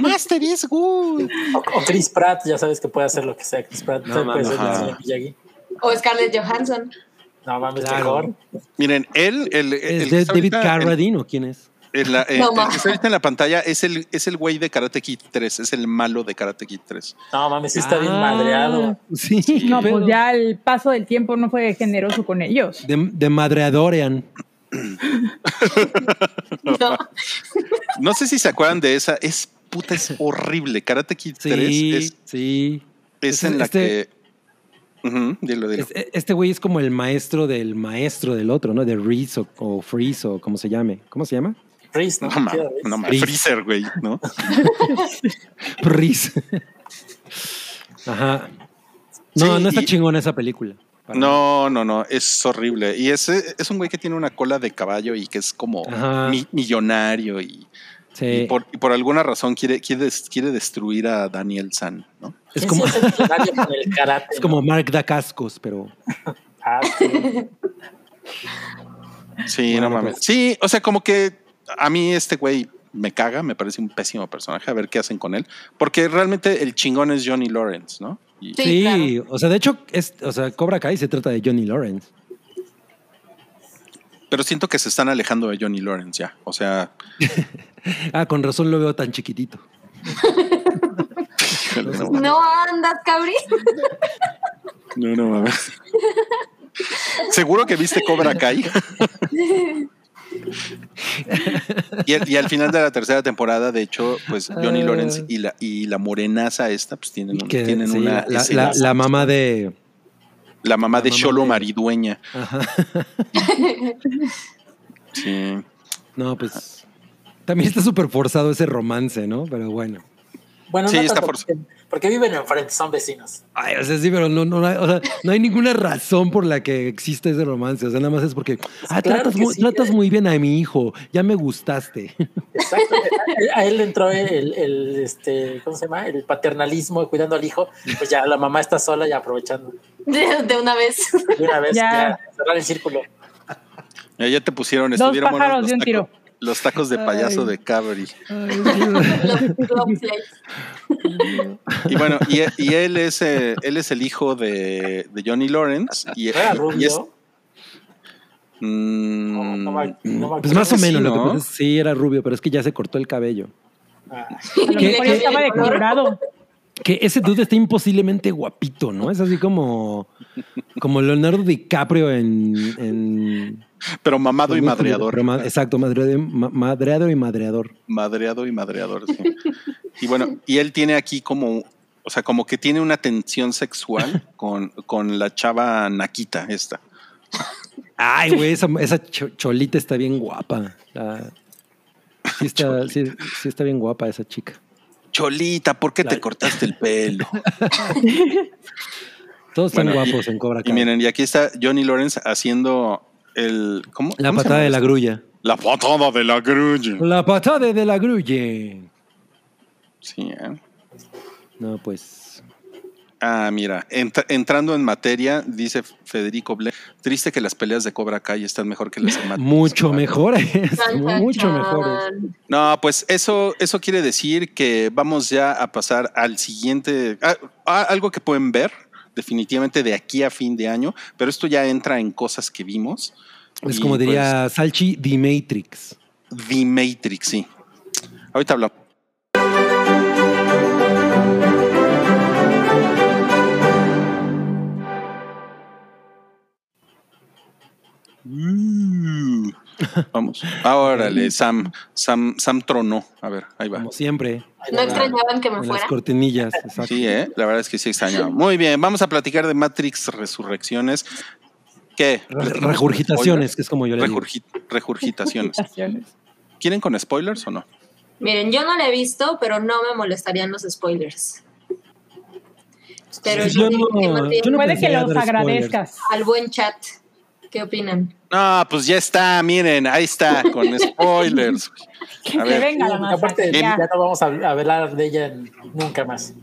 ¡Master is good! O, o Chris Pratt, ya sabes que puede hacer lo que sea. Chris Pratt No, puede ser el señor Miyagi. O Scarlett Johansson. No mames, Claro. mejor. Miren, él, el, el ¿Es de está David Carradine o quién es? En la- eh, No, el que está ahorita en la pantalla es el, es el güey de Karate Kid 3, es el malo de Karate Kid 3. No mames, sí está bien Ah, madreado. Sí, No, qué pues ya el paso del tiempo no fue generoso con ellos. De, de Madreadorean. (laughs) No. No sé si se acuerdan de esa, es puta, es horrible. Karate Kid 3 Sí, es, sí. es Este- en la este- que... Ujú, dilo, dilo. Es- Este güey es como el maestro del maestro del otro, ¿no? De Reese o, o Freeze o como se llame. ¿Cómo se llama? Chris, ¿no? No mames, Reese. no mames, Freeze. Freezer, güey, ¿no? (laughs) Reese. (laughs) Ajá. No, Sí, no está y- chingona esa película. No, no, no, es horrible. Y es, es un güey que tiene una cola de caballo y que es como mi- millonario y, Sí. y por, y por alguna razón quiere, quiere, quiere destruir a Daniel San, ¿no? Es ¿Quién como, es el millonario con el karate? (laughs) es como? Mark Dacascos, pero Ah, sí. Sí, Bueno, no mames. pues. Sí, o sea, como que a mí este güey me caga, me parece un pésimo personaje, a ver qué hacen con él. Porque realmente el chingón es Johnny Lawrence, ¿no? Y- Sí, sí, claro. o sea, de hecho, es, o sea, Cobra Kai se trata de Johnny Lawrence. pero siento que se están alejando de Johnny Lawrence ya. O sea, (laughs) Ah, con razón lo veo tan chiquitito. híjole, no, No andas, cabrí. no, no mames. ¿Seguro que viste Cobra Kai? (laughs) y, al- y al final de la tercera temporada, de hecho, pues Johnny Ah. Lawrence y la, y la morenaza esta, pues tienen, un- Que, tienen sí, una la, mamá de. la mamá de la mamá Cholo de- Maridueña. Ajá. (laughs) Sí. No, pues. También está súper forzado ese romance, ¿no? Pero bueno. Bueno, Sí, está forzado. Porque, viven enfrente, son vecinos. Ay, o sea, sí, pero no, no, hay- o sea, no hay ninguna razón por la que existe ese romance. O sea, nada más es porque ah, Claro tratas, muy, sí. tratas muy bien a mi hijo, ya me gustaste. Exacto. (laughs) A- él le entró el, el, este, ¿cómo se llama? El paternalismo cuidando al hijo. Pues ya la mamá está sola y aprovechando. De, de una vez. De una vez, Ya. ya, cerrar el círculo. Ya, ya te pusieron, Dos estuvieron pájaros de un tiro. Los tacos de payaso Ay. de Cabri. Y bueno, y, y él es eh, él es el hijo de, de Johnny Lawrence. Y, ¿No era y- y rubio? es- No, no Mm, me- no Pues más o menos, sí, lo que ¿no? pasa es- sí, era rubio, pero es que ya se cortó el cabello. Ah, A lo ¿Qué- mejor qué- estaba de Colorado. Que ese dude está imposiblemente guapito, ¿no? Es así como, como Leonardo DiCaprio en... en pero mamado y madreador. pero exacto, madreado, ma- madreado y madreador. Madreado y madreador, sí. y bueno, y él tiene aquí como, o sea, como que tiene una tensión sexual (laughs) con, con la chava Naquita esta. Ay, güey, esa, esa cho- cholita está bien guapa. La- sí, está, sí, sí está bien guapa esa chica. Cholita, ¿por qué te cortaste el pelo? (laughs) Todos están y- guapos en Cobra Y Kai. miren, y aquí está Johnny Lawrence haciendo el. ¿Cómo? la cómo se patada llama de la grulla. La patada de la grulla. La patada de la grulla. Sí, ¿eh? No, pues. Ah, mira, entra- entrando en materia, dice Federico Ble, triste que las peleas de Cobra Kai están mejor que las de Matrix. Mucho mejores. Mucho mejores. No, pues eso, eso quiere decir que vamos ya a pasar al siguiente, a- a algo que pueden ver definitivamente de aquí a fin de año, pero esto ya entra en cosas que vimos. Es como diría Salchi, The Matrix. pues, The Matrix, sí. Ahorita hablamos. (laughs) Uh, Vamos. Órale, Sam, Sam, Sam tronó. A ver, ahí va. Como siempre. ¿No extrañaban que me En las fuera? cortinillas. Exacto. Sí, ¿eh? la verdad es que sí extrañaba. Muy bien, vamos a platicar de Matrix Resurrecciones. ¿Qué? Re- ¿Platicamos con Regurgitaciones, que es como yo le digo. regurgitaciones. ¿Quieren con spoilers o no? Miren, yo no la he visto, pero no me molestarían los spoilers. Pero Yo yo no- que no tiene- yo no Puede que los spoilers. agradezcas. al buen chat. ¿Qué opinan? No, pues ya está, miren, ahí está, con (laughs) spoilers. Que, A que ver. venga la Y aparte, masacre. ya ya. no vamos a hablar de ella nunca más.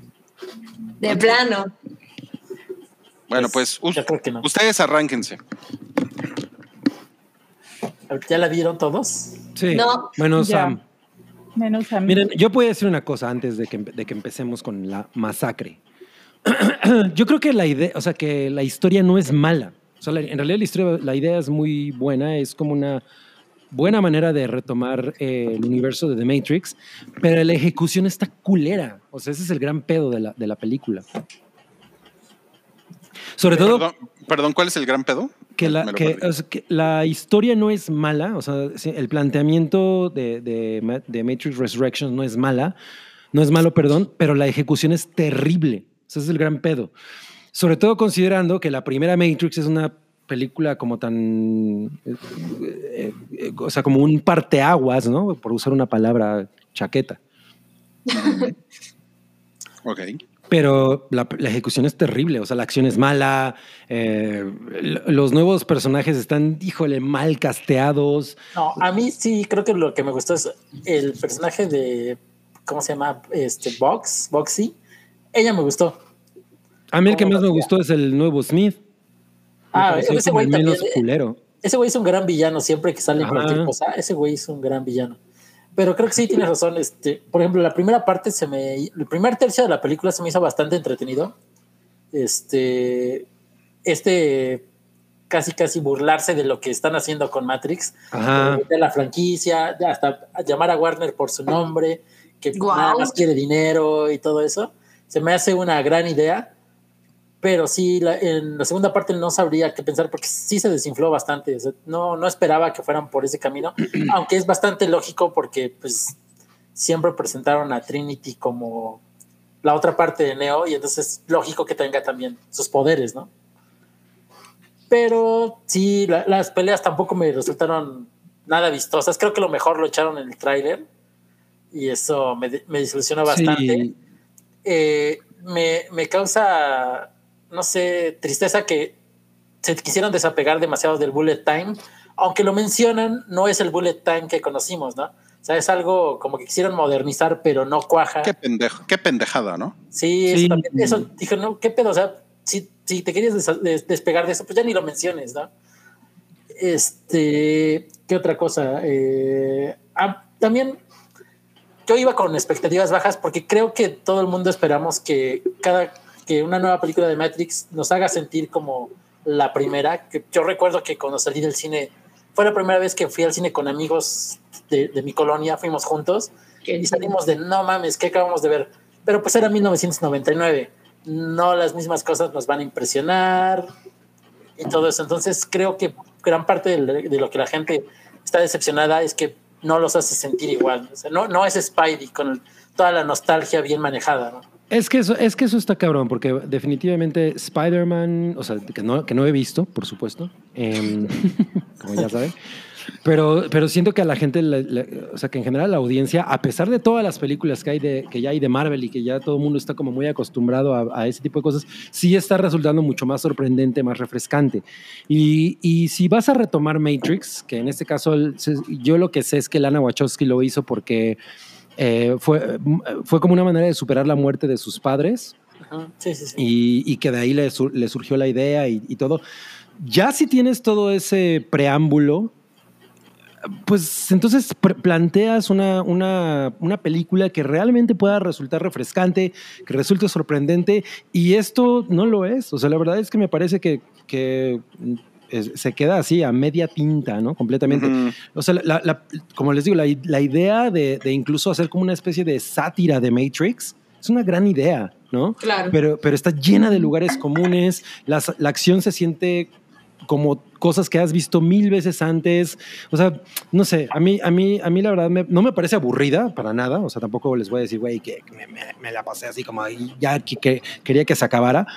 De plano. Bueno, pues Yo creo que no. ustedes arránquense. ¿Ya la vieron todos? Sí. No. Bueno, Ya. Sam. Menos a mí. Miren, yo voy a decir una cosa antes de que, de que empecemos con la masacre. (clears throat) yo creo que la idea, o sea, que la historia no es mala. O sea, la- en realidad la, historia, la idea es muy buena, es como una buena manera de retomar eh, el universo de The Matrix, pero la ejecución está culera. O sea, ese es el gran pedo de la, de la película. Sobre todo Perdón, perdón, ¿cuál es el gran pedo? que la, que, o sea, que la historia no es mala, o sea, el planteamiento de, de de Matrix Resurrections no es mala, no es malo, perdón, pero la ejecución es terrible. Ese es el gran pedo. Sobre todo considerando que la primera Matrix es una película como tan, eh, eh, eh, o sea, como un parteaguas, ¿no? Por usar una palabra chaqueta. (laughs) Ok. Pero la, la ejecución es terrible, o sea, la acción es mala, eh, los nuevos personajes están, híjole, mal casteados. No, a mí sí creo que lo que me gustó es el personaje de, ¿cómo se llama? Este, Box, Boxy. Ella me gustó. A mí el que ¿Cómo más me gustó es el nuevo Smith. Ah, ese güey también, eh, culero. Ese güey es un gran villano siempre que sale Ajá. cualquier cosa. Ese güey es un gran villano. Pero creo que sí tienes razón. Este, por ejemplo, la primera parte se me. El primer tercio de la película se me hizo bastante entretenido. Este. Este. Casi, casi burlarse de lo que están haciendo con Matrix. Ajá. de la franquicia, hasta llamar a Warner por su nombre, que nada más quiere dinero y todo eso. Se me hace una gran idea, pero sí, la- en la segunda parte no sabría qué pensar porque sí se desinfló bastante. O sea, no, no esperaba que fueran por ese camino, (clears throat) aunque es bastante lógico porque pues siempre presentaron a Trinity como la otra parte de Neo y entonces es lógico que tenga también sus poderes, ¿no? Pero sí, la- las peleas tampoco me resultaron nada vistosas. Creo que lo mejor lo echaron en el tráiler y eso me, me desilusiona bastante. Sí. Eh, me, me causa, no sé, tristeza que se quisieron desapegar demasiado del bullet time. Aunque lo mencionan, no es el bullet time que conocimos, ¿no? O sea, es algo como que quisieron modernizar, pero no cuaja. Qué pendejo, qué pendejada, ¿no? Sí, eso, también, eso dije, no, qué pedo, o sea, si, si te querías des- despegar de eso, pues ya ni lo menciones, ¿no? Este, ¿qué otra cosa? Eh, ah, también yo iba con expectativas bajas porque creo que todo el mundo esperamos que cada que una nueva película de Matrix nos haga sentir como la primera. Que yo recuerdo que cuando salí del cine fue la primera vez que fui al cine con amigos de, de mi colonia, fuimos juntos y salimos de no mames, ¿qué acabamos de ver? Pero pues era 1999, no las mismas cosas nos van a impresionar y todo eso. Entonces creo que gran parte de, de lo que la gente está decepcionada es que no los hace sentir igual. O sea, no, no es Spidey con el- toda la nostalgia bien manejada. ¿no? Es que eso, es que eso está cabrón, porque definitivamente Spider-Man, o sea, que no, que no he visto, por supuesto, em, (laughs) como ya saben. Pero, pero siento que a la gente, le- le- o sea, que en general la audiencia, a pesar de todas las películas que, hay de, que ya hay de Marvel y que ya todo el mundo está como muy acostumbrado a, a ese tipo de cosas, sí está resultando mucho más sorprendente, más refrescante. Y, y si vas a retomar Matrix, que en este caso el- yo lo que sé es que Lana Wachowski lo hizo porque eh, fue, fue como una manera de superar la muerte de sus padres Ajá. Sí, sí, sí. y, y que de ahí le, sur- le surgió la idea y, y todo. Ya si tienes todo ese preámbulo, pues entonces planteas una, una, una película que realmente pueda resultar refrescante, que resulte sorprendente, y esto no lo es. O sea, la verdad es que me parece que, que es- se queda así a media tinta, ¿no? Completamente. Ujú. O sea, la- la- como les digo, la, la idea de, de incluso hacer como una especie de sátira de Matrix es una gran idea, ¿no? Claro. Pero, pero está llena de lugares comunes, las- la acción se siente como cosas que has visto mil veces antes. O sea, no sé, a mí, a mí, a mí la verdad me- no me parece aburrida para nada. O sea, tampoco les voy a decir, güey, que me, me- me la pasé así como ahí, ya que, que quería que se acabara.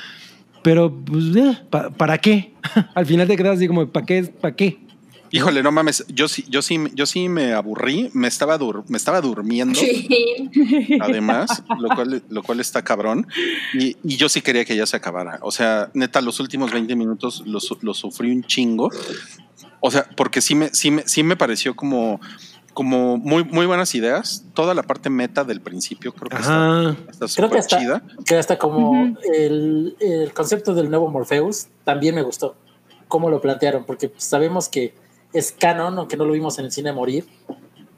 Pero, pues, ¿pa- ¿para qué? (laughs) Al final te quedas así como, ¿para qué? ¿Para qué? Híjole, no mames, yo sí, yo sí, yo sí me aburrí, me estaba, dur- me estaba durmiendo, Sí. (laughs) además, lo cual, lo cual está cabrón. Y, y yo sí quería que ya se acabara. O sea, neta, los últimos 20 minutos los su- sufrí un chingo. O sea, porque sí me, sí me, sí me pareció como, como muy, muy buenas ideas. Toda la parte meta del principio creo que está, Ajá. está Creo que hasta, chida. que hasta como Ujú. el, el concepto del nuevo Morpheus también me gustó. Cómo lo plantearon, porque sabemos que es canon, aunque no lo vimos en el cine morir,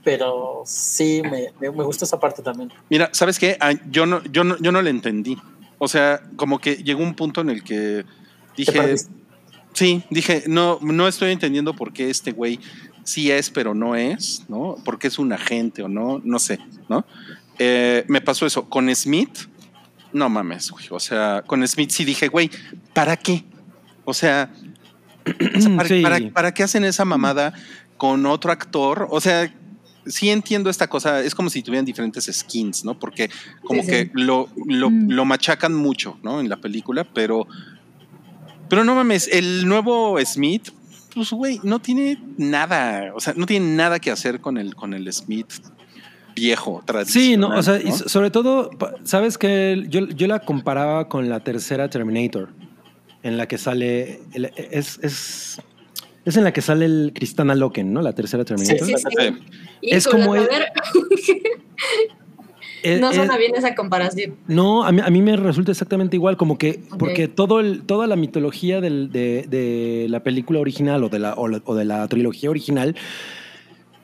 pero sí me, me, me gustó esa parte también. Mira, ¿sabes qué? Ah, yo no, yo no, yo no le entendí. O sea, como que llegó un punto en el que ¿Te dije, sí, dije, no, no estoy entendiendo por qué este güey sí es, pero no es, ¿no? Porque es un agente o no, no sé, ¿no? Eh, me pasó eso. Con Smith, no mames, güey. O sea, con Smith sí dije, güey, ¿para qué? (clears throat) O sea, ¿para, Sí. para- para qué hacen esa mamada con otro actor? O sea, sí entiendo esta cosa, es como si tuvieran diferentes skins, ¿no? Porque como Sí, sí. que lo, lo, Mm. lo machacan mucho, ¿no? En la película, pero, pero no mames, el nuevo Smith, pues güey, no tiene nada, o sea, no tiene nada que hacer con el, con el Smith viejo, tradicional. Sí, no, o sea, y sobre todo, sabes que yo, yo la comparaba con la tercera Terminator, en la que sale, el- es, es, es en la que sale el Cristana Loken, ¿no? La tercera Terminator. Sí, sí. Sí. Es Híjole, como el- (laughs) Eh, no eh, suena bien esa comparación. No, a mí, a mí me resulta exactamente igual, como que, porque todo el, toda la mitología del- de, de la película original o de la, o la, o de la trilogía original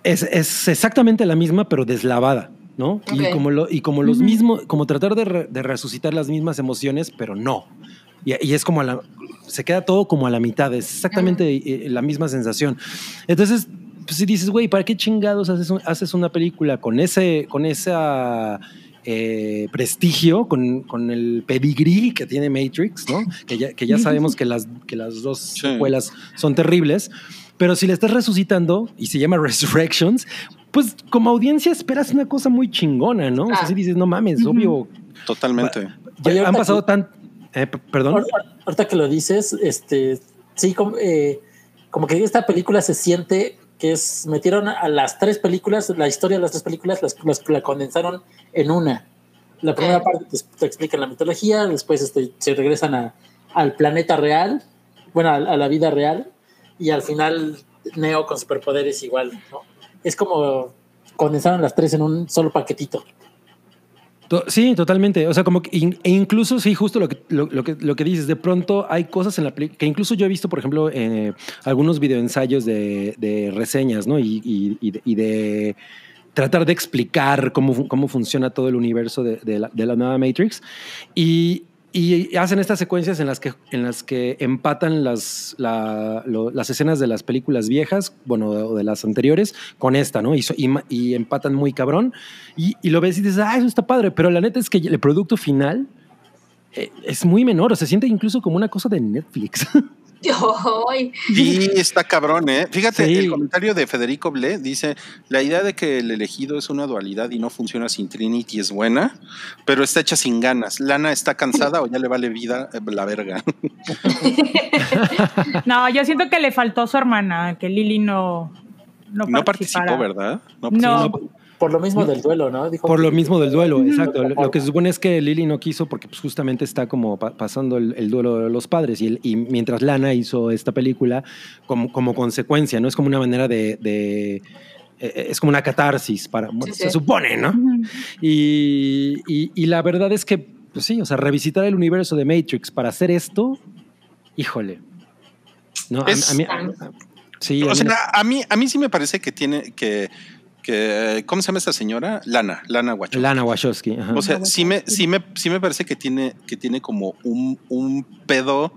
es, es exactamente la misma, pero deslavada, ¿no? Y como, lo, y como los mismos, como tratar de, re- de resucitar las mismas emociones, pero no. Y, y es como a la, se queda todo como a la mitad, es exactamente eh, la misma sensación. Entonces, pues si dices, güey, ¿para qué chingados haces, un- haces una película con ese, con esa eh, prestigio, con, con el pedigrí que tiene Matrix, ¿no? Que ya, que ya sabemos que las, que las dos Sí. secuelas son terribles. Pero si le estás resucitando y se llama (laughs) Resurrections, pues como audiencia esperas una cosa muy chingona, ¿no? O sea, Ah. si dices, no mames, obvio. Totalmente. ya Oye, han pasado que- tan. eh, perdón. Ahor- Ahorita que lo dices, este, sí, como, eh, como que esta película se siente que es, metieron a las tres películas, la historia de las tres películas, las, las- la condensaron en una. La primera parte te, te explican la mitología, después este, se regresan a- al planeta real, bueno, a, a la vida real, y al final Neo con superpoderes igual, ¿no? Es como condensaron las tres en un solo paquetito. Sí, totalmente. O sea, como que in- e incluso, sí, justo lo que, lo, lo que, lo que dices, de pronto hay cosas en la película que incluso yo he visto, por ejemplo, eh, algunos videoensayos de, de reseñas, ¿no? Y, y- y de, y de tratar de explicar cómo, cómo funciona todo el universo de, de la, de la nueva Matrix. Y y hacen estas secuencias en las que, en las que empatan las, la- lo- las escenas de las películas viejas, bueno, o de las anteriores, con esta, ¿no? Y, y y empatan muy cabrón. Y, y lo ves y dices, ah, eso está padre. Pero la neta es que el producto final eh, es muy menor. O se siente incluso como una cosa de Netflix. (laughs) Sí, (laughs) está cabrón, ¿eh? Fíjate, Sí. el comentario de Federico Ble dice, la idea de que el elegido es una dualidad y no funciona sin Trinity es buena, pero está hecha sin ganas. Lana está cansada o ya le vale vida eh, la verga. (laughs) No, yo siento que le faltó a su hermana, que Lili no, no, No participó, ¿verdad? No. participó. Por lo mismo del duelo, ¿no? Dijo Por que- lo mismo del (laughs) duelo, exacto. Lo, lo que se supone es que Lily no quiso porque pues, justamente está como pa- pasando el, el duelo de los padres y, el- y mientras Lana hizo esta película como, como consecuencia, ¿no? Es como una manera de... de- eh, es como una catarsis para, bueno, Sí, se sí. supone, ¿no? Y, y- y la verdad es que, pues sí, o sea, revisitar el universo de Matrix para hacer esto, híjole. No, a- Es- a, mí- a- sí, a O mí- sea, a mí, a mí sí me parece que tiene que, que ¿cómo se llama esta señora? Lana, Lana Wachowski. Lana Wachowski. ajá. O sea, sí me, sí me, sí me parece que tiene, que tiene como un, un pedo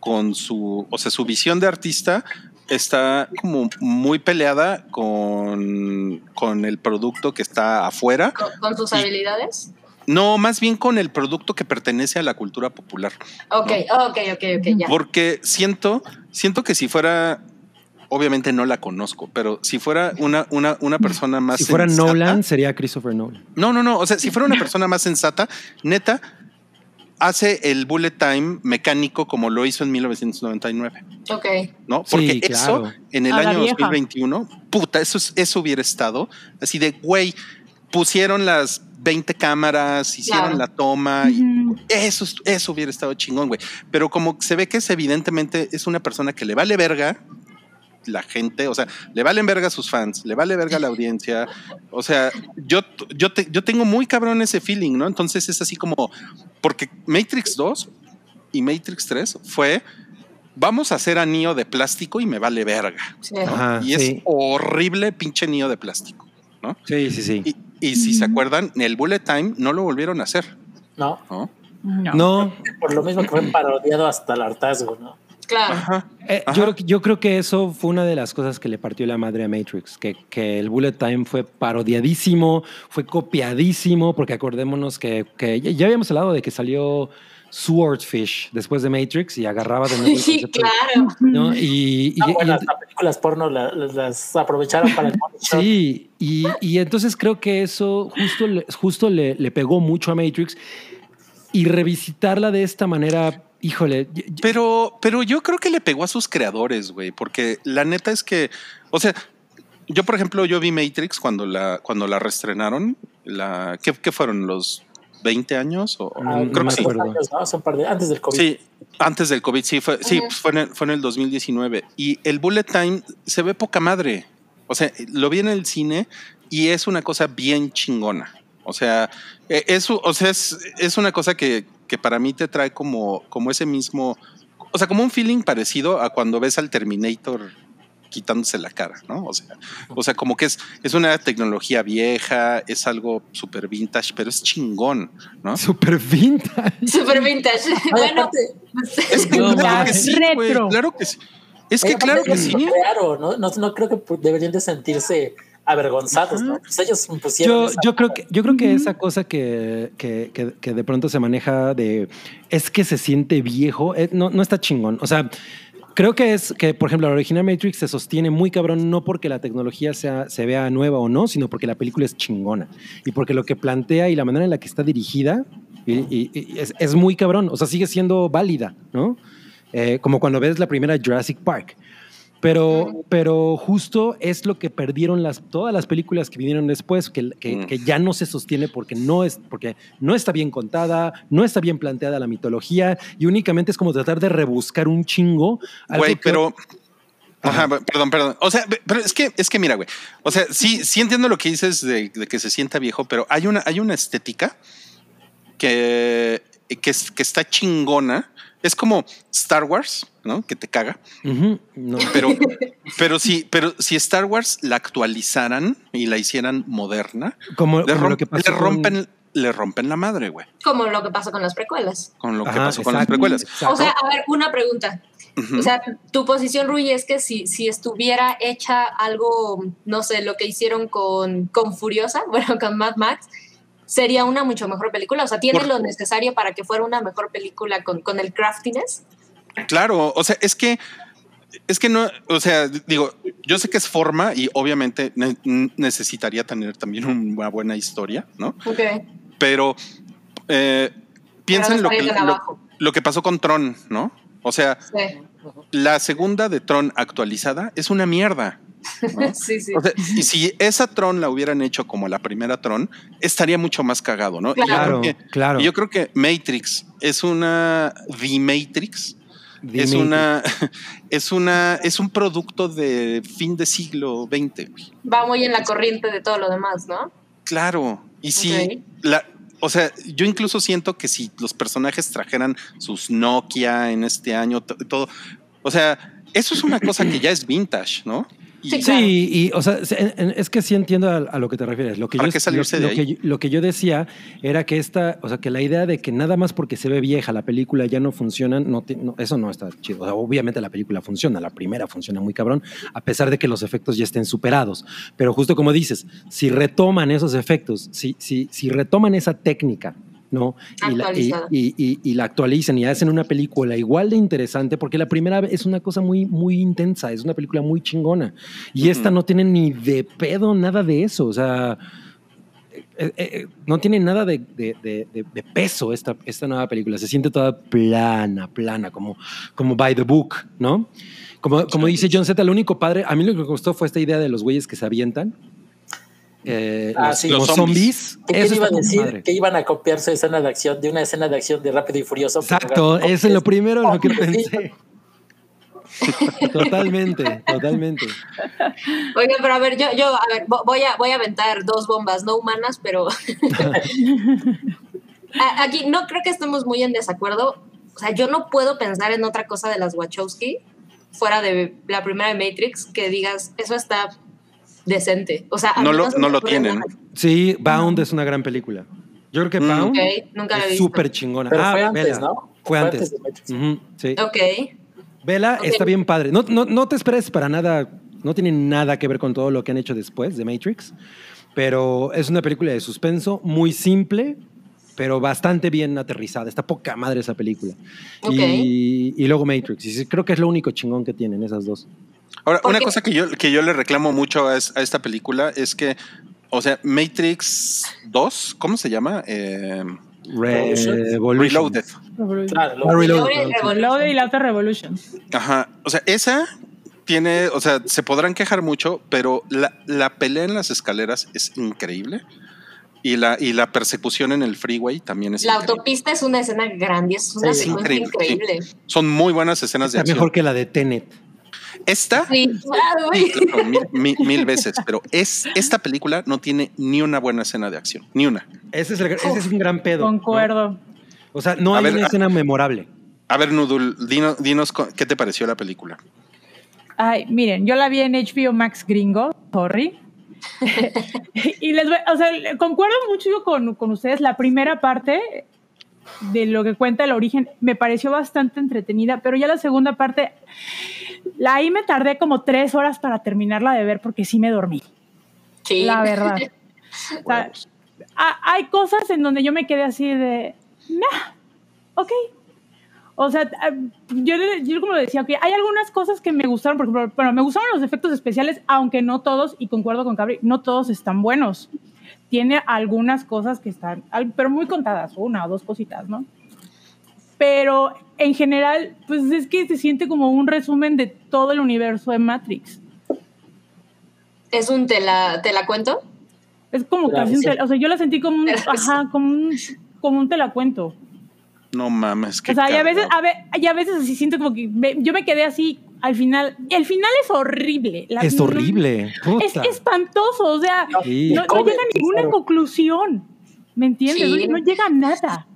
con su, o sea, su visión de artista está como muy peleada con, con el producto que está afuera. con, con sus Y- habilidades. No, más bien con el producto que pertenece a la cultura popular. Ok, ok, ok, ok, ya. Porque siento, siento que si fuera, obviamente no la conozco, pero si fuera una, una, una persona más si fuera sensata- Nolan, sería Christopher Nolan. No, no, no. O sea, si fuera una persona más sensata, neta, hace el bullet time mecánico como lo hizo en 1999, Ok. ¿no? Sí, Porque claro. eso en el A año vieja. 2021, puta, eso, es- eso hubiera estado así de, güey, pusieron las 20 cámaras, hicieron Claro. la toma, y eso, es- eso hubiera estado chingón, güey. Pero como se ve que es evidentemente es una persona que le vale verga la gente, o sea, le valen verga a sus fans, le vale verga a la audiencia. O sea, yo, yo, te- yo tengo muy cabrón ese feeling, ¿no? Entonces es así como, porque Matrix 2 y Matrix 3 fue, vamos a hacer anillo de plástico y me vale verga. Sí. ¿no? Ajá, y es sí. horrible pinche anillo de plástico. ¿no? Sí, sí, sí. Y, y si se acuerdan, el bullet time no lo volvieron a hacer. No, ¿no? No. No, por lo mismo que fue parodiado hasta el hartazgo, ¿no? Claro. Ajá. eh, Ajá. yo, creo que- yo creo que eso fue una de las cosas que le partió la madre a Matrix, que, que el bullet time fue parodiadísimo, fue copiadísimo, porque acordémonos que, que ya ya habíamos hablado de que salió Swordfish después de Matrix y agarraba de nuevo el (laughs) Sí, claro. ¿no? Y, y- Ah, bueno, y- películas porno la- las aprovecharon para el. (laughs) Sí, y, y entonces creo que eso justo, le, justo le, le pegó mucho a Matrix y revisitarla de esta manera, híjole, Pero, pero yo creo que le pegó a sus creadores, güey, porque la neta es que, o sea, yo por ejemplo, yo vi Matrix cuando la, cuando la reestrenaron, la, ¿qué, qué fueron los 20 años? O, Ah, no creo que sí. años, ¿no? Un par de antes del COVID. Sí, antes del COVID, sí, fue, sí, pues fue, en el, fue en el 2019. Y el Bullet Time se ve poca madre. O sea, lo vi en el cine y es una cosa bien chingona. O sea, eh, es, o sea, es, es una cosa que, que para mí te trae como, como ese mismo, o sea, como un feeling parecido a cuando ves al Terminator quitándose la cara, ¿no? O sea, o sea, como que es, es una tecnología vieja, es algo súper vintage, pero es chingón, ¿no? (laughs) super vintage. Super vintage. (laughs) Bueno, aparte, Es que No, claro que sí, claro que. Es que Oye, claro que sí. crearon, ¿no? No, no creo que deberían de sentirse avergonzados, ¿no? Pues ellos impusieron. Yo, yo creo que yo creo que esa cosa que, que, que- que de pronto se maneja de es que se siente viejo, eh, no, no está chingón. O sea, creo que es que, por ejemplo, la original Matrix se sostiene muy cabrón, no porque la tecnología sea, se vea nueva o no, sino porque la película es chingona. Y porque lo que plantea y la manera en la que está dirigida y- y- y es, es muy cabrón. O sea, sigue siendo válida, ¿no? Eh, como cuando ves la primera Jurassic Park. Pero, pero justo es lo que perdieron las, todas las películas que vinieron después, que, que- Mm. que ya no se sostiene porque no, es, porque no está bien contada, no está bien planteada la mitología y únicamente es como tratar de rebuscar un chingo. Güey, pero. Ajá, perdón, perdón. O sea, pero es que, es que mira, güey. O sea, sí, sí entiendo lo que dices de, de que se sienta viejo, pero hay una, hay una estética que, que, que está chingona. Es como Star Wars, ¿no? Que te caga. No. Pero, (laughs) pero sí, pero si Star Wars la actualizaran y la hicieran moderna, Como, le, como lo que pasó le con- rompen, le rompen la madre, güey. Como lo que pasó con las precuelas. Con lo que pasó con las exacto. precuelas. O sea, a ver, una pregunta. O sea, tu posición, Rui, es que si, si estuviera hecha algo, no sé, lo que hicieron con, con Furiosa, (laughs) bueno, con Mad Max, sería una mucho mejor película. O sea, tiene Por- lo necesario para que fuera una mejor película con, con el craftiness. Claro, o sea, es que es que no, o sea, digo, yo sé que es forma y obviamente ne- necesitaría tener también una buena historia, ¿no? Ok. Pero eh, piensa en lo que, lo, que pasó con Tron, ¿no? O sea, Sí, la segunda de Tron actualizada es una mierda. ¿no? (laughs) sí, sí. O sea, y si esa Tron la hubieran hecho como la primera Tron, estaría mucho más cagado, ¿no? Y yo Claro, creo que- claro. yo creo que Matrix es una The Matrix. Es una, (laughs) es una, es un producto de fin de siglo XX. Va muy en la corriente de todo lo demás, ¿no? Claro. Y si la, o sea, yo incluso siento que si los personajes trajeran sus Nokia en este año, to- todo, o sea, eso es una cosa que ya es vintage, ¿no? Y- Sí, y, o sea, es que sí entiendo a, a lo que te refieres. Lo que, ¿Para yo, qué salirse lo, de lo ahí? que, yo- lo que yo decía era que esta, o sea, que la idea de que nada más porque se ve vieja la película ya no funciona, no, te- no, eso no está chido. O sea, obviamente la película funciona, la primera funciona muy cabrón, a pesar de que los efectos ya estén superados. Pero justo como dices, si retoman esos efectos, si, si, si retoman esa técnica, ¿no? Y la, y, Actualizada. y- y- y la actualizan y hacen una película igual de interesante, porque la primera es una cosa muy, muy intensa, es una película muy chingona. Y esta no tiene ni de pedo nada de eso, o sea, eh, eh, no tiene nada de, de- de- de- de peso esta, esta nueva película, se siente toda plana, plana, como, como by the book, ¿no? Como, como dice John Z, lo único padre, a mí lo que me gustó fue esta idea de los güeyes que se avientan. Eh, Ah, los, sí. los Los zombies. ¿Qué Eso iba a decir? madre. Que iban a copiar su escena de acción de una escena de acción de Rápido y Furioso. Exacto, eso es lo primero en lo que (laughs) pensé. Totalmente, totalmente. Oiga, pero a ver, yo, yo, a ver, vo- voy a, voy a aventar dos bombas no humanas, pero (laughs) aquí no creo que estemos muy en desacuerdo. O sea, yo no puedo pensar en otra cosa de las Wachowski fuera de la primera de Matrix que digas, eso está decente. O sea, No lo- no lo tienen. nada. Sí, Bound es una gran película. Yo creo que Mm. Bound Ok, nunca la es súper chingona. Pero Ah, fue antes, vela. ¿no? Fue antes. de Matrix. Ujú, sí. Ok. Vela Ok. está bien padre. No, no, no te esperes para nada, no tiene nada que ver con todo lo que han hecho después de Matrix, pero es una película de suspenso muy simple, pero bastante bien aterrizada. Está poca madre esa película. Ok. Y, y luego Matrix. Y creo que es lo único chingón que tienen esas dos. Ahora, ¿Por una cosa que yo, que yo le reclamo mucho a, es- a esta película es que, o sea, Matrix 2, ¿cómo se llama? Eh, Revolution. Reloaded. Claro, lo- Ah, Reloaded, Reloaded, sí. Reloaded y la otra Revolution. Ajá. O sea, esa tiene, o sea, se podrán quejar mucho, pero la, la pelea en las escaleras es increíble. Y la, y la persecución en el freeway también es La increíble. autopista es una escena grande, es una Sí, secuencia increíble, increíble. Son muy buenas escenas de Está acción. mejor que la de Tenet. Esta, Sí, claro, claro, mil, mil- mil veces, pero es, esta película no tiene ni una buena escena de acción, ni una. Ese es, el- ese es un gran pedo. ¿no? Concuerdo. O sea, no A hay ver, una a- escena memorable. A ver, Nudul, dino- dinos, qué te pareció la película. Ay, miren, yo la vi en HBO Max Gringo, sorry. (laughs) y les voy, o sea, concuerdo mucho yo con, con ustedes. La primera parte de lo que cuenta el origen me pareció bastante entretenida, pero ya la segunda parte, la ahí me tardé como tres horas para terminarla de ver porque sí me dormí, Sí. la verdad. (laughs) O sea, ha- hay cosas en donde yo me quedé así de, nah, ok. O sea, ah, yo, yo como decía, ok, hay algunas cosas que me gustaron, por ejemplo, bueno, me gustaron los efectos especiales, aunque no todos, y concuerdo con Cabri, no todos están buenos. Tiene algunas cosas que están, pero muy contadas, una o dos cositas, ¿no? Pero en general, pues es que se siente como un resumen de todo el universo de Matrix. Es un te la, te la cuento. Es como Claro, casi un tel- o sea, yo la sentí como un, (laughs) ajá, como un, como un te la cuento. No mames, qué O sea, y a veces, a, ve- y a veces así siento como que me- yo me quedé así al final. El final es horrible. La- Es no- horrible. Es espantoso. O sea, Sí. no, llega a ninguna conclusión. ¿Me entiendes? Sí. No, no llega a nada.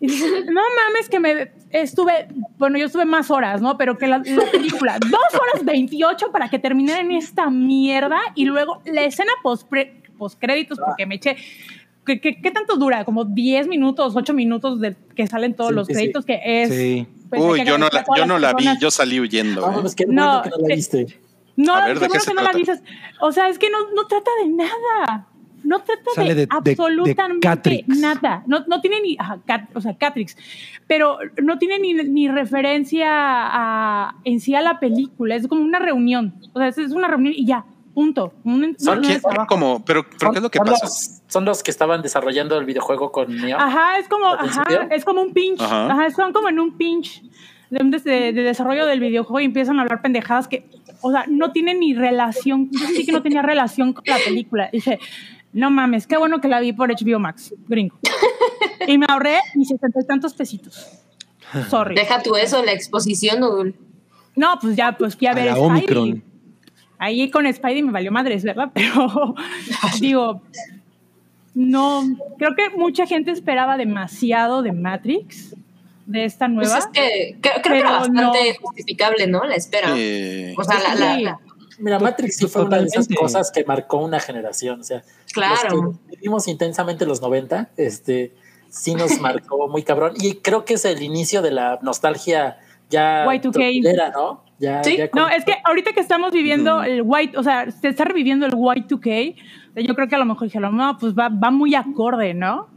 Y dices, (laughs) no mames que me estuve, bueno, yo estuve más horas, ¿no? Pero que la, la película, (laughs) dos horas 28 para que terminara en esta mierda y luego la escena post créditos porque me eché ¿qué, qué, qué tanto dura? Como 10 minutos, 8 minutos de que salen todos Sí, los sí, sí. créditos, que es... Sí. pues, Uy, yo no la, yo no la vi, yo salí huyendo. Pues qué No, bueno que no la viste. No, A ver, ¿de qué qué bueno se que no la dices. O sea, es que no, no trata de nada. No trata Sale de, de- de- de absolutamente Catrix. nada. No, no tiene ni, ajá, Cat- o sea, Catrix, pero no tiene ni, ni referencia a, en sí a la película. Es como una reunión. O sea, es, es una reunión y ya, punto. Un, Son un- ¿Quién- un trabajo. cómo? ¿Pero, pero qué es lo que son pasa? Los, son los que estaban desarrollando el videojuego con Neo. Ajá, es como, ¿Al ajá, es como un pinch. Ajá. Ajá, son como en un pinch de, de- de desarrollo del videojuego y empiezan a hablar pendejadas que, o sea, no tienen ni relación. Yo sí que no tenía relación con la película. Dije, no mames, qué bueno que la vi por HBO Max, gringo. Y me ahorré mis setenta y tantos pesitos. Sorry. Deja tú eso, la exposición, Nudul. No, pues ya, pues fui a A ver la Spidey. Omicron. Ahí con Spidey me valió madres, ¿verdad? (laughs) Pero digo, no, creo que mucha gente esperaba demasiado de Matrix, de esta Pues nueva. es que creo, creo que era bastante no. justificable, ¿no? La espera. Eh, o sea, la, la- Sí. la- Mira, Matrix sí fue una de esas cosas que marcó una generación. O sea, claro. los que vivimos intensamente los 90, este, sí nos (laughs) marcó muy cabrón. Y creo que es el inicio de la nostalgia ya Y2K. era, ¿no? Ya, Sí. ya No, es que ahorita que estamos viviendo el white, o sea, se está reviviendo el Y2K, yo creo que a lo mejor dijeron, no, pues va, va muy acorde, ¿no?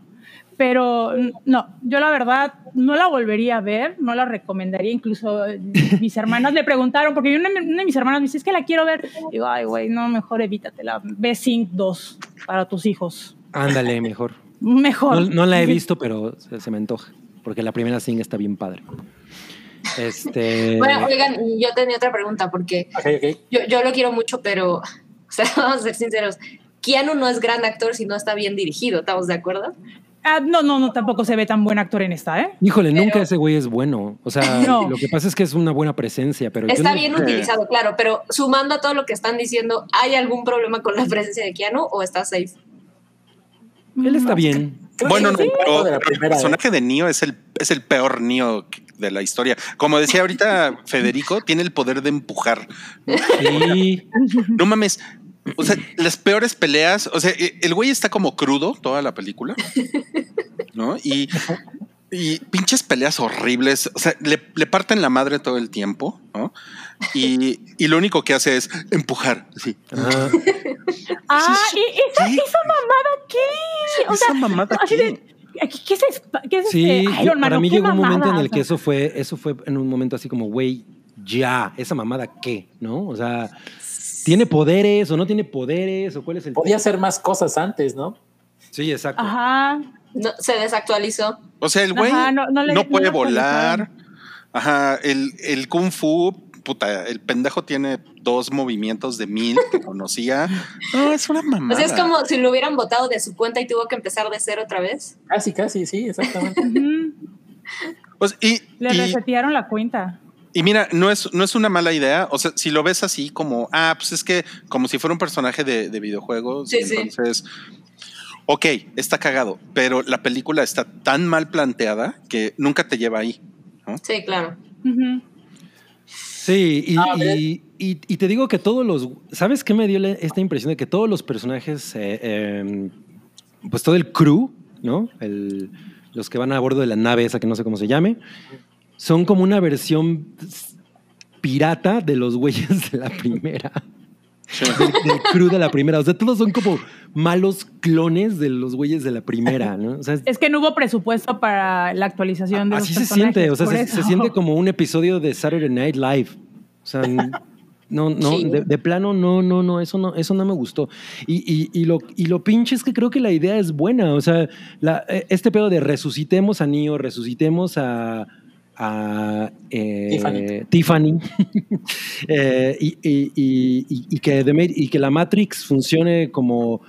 Pero no, yo la verdad no la volvería a ver, no la recomendaría. Incluso eh, mis hermanas le preguntaron, porque una, una de mis hermanas me dice, es que la quiero ver. Digo, ay, güey, no, mejor evítatela. Ve Sync 2 para tus hijos. Ándale, mejor. Mejor. No, no la he visto, pero se, se me antoja. Porque la primera Sing está bien padre. Este. Bueno, oigan, yo tenía otra pregunta porque yo, yo lo quiero mucho, pero, (laughs) o sea, vamos a ser sinceros. Keanu no es gran actor si no está bien dirigido, ¿estamos de acuerdo? Ah, no, no, no, tampoco se ve tan buen actor en esta, ¿eh? Híjole, pero- nunca ese güey es bueno. O sea, (laughs) No. lo que pasa es que es una buena presencia, pero yo Está no- bien utilizado, claro, pero sumando a todo lo que están diciendo, ¿hay algún problema con la presencia de Keanu o está safe? Él está bien. Creo bueno, no, pero el ¿eh? personaje de Neo es el, es el peor Neo de la historia. Como decía ahorita Federico, tiene el poder de empujar. Sí. No mames. O sea, (clears throat) las peores peleas, o sea, e- el güey está como crudo toda la película, (laughs) ¿no? Y, y pinches peleas horribles, o sea, le, le parten la madre todo el tiempo, ¿no? Y, y lo único que hace es empujar, sí. Ajá. Ah, ¿y esa, ¿Qué? esa mamada qué? O ¿Esa sea, mamada qué? de, ¿qué es, qué es Sí, este yo- Iron Man? para ¿O mí llegó un momento en el que eso fue, eso fue en un momento así como, güey, ya, esa mamada qué, ¿no? O sea, ¿tiene poderes o no tiene poderes o cuál es el Podía hacer más cosas antes, ¿no? Sí, exacto. Ajá. No, se desactualizó. O sea, el güey Ajá, no, no- no le- no puede volar. Ajá, el, el kung fu, puta, el pendejo tiene dos movimientos de mil que (laughs) conocía. No, es una O mamada. sea, es como si lo hubieran votado de su cuenta y tuvo que empezar de cero otra vez. Casi, casi, sí, exactamente. O sea, y, Le y- resetearon la cuenta. Y mira, no es, no es una mala idea. O sea, si lo ves así como, ah, pues es que como si fuera un personaje de, de videojuegos, Sí, sí. entonces, ok, está cagado, pero la película está tan mal planteada que nunca te lleva ahí. Sí, claro. Sí, y, A ver. y- y- y te digo que todos los. ¿Sabes qué me dio esta impresión de que todos los personajes, eh, eh, pues todo el crew, ¿no? El- los que van a bordo de la nave esa que no sé cómo se llame, son como una versión pirata de los güeyes de la primera. Del, del crew de la primera. O sea, todos son como malos clones de los güeyes de la primera, ¿no? O sea, Es que no hubo presupuesto para la actualización de los Así se siente, o sea, se, siente como un episodio de Saturday Night Live. O sea, no, no, Sí. de, de plano, no, no, no, eso no, eso no me gustó. Y, y, y lo, y lo pinche es que creo que la idea es buena. O sea, la- eh, este pedo de resucitemos a Neo, resucitemos a, a eh, Tiffany. Tiffany, (laughs) eh, y, y- y- y- y que The Ma- y que la Matrix funcione como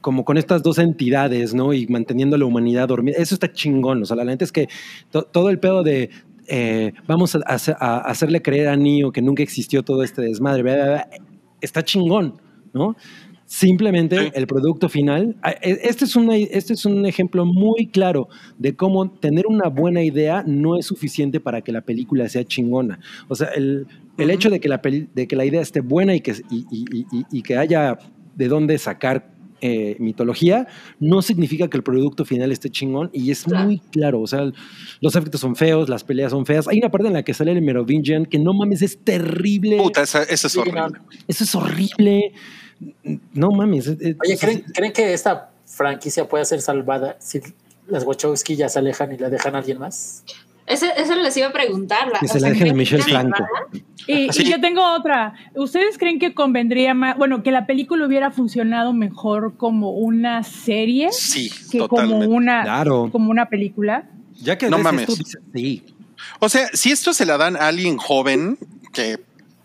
como con estas dos entidades, ¿no? Y manteniendo a la humanidad dormida. Eso está chingón. O sea, la neta es que to- todo el pedo de eh, vamos a, hacer- a hacerle creer a Neo que nunca existió todo este desmadre, bla, bla, bla, está chingón, ¿no? Simplemente Sí. el producto final. ah, e- Este es, una- este es un ejemplo muy claro de cómo tener una buena idea no es suficiente para que la película sea chingona. O sea, el, el hecho de que, la peli- de que la idea esté buena y que, y, y- y- y que haya de dónde sacar eh, mitología, no significa que el producto final esté chingón y es Claro. muy claro. O sea, los efectos son feos, las peleas son feas. Hay una parte en la que sale el Merovingian que no mames, es terrible. Puta, esa, esa es horrible. Eso es horrible. No mames. es- es- Oye, ¿creen, ¿creen que esta franquicia puede ser salvada si las Wachowski ya se alejan y la dejan a alguien más? Eso les iba a preguntar. la- Que se la dejen a ¿creen Michelle Franco. Y, Sí. y yo tengo otra. ¿Ustedes creen que convendría más, bueno, que la película hubiera funcionado mejor como una serie Sí, que como totalmente. una, Claro. como una película? Ya que No mames. esto, sí. O sea, si esto se la dan a alguien joven, que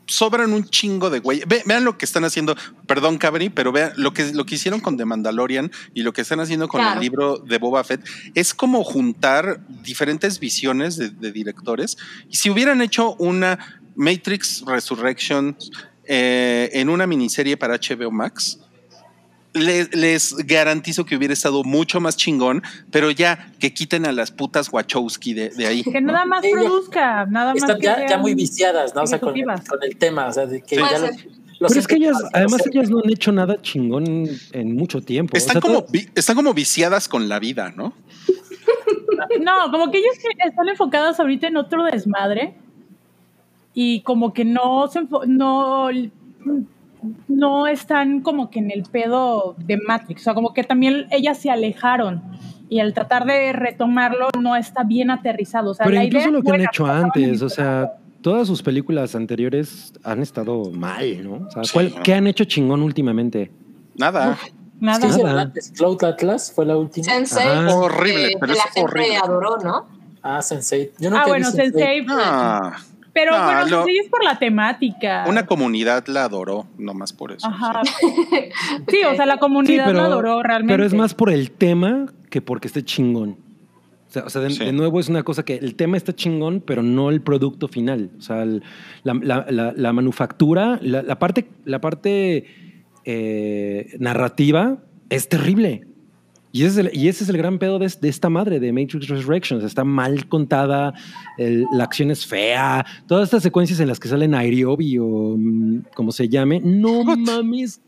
sobran un chingo de güey. Ve- vean lo que están haciendo, perdón, Cabri, pero vean lo que, lo que hicieron con The Mandalorian y lo que están haciendo con Claro. el libro de Boba Fett es como juntar diferentes visiones de, de directores. Y si hubieran hecho una Matrix Resurrections eh, en una miniserie para HBO Max, le- les garantizo que hubiera estado mucho más chingón, pero ya que quiten a las putas Wachowski de, de ahí. Que nada más produzca, nada más Están ya, muy viciadas, ¿no? O sea, con, el tema, o sea, de que ya los- los Pero es que ellas, además, ellas no han hecho nada chingón en mucho tiempo. O Están sea, como, vi- están como viciadas con la vida, ¿no? No, como que ellos están enfocadas ahorita en otro desmadre y como que no se enfo- no no están como que en el pedo de Matrix, o sea, como que también ellas se alejaron y al tratar de retomarlo no está bien aterrizado, o sea, Pero la incluso idea lo es que han hecho antes, o sea, todas sus películas anteriores han estado mal, ¿no? O sea, Sí. ¿cuál- ¿qué han hecho chingón últimamente? Nada. ¿Qué nada. hicieron Nada. antes? Cloud Atlas fue la última. Sensei, que- Horrible, que pero la es gente horrible. adoró, ¿no? Ah, Sensei. Yo nunca Ah, bueno, Sensei, Ah, pero No, bueno, lo- es por la temática. una comunidad la adoró, nomás por eso. Ajá. Sí, o sea, la Sí, comunidad pero, lo adoró realmente. pero es más por el tema que porque esté chingón. O sea, o sea, de, Sí. de nuevo es una cosa que el tema está chingón, pero no el producto final. O sea, el- la, la- la- la manufactura, la, la parte, la parte eh, narrativa es terrible. Y ese, es el, y ese es el gran pedo de, de esta madre de Matrix Resurrections. Está mal contada, el- la acción es fea. Todas estas secuencias en las que salen Airiobi o mm, como se llame, no mames.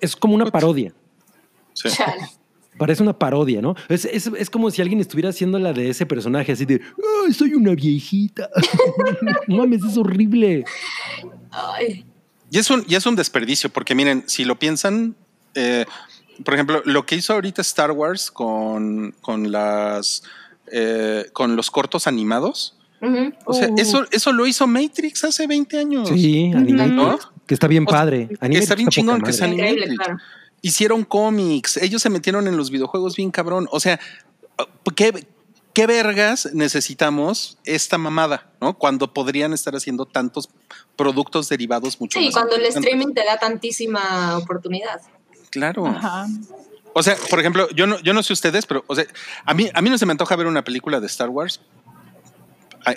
Es como una parodia. Sí. Parece una parodia, ¿no? Es, es, es como si alguien estuviera haciendo la de ese personaje, así de, ¡ay, soy una viejita! (laughs) no mames, es horrible. Ay, Y es un, y es un desperdicio, porque miren, si lo piensan, eh, por ejemplo, lo que hizo ahorita Star Wars con, con las eh, con los cortos animados. O sea, Uh. eso, eso lo hizo Matrix hace 20 años. Sí, Animatrix, ¿No? que está bien O sea, padre. que Animatrix está bien chingón, que Increíble, Animatrix. claro. Hicieron cómics, ellos se metieron en los videojuegos bien cabrón. O sea, ¿qué, qué vergas necesitamos esta mamada, ¿no? Cuando podrían estar haciendo tantos productos derivados mucho Sí, más cuando el streaming te da tantísima oportunidad. Claro. Ajá. O sea, por ejemplo, yo no, yo no sé ustedes, pero o sea, a mí, a mí no se me antoja ver una película de Star Wars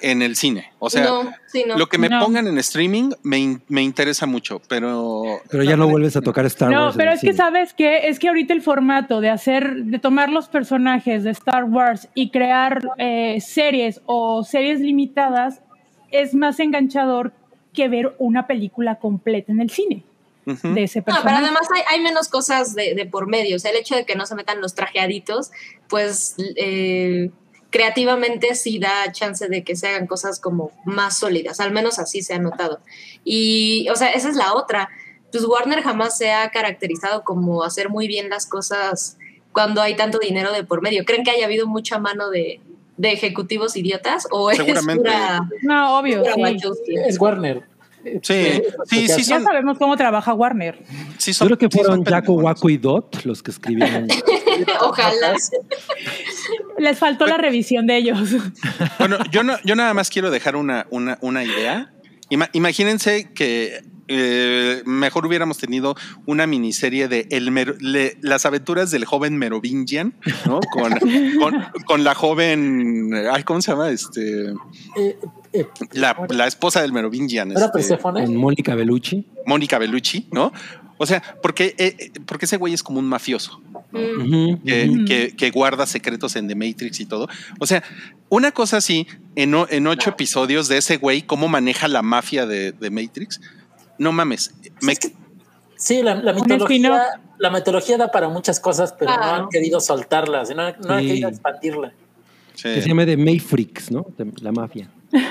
en el cine. O sea, no, sí, no. lo que me No. pongan en streaming me, in- me interesa mucho, pero. Pero ya no vuelves a tocar Star No, Wars. en pero el es que sabes que es que ahorita el formato de hacer, de tomar los personajes de Star Wars y crear eh, series o series limitadas es más enganchador que ver una película completa en el cine De ese No, pero personaje. además hay, hay menos cosas de, de por medio. O sea, el hecho de que no se metan los trajeaditos, pues eh, creativamente sí da chance de que se hagan cosas como más sólidas. Al menos así se ha notado. Y, o sea, esa es la otra. Pues Warner jamás se ha caracterizado como hacer muy bien las cosas cuando hay tanto dinero de por medio. ¿Creen que haya habido mucha mano de, de ejecutivos idiotas? ¿O es pura, No, obvio, pura sí. Es Warner. Sí, sí, sí, Ya son, sabemos cómo trabaja Warner. sí son- creo que fueron Jaco. Waco y Dot los que escribieron. (laughs) Ojalá. Les faltó la revisión de ellos. Bueno, yo, no, yo nada más quiero dejar una, una, una idea. Ima- imagínense que eh, mejor hubiéramos tenido una miniserie de el Mero- le- las aventuras del joven Merovingian, ¿no? Con, (laughs) con, con la joven, ay, ¿cómo se llama? Este, Eh, eh, la, la esposa del Merovingian, ¿Era este, Mónica Bellucci. Mónica Bellucci, ¿no? O sea, porque, porque ese güey es como un mafioso. Mm. Que, que- que guarda secretos en The Matrix y todo. O sea, una cosa así, en, en ocho episodios de ese güey, cómo maneja la mafia de, de Matrix. No mames. Me, Es que Sí, la, la mitología, la mitología da para muchas cosas, pero no han querido soltarla, no, no han querido expandirla. Sí. Que se llame de Mayfrix, ¿no? De la mafia. (laughs)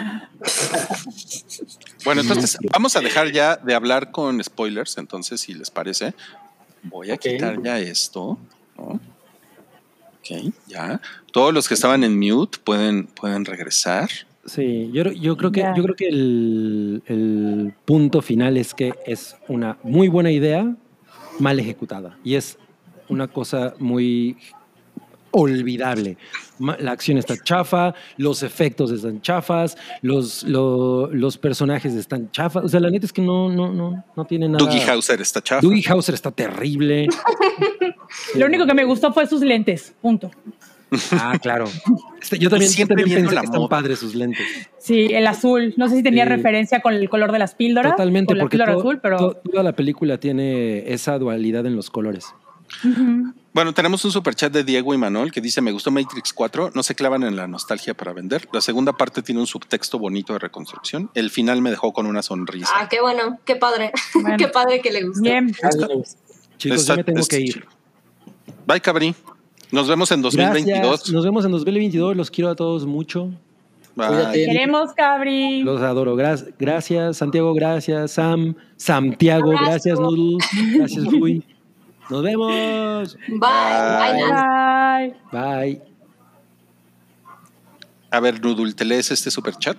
Bueno, entonces vamos a dejar ya de hablar con spoilers, entonces, si les parece, voy a quitar ya esto. ¿no? Ok, ya. Todos los que estaban en mute pueden, pueden regresar. Sí, yo, yo creo que, yo creo que el, el punto final es que es una muy buena idea mal ejecutada. Y es una cosa muy olvidable. La acción está chafa, los efectos están chafas, los, lo- los personajes están chafas. O sea, la neta es que no, no, no, no tiene nada. Dougie Hauser está chafa. Doogie Howser está terrible. (laughs) Lo único que me gustó fue sus lentes, punto. Ah, claro. Este, yo también, yo Siempre también pensé la que están padres sus lentes. Sí, el azul. No sé si tenía Sí. referencia con el color de las píldoras. Totalmente, con la porque píldora azul, pero. to- toda la película tiene esa dualidad en los colores. Bueno, tenemos un superchat de Diego y Manuel que dice, me gustó Matrix 4, no se clavan en la nostalgia para vender. La segunda parte tiene un subtexto bonito de reconstrucción. El final me dejó con una sonrisa. Ah, qué bueno, qué padre. (laughs) Bueno. qué padre que le gustó. Bien. Chicos, Está- yo me tengo está que ir. Bye, Cabri. Nos vemos en 2022. Gracias. Nos vemos en 2022. Los quiero a todos mucho. Bye. Cuídate. Queremos, Cabri. Los adoro. Gra- gracias, Santiago. Gracias, Sam. Santiago. Gracias, Noodles. Gracias, Rui. Nos vemos. Bye. Bye. Bye. Bye. A ver, Nudul, ¿te lees este superchat?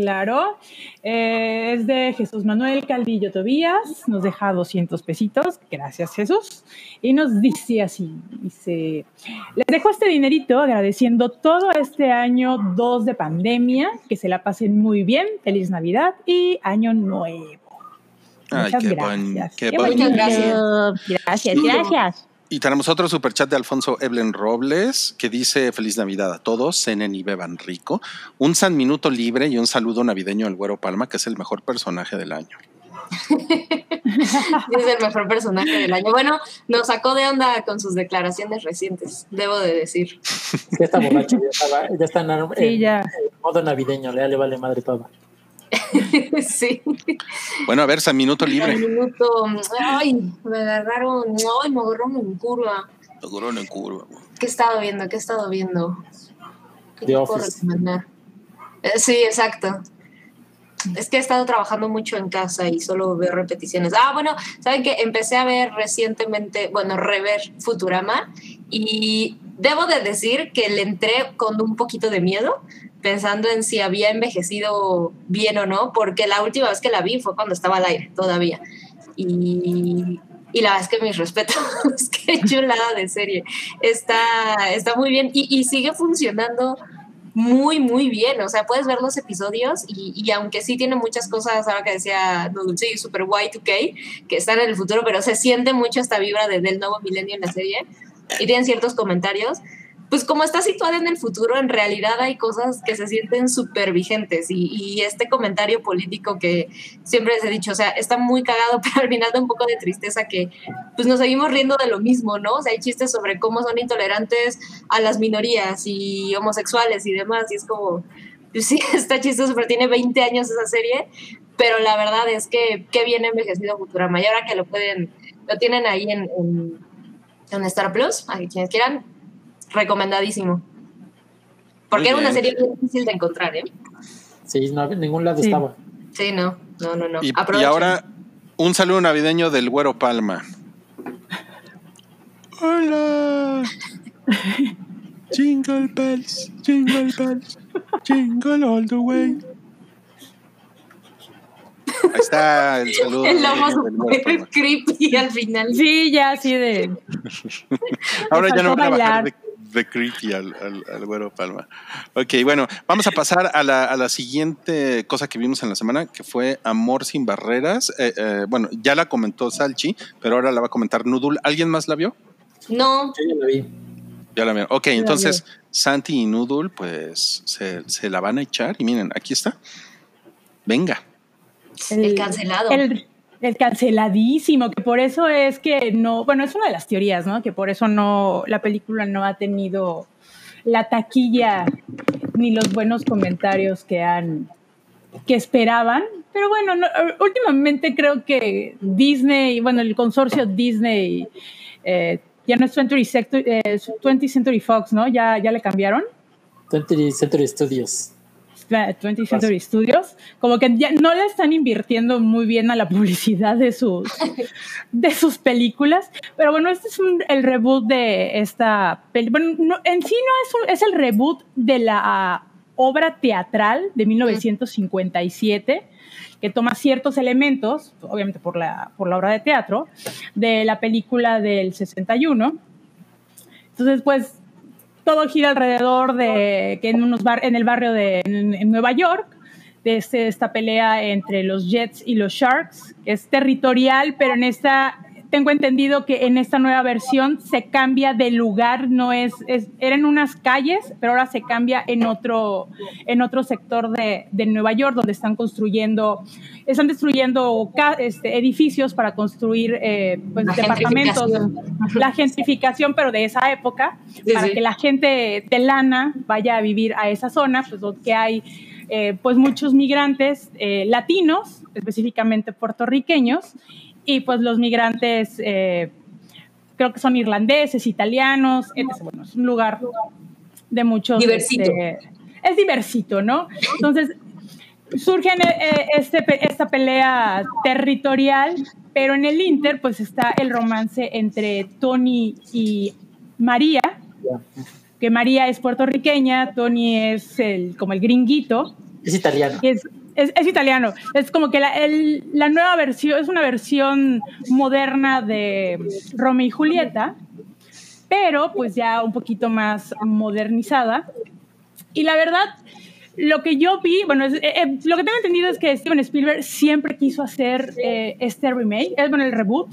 Claro. Eh, es de Jesús Manuel Calvillo Tobías. Nos deja 200 pesitos. Gracias, Jesús. Y nos dice así: dice, les dejo este dinerito agradeciendo todo este año 2 de pandemia. Que se la pasen muy bien. Feliz Navidad y Año Nuevo. Ay, Muchas qué gracias. qué. Muchas gracias. Gracias, gracias. Y tenemos otro superchat de Alfonso Eblen Robles que dice feliz Navidad a todos, cenen y beban rico. Un san minuto libre y un saludo navideño al Güero Palma, que es el mejor personaje del año. (laughs) Es el mejor personaje del año. Bueno, nos sacó de onda con sus declaraciones recientes, debo de decir. Ya está borracho, ya, estaba- ya está en, en Sí, ya. modo navideño, le, le vale madre todo. (laughs) sí. Bueno, a ver, san minuto libre. minuto. Ay, me agarraron. Ay, me agarraron en curva. Seguro no en curva. ¿Qué he estado viendo? ¿Qué he estado viendo? ¿Qué The Office. recomendar? Eh, sí, exacto. Es que he estado trabajando mucho en casa y solo veo repeticiones. Ah, bueno, ¿saben que Empecé a ver recientemente, bueno, rever Futurama y debo de decir que le entré con un poquito de miedo, pensando en si había envejecido bien o no, porque la última vez que la vi fue cuando estaba al aire todavía. Y, y la verdad es que mis (laughs) respetos, qué chulada de serie. Está, está muy bien y, y sigue funcionando muy, muy bien. O sea, puedes ver los episodios y, y aunque sí tiene muchas cosas, ahora que decía Noodle, sí, super Y2K, que están en el futuro, pero se siente mucho esta vibra de- del nuevo milenio en la serie y tienen ciertos comentarios. Pues como está situada en el futuro, en realidad hay cosas que se sienten súper vigentes y, y este comentario político que siempre les he dicho, o sea, está muy cagado, (laughs) pero al final da un poco de tristeza que pues nos seguimos riendo de lo mismo, ¿no? O sea, hay chistes sobre cómo son intolerantes a las minorías y homosexuales y demás, y es como, pues (laughs) sí, está chistoso, pero tiene 20 años esa serie, pero la verdad es que qué bien envejecido Futurama, y ahora que lo pueden, lo tienen ahí en, en, en Star Plus, a quienes quieran, recomendadísimo. Porque Muy era una bien. serie muy difícil de encontrar, ¿eh? Sí, no, en ningún lado Sí. estaba. Sí, no, no, no, no. Y, ahora, un saludo navideño del Güero Palma. Hola. (laughs) Jingle bells, jingle bells, jingle all the way. Ahí está el saludo. (laughs) El lomo super creepy al final. Sí, ya así de. Ahora ya no van a bajar bailar. de, de creepy al, al, al güero Palma. Ok, bueno, vamos a pasar a la, a la siguiente cosa que vimos en la semana, que fue Amor sin barreras. Eh, eh, bueno, ya la comentó Salchi, pero ahora la va a comentar Nudul. ¿Alguien más la vio? No, Yo ya la vi. Ya la vieron. Ok, la entonces Santi y Nudul, pues se, se la van a echar. Y miren, aquí está. Venga. el cancelado. El, el canceladísimo, que por eso es que no, bueno, es una de las teorías, ¿no? Que por eso no, la película no ha tenido la taquilla ni los buenos comentarios que han que esperaban. Pero bueno, no, últimamente creo que Disney, bueno, el consorcio Disney, eh, ya no es 20th Century, eh, 20th Century Fox, ¿no? Ya, ya le cambiaron. 20th Century Studios. 20th Century Studios, como que ya no le están invirtiendo muy bien a la (laughs) publicidad de sus, de sus películas, pero bueno, este es un- el reboot de esta película. Bueno, no- en sí no es, un- es el reboot de la obra teatral de 1957 que toma ciertos elementos, obviamente por la, por la obra de teatro, de la película del 61. Entonces, pues, todo gira alrededor de que en, unos bar- en el barrio de en, Nueva York, de este- esta pelea entre los Jets y los Sharks, que es territorial, pero en esta, tengo entendido que en esta nueva versión se cambia de lugar, no es, es eran unas calles, pero ahora se cambia en otro, en otro sector de, de Nueva York, donde están construyendo, están destruyendo este, edificios para construir eh, pues, La departamentos, gentrificación. la gentrificación, pero de esa época, Sí, para sí. que la gente de lana vaya a vivir a esa zona, pues donde hay eh, pues muchos migrantes eh, latinos, específicamente puertorriqueños, y pues los migrantes eh, creo que son irlandeses, italianos, etc. Bueno, es un lugar de muchos... Diversito. este, es diversito, ¿no? Entonces, surge en, eh, este, esta pelea territorial, pero en el Inter pues está el romance entre Tony y María, que María es puertorriqueña, Tony es el, como el gringuito, Es italiano. es, es, es italiano. Es como que la, el- la nueva versión, es una versión moderna de Romeo y Julieta, pero pues ya un poquito más modernizada. Y la verdad, lo que yo vi, bueno, es- eh, eh, lo que tengo entendido es que Steven Spielberg siempre quiso hacer eh, este remake, es bueno, el reboot.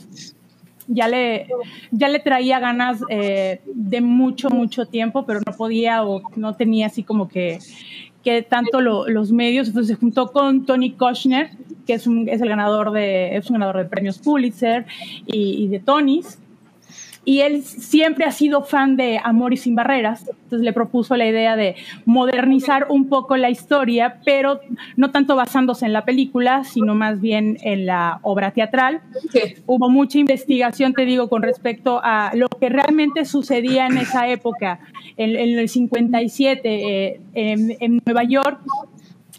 Ya le, ya le traía ganas eh, de mucho, mucho tiempo, pero no podía o no tenía así como que, que tanto lo- los medios. Entonces se juntó con Tony Kushner, que es, un, es el ganador de, es un ganador de premios Pulitzer y, y de Tonys y él siempre ha sido fan de Amor y sin barreras, entonces le propuso la idea de modernizar un poco la historia, pero no tanto basándose en la película, sino más bien en la obra teatral. Hubo mucha investigación, te digo, con respecto a lo que realmente sucedía en esa época, en, en el 57, eh, en, en Nueva York,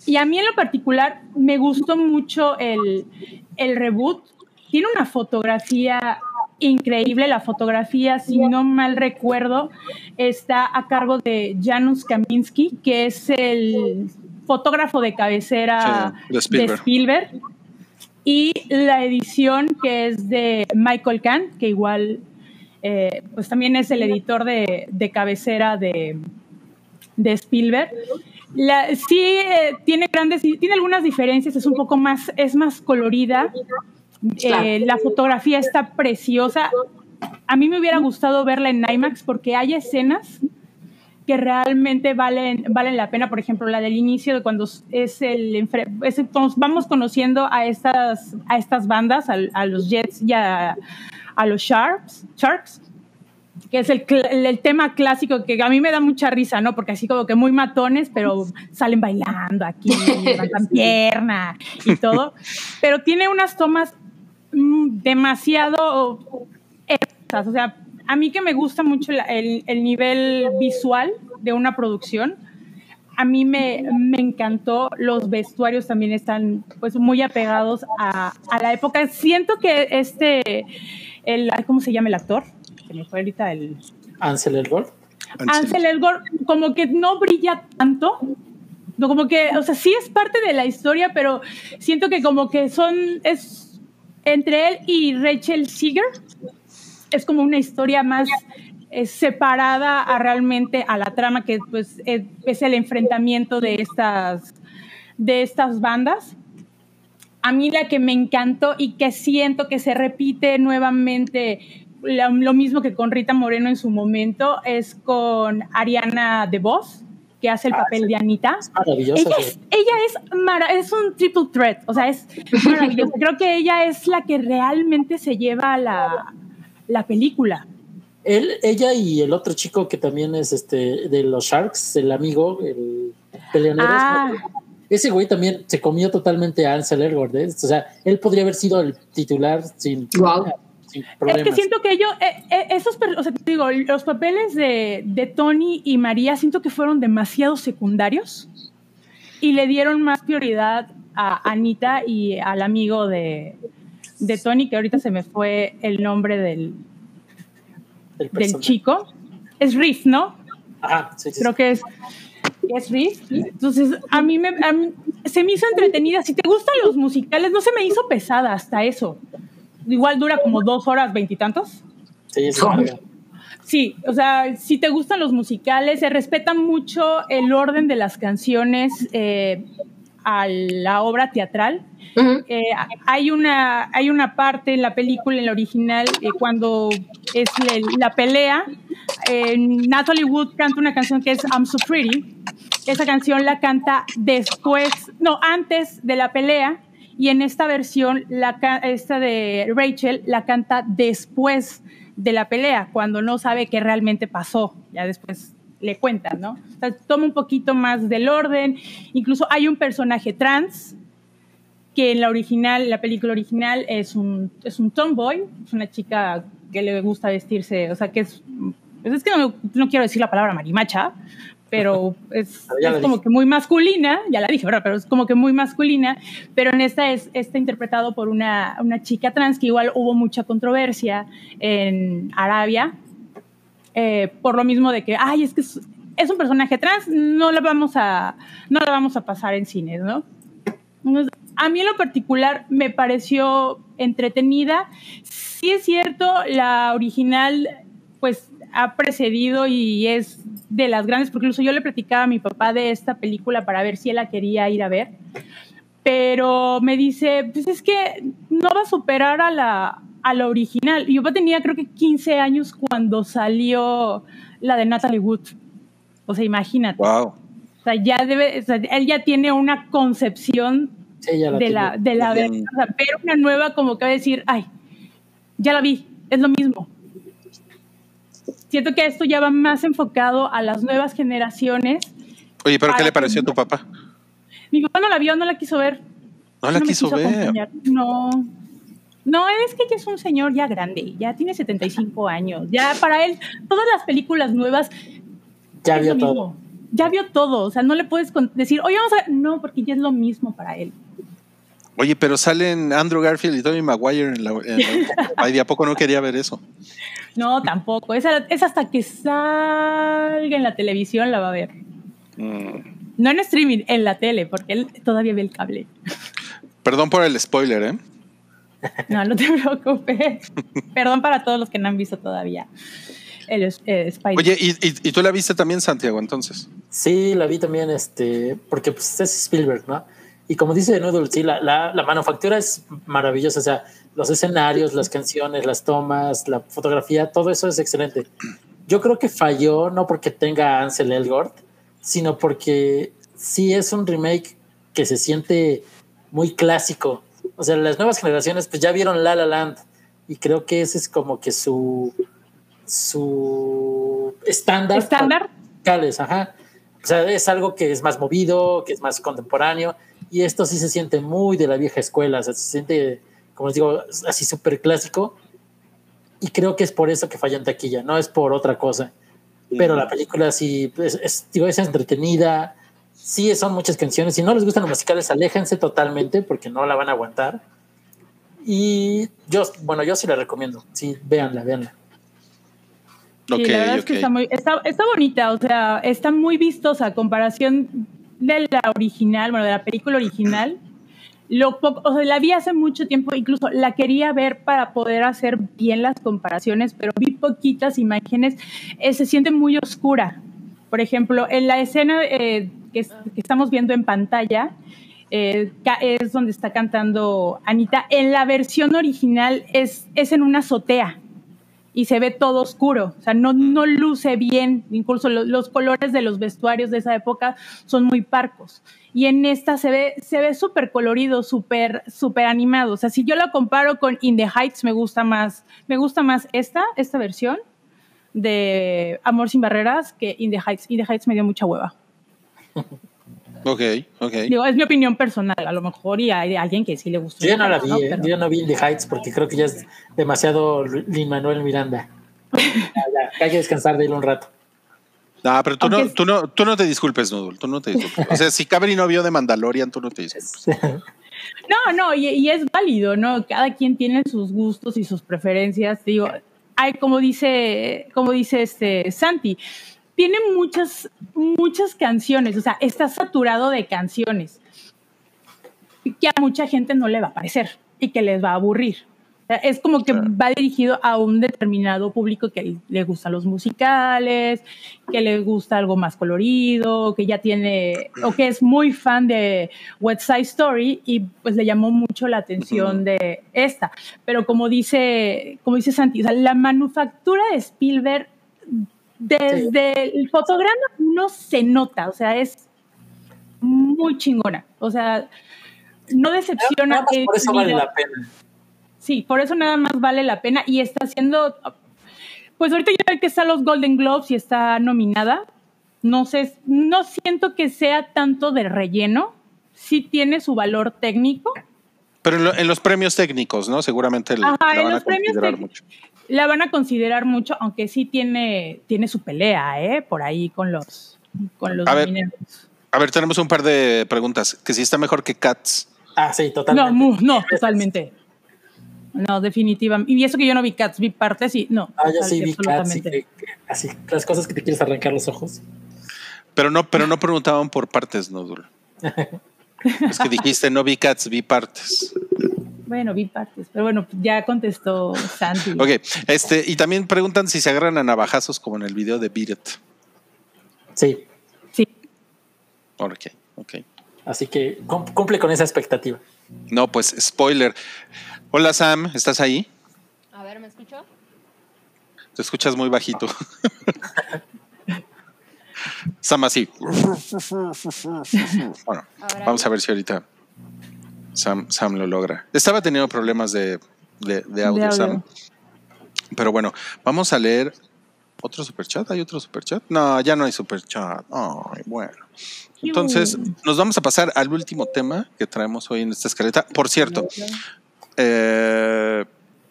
y a mí en lo particular me gustó mucho el, el reboot. Tiene una fotografía increíble. La fotografía, si no mal recuerdo, está a cargo de Janusz Kaminski, que es el fotógrafo de cabecera Sí, de Spielberg. de Spielberg. Y la edición que es de Michael Kahn, que igual eh, pues también es el editor de, de cabecera de, de Spielberg. La, sí eh, tiene grandes, tiene algunas diferencias, es un poco más, es más colorida. Eh, la fotografía está preciosa. A mí me hubiera gustado verla en IMAX porque hay escenas que realmente valen, valen la pena. Por ejemplo, la del inicio de cuando es el es el- vamos conociendo a estas, a estas bandas, al- a, los Jets y a, a los Sharks, Sharks que es el, el, el tema clásico que a mí me da mucha risa, ¿no? Porque así como que muy matones, pero salen bailando aquí, (laughs) levantan pierna y todo. Pero tiene unas tomas demasiado hermosas. O sea, a mí que me gusta mucho el, el nivel visual de una producción, a mí me, me encantó. Los vestuarios también están pues muy apegados a, a la época. Siento que este, el, ¿cómo se llama el actor? Se me fue ahorita el... Ansel Elgort. Ansel Elgort como que no brilla tanto. Como que, o sea, sí es parte de la historia, pero siento que como que son, es entre él y Rachel Seeger, es como una historia más eh, separada a realmente a la trama que pues es, el enfrentamiento de estas, de estas bandas. A mí la que me encantó y que siento que se repite nuevamente lo mismo que con Rita Moreno en su momento es con Ariana DeVos, que hace el Ah, papel sí. de Anita. Maravillosa. Ella es, ella es, mara- es un triple threat, o sea, es maravillosa. Creo que ella es la que realmente se lleva la, la película. Él, ella y el otro chico que también es este de los Sharks, el amigo, el peleonero. Ah. ese güey también se comió totalmente a Ansel Elgort. ¿eh? O sea, él podría haber sido el titular sin, Wow. Sin Es que siento que ellos, eh, eh, esos, o sea, te digo, los papeles de, de Tony y María siento que fueron demasiado secundarios y le dieron más prioridad a Anita y al amigo de, de Tony, que ahorita se me fue el nombre del, El del chico. Es Riff, ¿no? Ajá, sí, sí, Creo que es, es Riff. Entonces, a mí, me, a mí se me hizo entretenida. Si te gustan los musicales, no se me hizo pesada hasta eso. Igual dura como dos horas veintitantos. Sí, es. Sí, o sea, si te gustan los musicales, se respeta mucho el orden de las canciones eh, a la obra teatral. Eh, hay, una, hay una parte en la película, en la original, eh, cuando es le- la pelea, eh, Natalie Wood canta una canción que es I'm So Pretty. Esa canción la canta después, no, antes de la pelea, y en esta versión, la, esta de Rachel, la canta después de la pelea, cuando no sabe qué realmente pasó. Ya después le cuentan, ¿no? O sea, toma un poquito más del orden. Incluso hay un personaje trans que en la original, la película original es un, es un tomboy, es una chica que le gusta vestirse, o sea, que es, pues es que no quiero decir la palabra marimacha, pero (laughs) es, Pero es como dije. que muy masculina, ya la dije, ¿verdad? Pero es como que muy masculina, pero en esta es está interpretado por una, una chica trans que igual hubo mucha controversia en Arabia, eh, por lo mismo de que, ay, es que es, es un personaje trans, no la vamos a, no la vamos a pasar en cines, ¿no? Entonces, a mí en lo particular me pareció entretenida. Sí es cierto, la original pues ha precedido y es de las grandes, porque incluso yo le platicaba a mi papá de esta película para ver si él la quería ir a ver, pero me dice, pues es que no va a superar a la, a la original. Y Yo tenía creo que 15 años cuando salió la de Natalie Wood. O sea, imagínate. Wow. O sea, ya debe, o sea, él ya tiene una concepción Sí, ya la de la, de la o sea, pero una nueva como que va a decir, ay, ya la vi, es lo mismo. Siento que esto ya va más enfocado a las nuevas generaciones. Oye, ¿pero qué le pareció a tu papá? Mi papá no la vio, no la quiso ver. No la me quiso ver. acompañar. No. No, es que ya es un señor ya grande, ya tiene 75 años. Ya para él, todas las películas nuevas Ya vio todo. mismo. Ya vio todo. O sea, no le puedes decir, oye, vamos a. No, porque ya es lo mismo para él. Oye, pero salen Andrew Garfield y Tobey Maguire en la, en la- (laughs) Ay, ¿de a poco no quería ver eso? No, tampoco. Es, hasta que salga en la televisión la va a ver. Mm, No en streaming, en la tele, porque él todavía ve el cable. Perdón por el spoiler, ¿eh? No, no te (laughs) preocupes. Perdón para todos los que no han visto todavía el eh, Spider. Oye, ¿y, y, y tú la viste también, Santiago, entonces? Sí, la vi también, este, porque pues, es Spielberg, ¿no? Y como dice Noodle, sí, la, la, la manufactura es maravillosa, o sea, los escenarios, las canciones, las tomas, la fotografía, todo eso es excelente. Yo creo que falló no porque tenga a Ansel Elgort, sino porque sí es un remake que se siente muy clásico. O sea, las nuevas generaciones pues ya vieron La La Land y creo que ese es como que su su estándar. ¿Estándar? ajá. O sea, es algo que es más movido, que es más contemporáneo, y esto sí se siente muy de la vieja escuela, o sea, se siente, como les digo, así súper clásico, y creo que es por eso que falla en taquilla, no es por otra cosa. Pero la película sí, es, es, digo, es entretenida, sí son muchas canciones, si no les gustan los musicales, aléjense totalmente porque no la van a aguantar. Y yo, bueno, yo sí la recomiendo, sí, véanla, véanla. Sí, la verdad es que está, muy, está, está bonita, o sea, está muy vistosa a comparación de la original, bueno, de la película original. Lo poco, o sea, la vi hace mucho tiempo, incluso la quería ver para poder hacer bien las comparaciones, pero vi poquitas imágenes, eh, se siente muy oscura. Por ejemplo, en la escena eh, que, es- que estamos viendo en pantalla, eh, es donde está cantando Anita. En la versión original es, es en una azotea y se ve todo oscuro, o sea, no, no luce bien, incluso lo- los colores de los vestuarios de esa época son muy parcos. Y en esta se ve se ve súper colorido, súper súper animado. O sea, si yo la comparo con In the Heights, me gusta más, me gusta más esta, esta versión de Amor sin barreras que In the Heights. In the Heights me dio mucha hueva. (laughs) Ok, ok. Digo, es mi opinión personal, a lo mejor y hay alguien que sí le gustó. Yo no la vi, ¿no? eh, Pero- yo no vi the Heights porque creo que ya es demasiado Lin Manuel Miranda. (laughs) Ya, ya, hay que descansar de él un rato. No, pero tú no, tú, no, tú no te disculpes, Nudul. Tú no te disculpes. O sea, si Cabri no vio de Mandalorian, tú no te disculpes. (laughs) No, no, y, y es válido, ¿no? Cada quien tiene sus gustos y sus preferencias. Digo, hay como dice, como dice este Santi, tiene muchas, muchas canciones, o sea, está saturado de canciones que a mucha gente no le va a parecer y que les va a aburrir. O sea, Es como que va dirigido a un determinado público que le gustan los musicales, que le gusta algo más colorido, que ya tiene, o que es muy fan de West Side Story y pues le llamó mucho la atención Ujú. de esta. Pero como dice, como dice Santi, o sea, la manufactura de Spielberg desde el fotograma no se nota, o sea, es muy chingona. O sea, no decepciona. Nada más por eso vale la pena. Sí, por eso nada más vale la pena y está haciendo, pues ahorita ya que están los Golden Globes y está nominada, no sé, no siento que sea tanto de relleno, sí tiene su valor técnico, Pero en, lo- en los premios técnicos, ¿no? Seguramente la, Ajá, la en van a premios mucho. La van a considerar mucho, aunque sí tiene, tiene su pelea, ¿eh? Por ahí con los, con los A ver. A ver, tenemos un par de preguntas. Que si está mejor que Cats. Ah, sí, No, totalmente. mu- no, totalmente. No, definitivamente. Y eso que yo no vi Cats, vi partes y no. Ah, yo sí vi Cats, y que- así, las cosas que te quieres arrancar los ojos. Pero no, pero no preguntaban por partes, Nudul. (laughs) Es que dijiste, no vi Cats, vi partes. Bueno, vi partes, pero bueno, ya contestó Santi. Ok, este, y también preguntan si se agarran a navajazos como en el video de Beat It. Sí, Sí. Ok, ok. así que cum- cumple con esa expectativa. No, pues spoiler. Hola Sam, ¿estás ahí? A ver, ¿me escucho? Te escuchas muy bajito. (laughs) Sam así. (laughs) Bueno, vamos a ver si ahorita Sam, Sam lo logra. Estaba teniendo problemas de, de, de audio, De audio. Sam. Pero bueno, vamos a leer otro superchat. ¿Hay otro superchat? No, ya no hay superchat. Ay, bueno. Entonces, nos vamos a pasar al último tema que traemos hoy en esta escaleta. Por cierto, eh,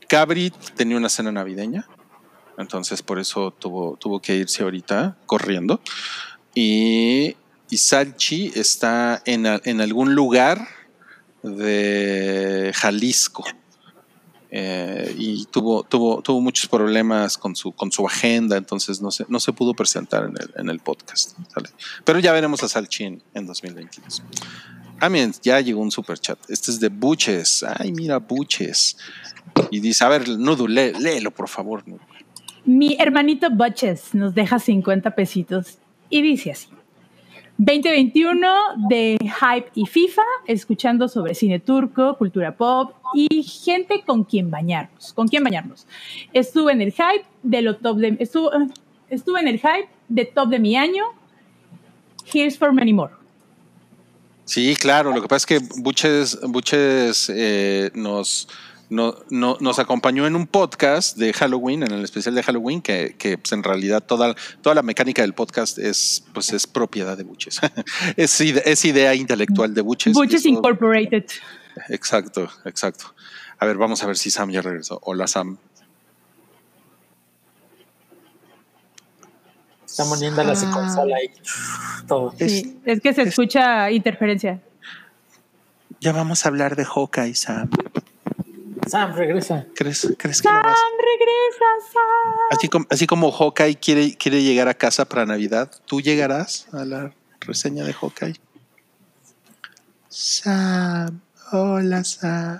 Cabri tenía una cena navideña, entonces por eso tuvo, tuvo que irse ahorita corriendo. Y, Salchi está en, en algún lugar de Jalisco. Eh, y tuvo, tuvo, tuvo muchos problemas con su, con su agenda, entonces no se, no se pudo presentar en el, en el podcast. Pero ya veremos a Salchi en, en 2022. Ah, miren, ya llegó un super chat. Este es de Buches. Ay, mira, Buches. Y dice, a ver, Nudu, lé- léelo, por favor. Nudu. Mi hermanito Butches nos deja 50 pesitos y dice así. 2021 de Hype y FIFA, escuchando sobre cine turco, cultura pop y gente con quien bañarnos. ¿Con quién bañarnos? Estuve en el hype de lo top de estuvo, estuve en el hype de top de mi año. Here's for many more. Sí, claro. Lo que pasa es que Buches, Buches eh, nos, no- no- nos acompañó en un podcast de Halloween, en el especial de Halloween, que, que, pues, en realidad toda, toda la mecánica del podcast es, pues, es propiedad de Buches. (laughs) es, es idea intelectual de Buches. Eso- Incorporated. Exacto, exacto. A ver, vamos a ver si Sam ya regresó. Hola, Sam. Está poniendo la Ah. consola todo. Sí, es que se escucha interferencia. Ya vamos a hablar de Hawkeye, Sam. Sam, regresa. ¿Crees, crees que lo Sam, vas? regresa, Sam. Así como, así como Hawkeye quiere, quiere llegar a casa para Navidad, ¿tú llegarás a la reseña de Hawkeye? Sam, hola Sam.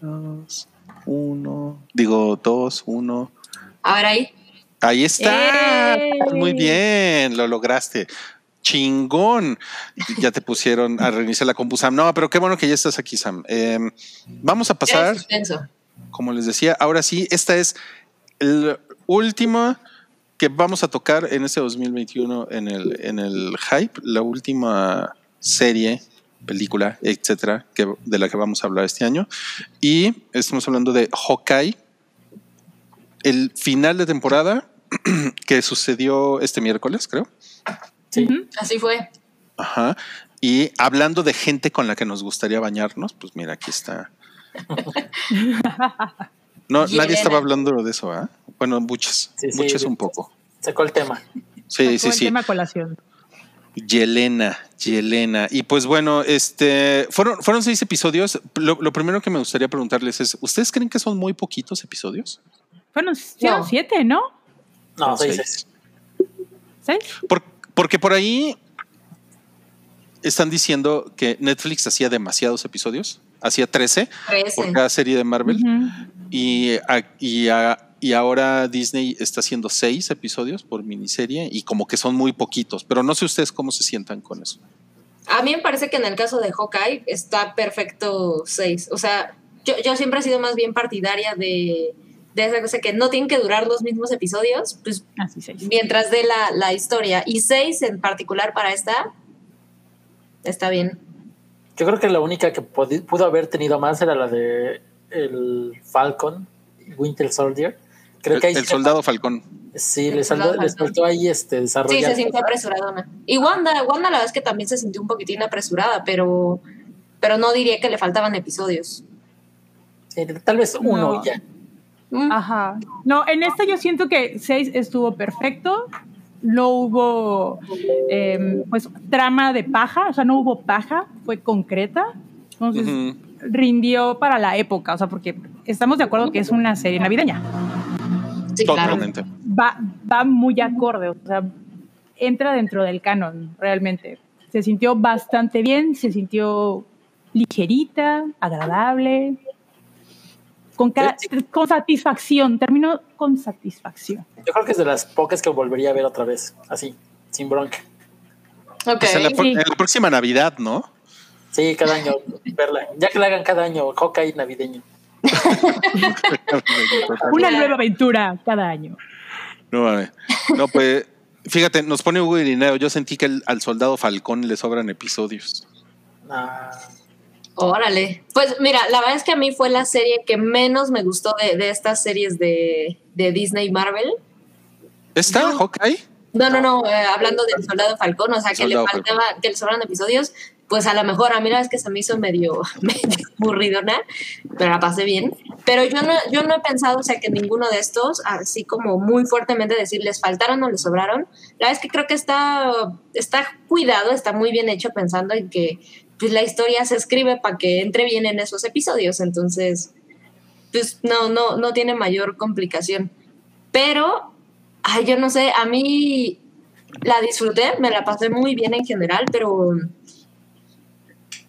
Dos, uno, digo dos, uno. A ver ahí. Ahí está. ¡Ey! Muy bien, lo lograste. Chingón. Ya te pusieron a reiniciar la compu, Sam. No, pero qué bueno que ya estás aquí, Sam. Em, vamos a pasar como les decía, ahora sí, esta es la última que vamos a tocar en este 2021 en el, en el hype, la última serie, película, etcétera, que, de la que vamos a hablar este año. Y estamos hablando de Hawkeye, el final de temporada (clears throat) que sucedió este miércoles, creo. Sí. Así fue. Ajá. Y hablando de gente con la que nos gustaría bañarnos, pues mira, aquí está. No, Yelena. (laughs) nadie estaba hablando de eso, ¿ah? Bueno, muchas, Sí, sí, muchas sí. un poco. Sacó el tema. Sí, Sacó sí, el sí. tema colación. Yelena, Yelena. Y pues bueno, este fueron, fueron seis episodios. Lo, lo primero que me gustaría preguntarles es: ¿Ustedes creen que son muy poquitos episodios? Fueron No. siete, ¿no? No, seis, seis. seis. ¿Seis? Por- porque por ahí están diciendo que Netflix hacía demasiados episodios, hacía 13 Trece. por cada serie de Marvel. Y, a- y, a- y ahora Disney está haciendo seis episodios por miniserie y como que son muy poquitos, pero no sé ustedes cómo se sientan con eso. A mí me parece que en el caso de Hawkeye está perfecto seis. O sea, yo, yo siempre he sido más bien partidaria de, de esa cosa que no tienen que durar los mismos episodios, pues Así seis. mientras dé la, la historia. Y seis en particular para esta, está bien. Yo creo que la única que pudo haber tenido más era la de el Falcon, Winter Soldier. Creo El, que ahí el soldado Falcón. sí, El le, soldado saldó- les faltó ahí este Sí, desarrollar. se sintió apresuradona. Y Wanda, Wanda la verdad es que también se sintió un poquitín apresurada, pero, pero no diría que le faltaban episodios. Sí, tal vez uno No. ya. Mm, Ajá. No, en esta yo siento que seis estuvo perfecto. No hubo, eh, pues, trama de paja, o sea, no hubo paja, fue concreta. Entonces, rindió para la época, o sea, porque estamos de acuerdo que es una serie navideña. sí, claro. Totalmente. Va, va muy acorde, o sea, entra dentro del canon, realmente. Se sintió bastante bien, se sintió ligerita, agradable, con, ca- con satisfacción, terminó con satisfacción. Yo creo que es de las pocas que volvería a ver otra vez, así, sin bronca. Ok. Pues en, la, pro- Sí. en la próxima Navidad, ¿no? Sí, cada año verla. Ya que la hagan cada año, Hawkeye navideño. (laughs) Una nueva aventura cada año. No, mames. no, pues fíjate, nos pone Hugo Irineo. Yo sentí que el- al soldado Falcón le sobran episodios. Ah, Órale. Pues mira, la verdad es que a mí fue la serie que menos me gustó de, de estas series de, de Disney Marvel. ¿Está Yo- Hawkeye? No, no, no, eh, hablando del Soldado Falcón, o sea, que le faltaba, que le sobran episodios, pues a lo mejor a mí la vez que se me hizo medio, (laughs) medio aburridona, pero la pasé bien. Pero yo no, yo no he pensado, o sea, que ninguno de estos, así como muy fuertemente decir, les faltaron o les sobraron. La verdad es que creo que está, está cuidado, está muy bien hecho pensando en que pues, la historia se escribe para que entre bien en esos episodios, entonces, pues no, no, no tiene mayor complicación. Pero Ay, yo no sé, a mí la disfruté, me la pasé muy bien en general, pero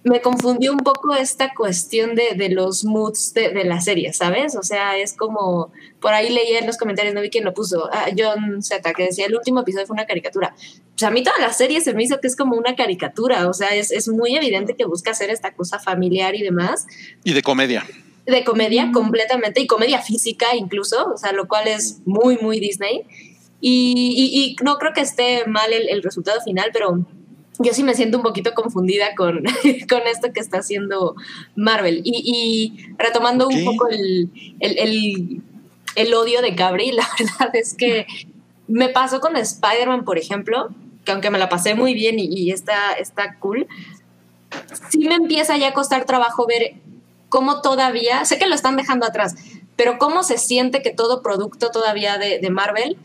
me confundió un poco esta cuestión de, de los moods de, de la serie, ¿sabes? O sea, es como, por ahí leía en los comentarios, no vi quién lo puso, ah, John Z, que decía, el último episodio fue una caricatura. Pues a mí toda la serie se me hizo que es como una caricatura, o sea, es, es muy evidente que busca hacer esta cosa familiar y demás Y de comedia. de comedia completamente y comedia física incluso, o sea, lo cual es muy, muy Disney. Y, y- y no creo que esté mal el, el resultado final, pero yo sí me siento un poquito confundida con, (laughs) con esto que está haciendo Marvel. Y, y retomando un poco el, el, el- el odio de Gabri, (laughs) la verdad es que me pasó con Spider-Man, por ejemplo, que aunque me la pasé muy bien y, y está, está cool, sí me empieza ya a costar trabajo ver cómo todavía, sé que lo están dejando atrás, pero cómo se siente que todo producto todavía de, de Marvel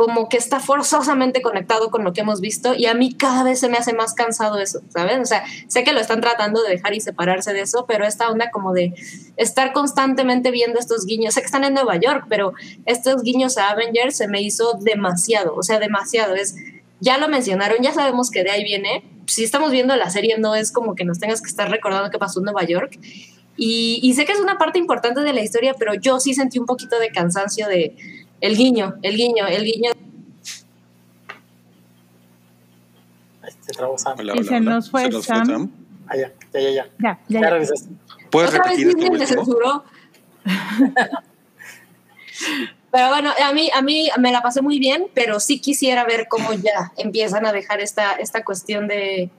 como que está forzosamente conectado con lo que hemos visto y a mí cada vez se me hace más cansado eso, ¿sabes? O sea, sé que lo están tratando de dejar y separarse de eso, pero esta onda como de estar constantemente viendo estos guiños, sé que están en Nueva York, pero estos guiños a Avengers se me hizo demasiado, o sea, demasiado, es, ya lo mencionaron, ya sabemos que de ahí viene, si estamos viendo la serie no es como que nos tengas que estar recordando qué pasó en Nueva York, y, y sé que es una parte importante de la historia, pero yo sí sentí un poquito de cansancio de el guiño, el guiño, el guiño. ahí se trabó Sam. Hola, Y hola, se hola. nos fue Sam. Ah, ya, ya, ya, ya. Ya, ya, Ya regresaste. ¿Puedes Otra vez repetir Disney tu me censuró. Pero bueno, a mí, a mí me la pasé muy bien, pero sí quisiera ver cómo ya empiezan a dejar esta, esta cuestión de,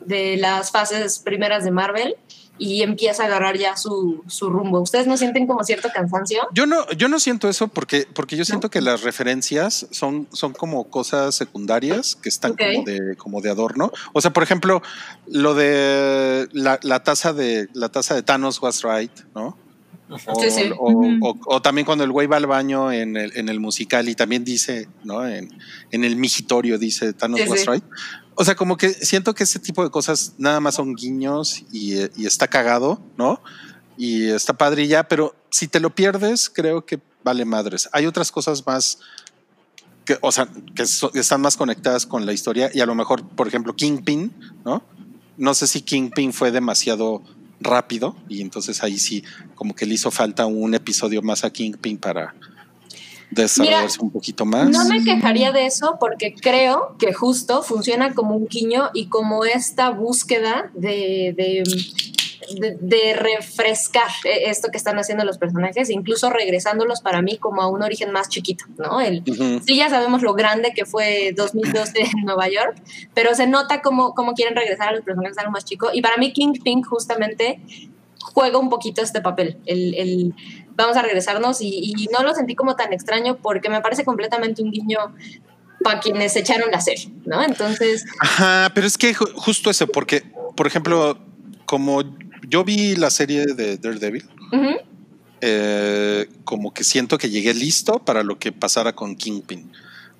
de las fases primeras de Marvel y empieza a agarrar ya su, su, rumbo. ¿Ustedes no sienten como cierto cansancio? Yo no, yo no siento eso porque, porque yo siento que las referencias son, son como cosas secundarias que están como, de, como de adorno. O sea, por ejemplo, lo de la, la taza de la taza de Thanos was right, ¿no? O, sí, sí. O, o, también cuando el güey va al baño en el, en el musical y también dice, ¿no? En, en el migitorio dice Thanos sí, was right. O sea, como que siento que ese tipo de cosas nada más son guiños y, está cagado, ¿no? Y está padre ya, pero si te lo pierdes, creo que vale madres. Hay otras cosas más que, o sea, que están más conectadas con la historia y a lo mejor, por ejemplo, Kingpin, ¿no? No sé si Kingpin fue demasiado rápido y entonces ahí sí como que le hizo falta un episodio más a Kingpin para, desarrollarse un poquito más. No me quejaría de eso porque creo que justo funciona como un guiño y como esta búsqueda de, de, de, de, refrescar esto que están haciendo los personajes, incluso regresándolos para mí como a un origen más chiquito, ¿no? El, uh -huh. Sí, ya sabemos lo grande que fue 2012 en Nueva York, pero se nota como, como quieren regresar a los personajes a algo más chico. Y para mí Kingpin justamente juega un poquito este papel, el, el vamos a regresarnos y, y, no lo sentí como tan extraño porque me parece completamente un guiño para quienes echaron la serie, ¿no? Entonces... Ajá, pero es que justo eso, porque, por ejemplo, como yo vi la serie de Daredevil, uh -huh. eh, como que siento que llegué listo para lo que pasara con Kingpin,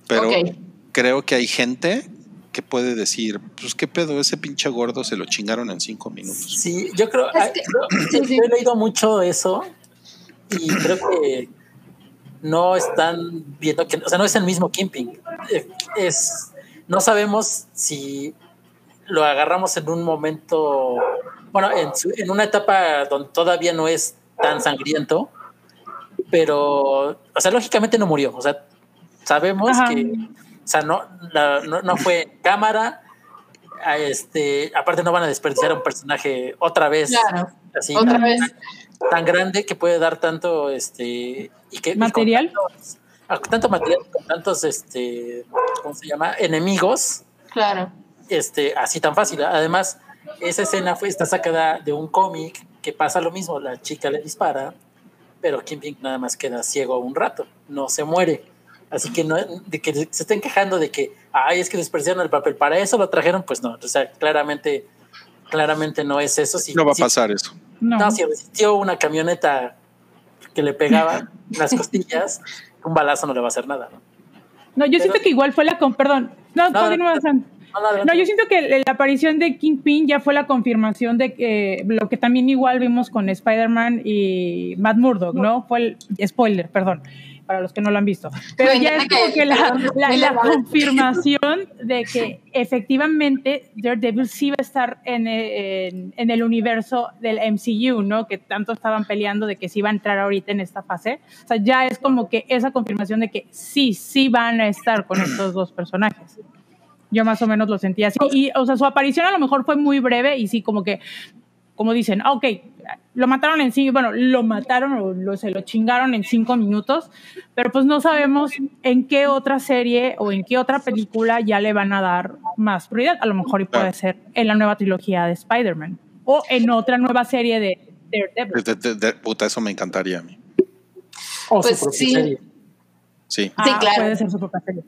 pero okay. creo que hay gente que puede decir, pues qué pedo, ese pinche gordo se lo chingaron en cinco minutos. Sí, yo creo, es que, yo, sí, he leído mucho eso y creo que no están viendo que, o sea, no es el mismo Kimping. Es, no sabemos si lo agarramos en un momento, bueno, en, su, en una etapa donde todavía no es tan sangriento, pero, o sea, lógicamente no murió. O sea, sabemos Ajá. que, o sea, no, la, no, no, fue cámara. A este, aparte no van a desperdiciar a un personaje otra vez. Claro, así, otra vez tan grande que puede dar tanto este y que material y tantos, ah, tanto material con tantos este cómo se llama enemigos. Claro. Este así tan fácil. Además esa escena fue está sacada de un cómic que pasa lo mismo la chica le dispara pero Kingpin nada más queda ciego un rato no se muere. Así que no de que se estén quejando de que ay es que desperdiciaron el papel para eso lo trajeron pues no. O sea claramente claramente no es eso. Si, no va a si, pasar eso no. no, si resistió una camioneta que le pegaba (laughs) las costillas, un balazo no le va a hacer nada, ¿no? No, yo Pero, siento que igual fue la con, perdón, no, no continúa, no, no, no, yo siento que la aparición de Kingpin ya fue la confirmación de que lo que también igual vimos con Spider-Man y Matt Murdock, ¿no? Fue el spoiler, perdón para los que no lo han visto. (laughs) Pero ya es como que la, la, la, confirmación de que efectivamente Daredevil sí va a estar en, en, en, el universo del MCU, ¿no? Que tanto estaban peleando de que sí va a entrar ahorita en esta fase. O sea, ya es como que esa confirmación de que sí, sí van a estar con (clears throat) estos dos personajes. Yo más o menos lo sentía así. Y, o sea, su aparición a lo mejor fue muy breve y sí, como que como dicen, ah, ok, lo mataron en cinco, bueno, lo mataron o lo, se lo chingaron en cinco minutos, pero pues no sabemos en qué otra serie o en qué otra película ya le van a dar más prioridad. A lo mejor y puede ser en la nueva trilogía de Spider-Man o en otra nueva serie de Daredevil. De, de, de, puta, eso me encantaría a mí. O pues su propia sí. serie. Sí. Ah, sí, claro. Puede ser su propia serie.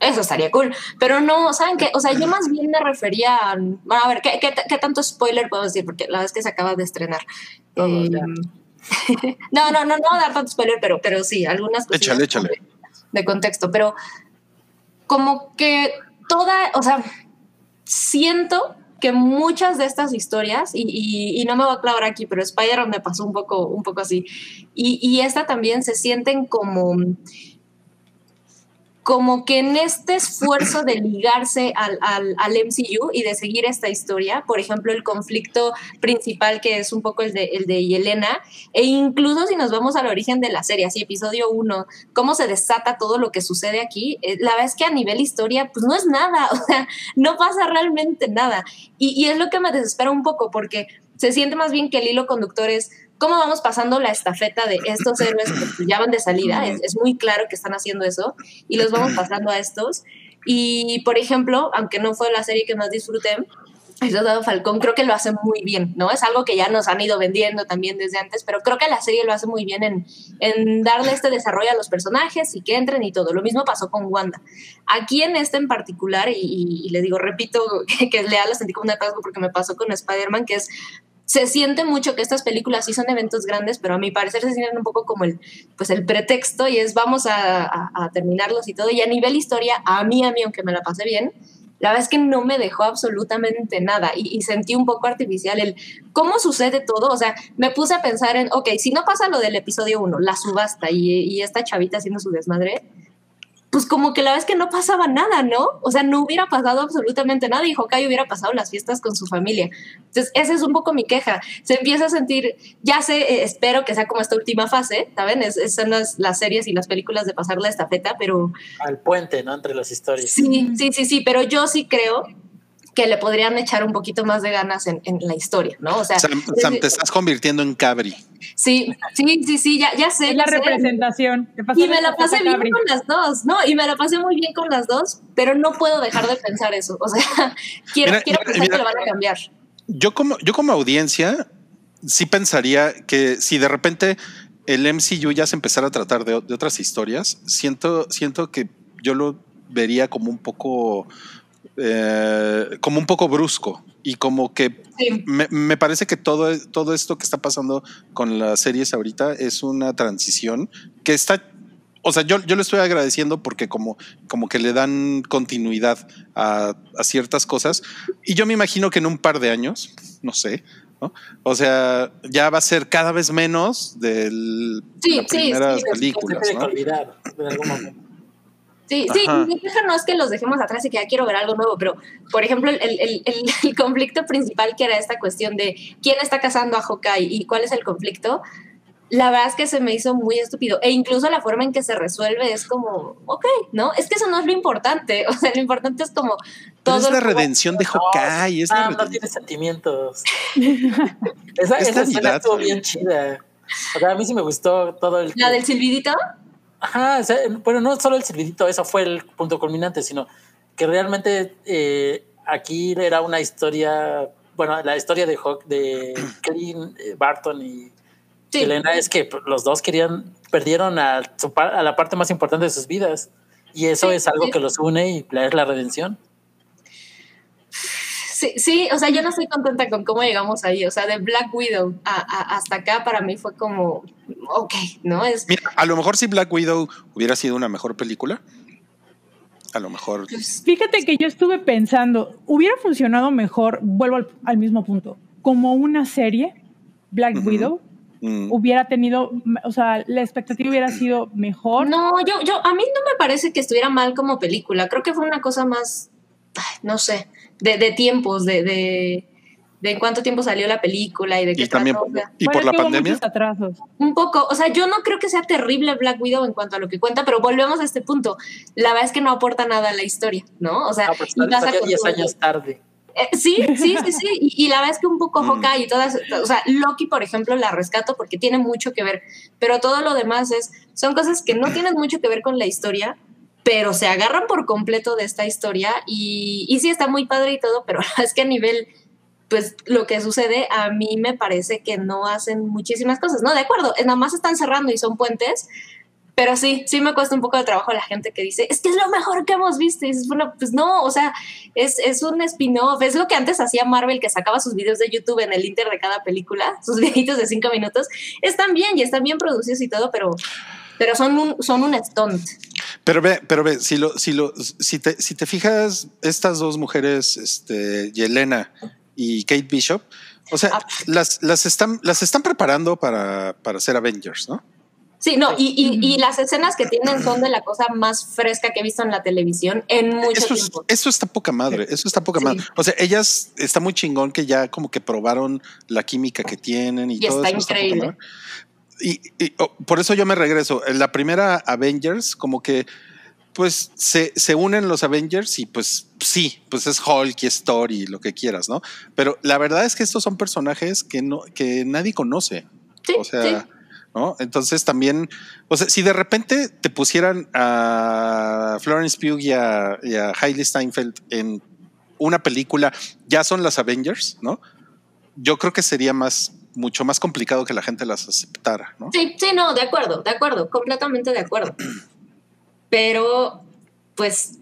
Eso estaría cool. Pero no, ¿saben qué? O sea, yo más bien me refería a. Bueno, a ver, ¿qué, qué, qué tanto spoiler puedo decir? Porque la vez que se acaba de estrenar. Todo, eh, (laughs) no, no, no, no dar tanto spoiler, pero, pero sí, algunas cosas. Échale, échale. De, de contexto. Pero como que toda. O sea, siento que muchas de estas historias, y, y, y, no me voy a clavar aquí, pero Spider-Man me pasó un poco, un poco así, y, y esta también se sienten como como que en este esfuerzo de ligarse al, al, al, MCU y de seguir esta historia, por ejemplo, el conflicto principal que es un poco el de, el de Yelena, e incluso si nos vamos al origen de la serie, así episodio 1, cómo se desata todo lo que sucede aquí, eh, la verdad es que a nivel historia, pues no es nada, (laughs) o sea, no pasa realmente nada. Y, y es lo que me desespera un poco, porque se siente más bien que el hilo conductor es cómo vamos pasando la estafeta de estos héroes que ya van de salida, es, es, muy claro que están haciendo eso, y los vamos pasando a estos. Y, por ejemplo, aunque no fue la serie que más disfruté, el soldado Falcón creo que lo hace muy bien, ¿no? Es algo que ya nos han ido vendiendo también desde antes, pero creo que la serie lo hace muy bien en, en darle este desarrollo a los personajes y que entren y todo. Lo mismo pasó con Wanda. Aquí en este en particular, y, y le digo, repito, (laughs) que, que lea lo sentí como un atasco porque me pasó con Spider-Man, que es se siente mucho que estas películas sí son eventos grandes, pero a mi parecer se sienten un poco como el, pues el pretexto y es vamos a, terminarlos y todo. Y a nivel historia, a mí, a mí, aunque me la pasé bien, la verdad es que no me dejó absolutamente nada y, y, sentí un poco artificial el cómo sucede todo. O sea, me puse a pensar en, ok, si no pasa lo del episodio 1, la subasta y, y esta chavita haciendo su desmadre, pues como que la vez que no pasaba nada, ¿no? O sea, no hubiera pasado absolutamente nada y Hawkeye hubiera pasado las fiestas con su familia. Entonces, esa es un poco mi queja. Se empieza a sentir, ya sé, eh, espero que sea como esta última fase, ¿saben? Es, es son las, las, series y las películas de pasar la estafeta, pero... Al puente, ¿no? Entre las historias. Sí, sí, sí, sí, pero yo sí creo que le podrían echar un poquito más de ganas en, en la historia, ¿no? O sea, Sam, Sam, te estás convirtiendo en Cabri. Sí, sí, sí, sí, ya, ya sé. Es la ya representación. Sé. Y me la pasé bien Cabri. con las dos, ¿no? Y me la pasé muy bien con las dos, pero no puedo dejar de pensar eso. O sea, (laughs) quiero, mira, quiero pensar mira, que lo van a cambiar. Yo como, yo como audiencia sí pensaría que si de repente el MCU ya se empezara a tratar de, de otras historias, siento, siento que yo lo vería como un poco eh, como un poco brusco y como que sí. me, me, parece que todo, todo esto que está pasando con las series ahorita es una transición que está, o sea, yo, yo le estoy agradeciendo porque como, como que le dan continuidad a, a ciertas cosas y yo me imagino que en un par de años, no sé, ¿no? O sea, ya va a ser cada vez menos de sí, las primeras sí, películas. ¿no? Olvidar, en algún Sí, sí, mi queja no es que los dejemos atrás y que ya quiero ver algo nuevo, pero por ejemplo, el, el, el, (laughs) el, conflicto principal que era esta cuestión de quién está casando a Hawkeye y cuál es el conflicto, la verdad es que se me hizo muy estúpido. E incluso la forma en que se resuelve es como, ok, ¿no? Es que eso no es lo importante. (laughs) O sea, lo importante es como todo. Pero es la redención de Hawkeye. No, es no tiene sentimientos. (laughs) esa esa escena estuvo bien chida. O sea, a mí sí me gustó todo el. ¿La del silbidito? Ajá, o sea, bueno, no solo el silbidito, eso fue el punto culminante, sino que realmente eh, aquí era una historia, bueno, la historia de Hawk, de (clears throat) Clint Barton y sí. Elena es que los dos querían, perdieron a, su, a, la parte más importante de sus vidas y eso sí, es algo sí. que los une y es la redención. Sí, sí, o sea, yo no estoy contenta con cómo llegamos ahí. O sea, de Black Widow a, a, hasta acá para mí fue como, ok, ¿no? Es... Mira, a lo mejor si Black Widow hubiera sido una mejor película, a lo mejor. Pues, Fíjate que yo estuve pensando, hubiera funcionado mejor, vuelvo al, al mismo punto, como una serie, Black uh -huh. Widow, Mm. hubiera tenido, o sea, la expectativa hubiera sido mejor. No, yo, yo, a mí no me parece que estuviera mal como película. Creo que fue una cosa más, no sé, de, de tiempos, de, de, de, en cuánto tiempo salió la película y de qué y también trató, o sea, y por la pandemia. un poco o sea yo no creo que sea terrible Black Widow en cuanto a lo que cuenta pero volvemos a este punto. La verdad es que no aporta nada a la historia no o sea no, pues, y vas a 10 años tarde. Eh, sí, sí, sí, sí. Y, y, la verdad es que un poco Hawkeye y todas, o sea, Loki, por ejemplo, la rescato porque tiene mucho que ver, pero todo lo demás es, son cosas que no tienen mucho que ver con la historia, pero se agarran por completo de esta historia y, y sí está muy padre y todo, pero (laughs) es que a nivel, pues lo que sucede, a mí me parece que no hacen muchísimas cosas, ¿no? De acuerdo, nada más están cerrando y son puentes, pero sí, sí me cuesta un poco de trabajo la gente que dice, es que es lo mejor que hemos visto. Y dices, bueno, pues no, o sea, es, es un spin-off, es lo que antes hacía Marvel, que sacaba sus videos de YouTube en el inter de cada película, sus (laughs) videitos de cinco minutos. Están bien y están bien producidos y todo, pero, pero son un, son un stunt. Pero ve, pero ve, si lo, si lo, si te, si te fijas, estas dos mujeres, este, Yelena y Kate Bishop, o sea, ah. las, las están, las están preparando para, para ser Avengers, ¿no? Sí, no, y, y, y, las escenas que tienen son de la cosa más fresca que he visto en la televisión en mucho eso tiempo. Es, eso está poca madre, eso está poca sí. madre. O sea, ellas está muy chingón que ya como que probaron la química que tienen y, y todo está eso. increíble. Está y, y oh, por eso yo me regreso. En la primera Avengers, como que pues se, se, unen los Avengers y pues sí, pues es Hulk y es Thor y lo que quieras, ¿no? Pero la verdad es que estos son personajes que no, que nadie conoce. Sí, o sea, sí. ¿no? Entonces también, o sea, si de repente te pusieran a Florence Pugh y a, y a Hailey Steinfeld en una película ya son las Avengers, ¿no? Yo creo que sería más mucho más complicado que la gente las aceptara, ¿no? Sí, sí, no, de acuerdo, de acuerdo, completamente de acuerdo. (clears throat) Pero, pues,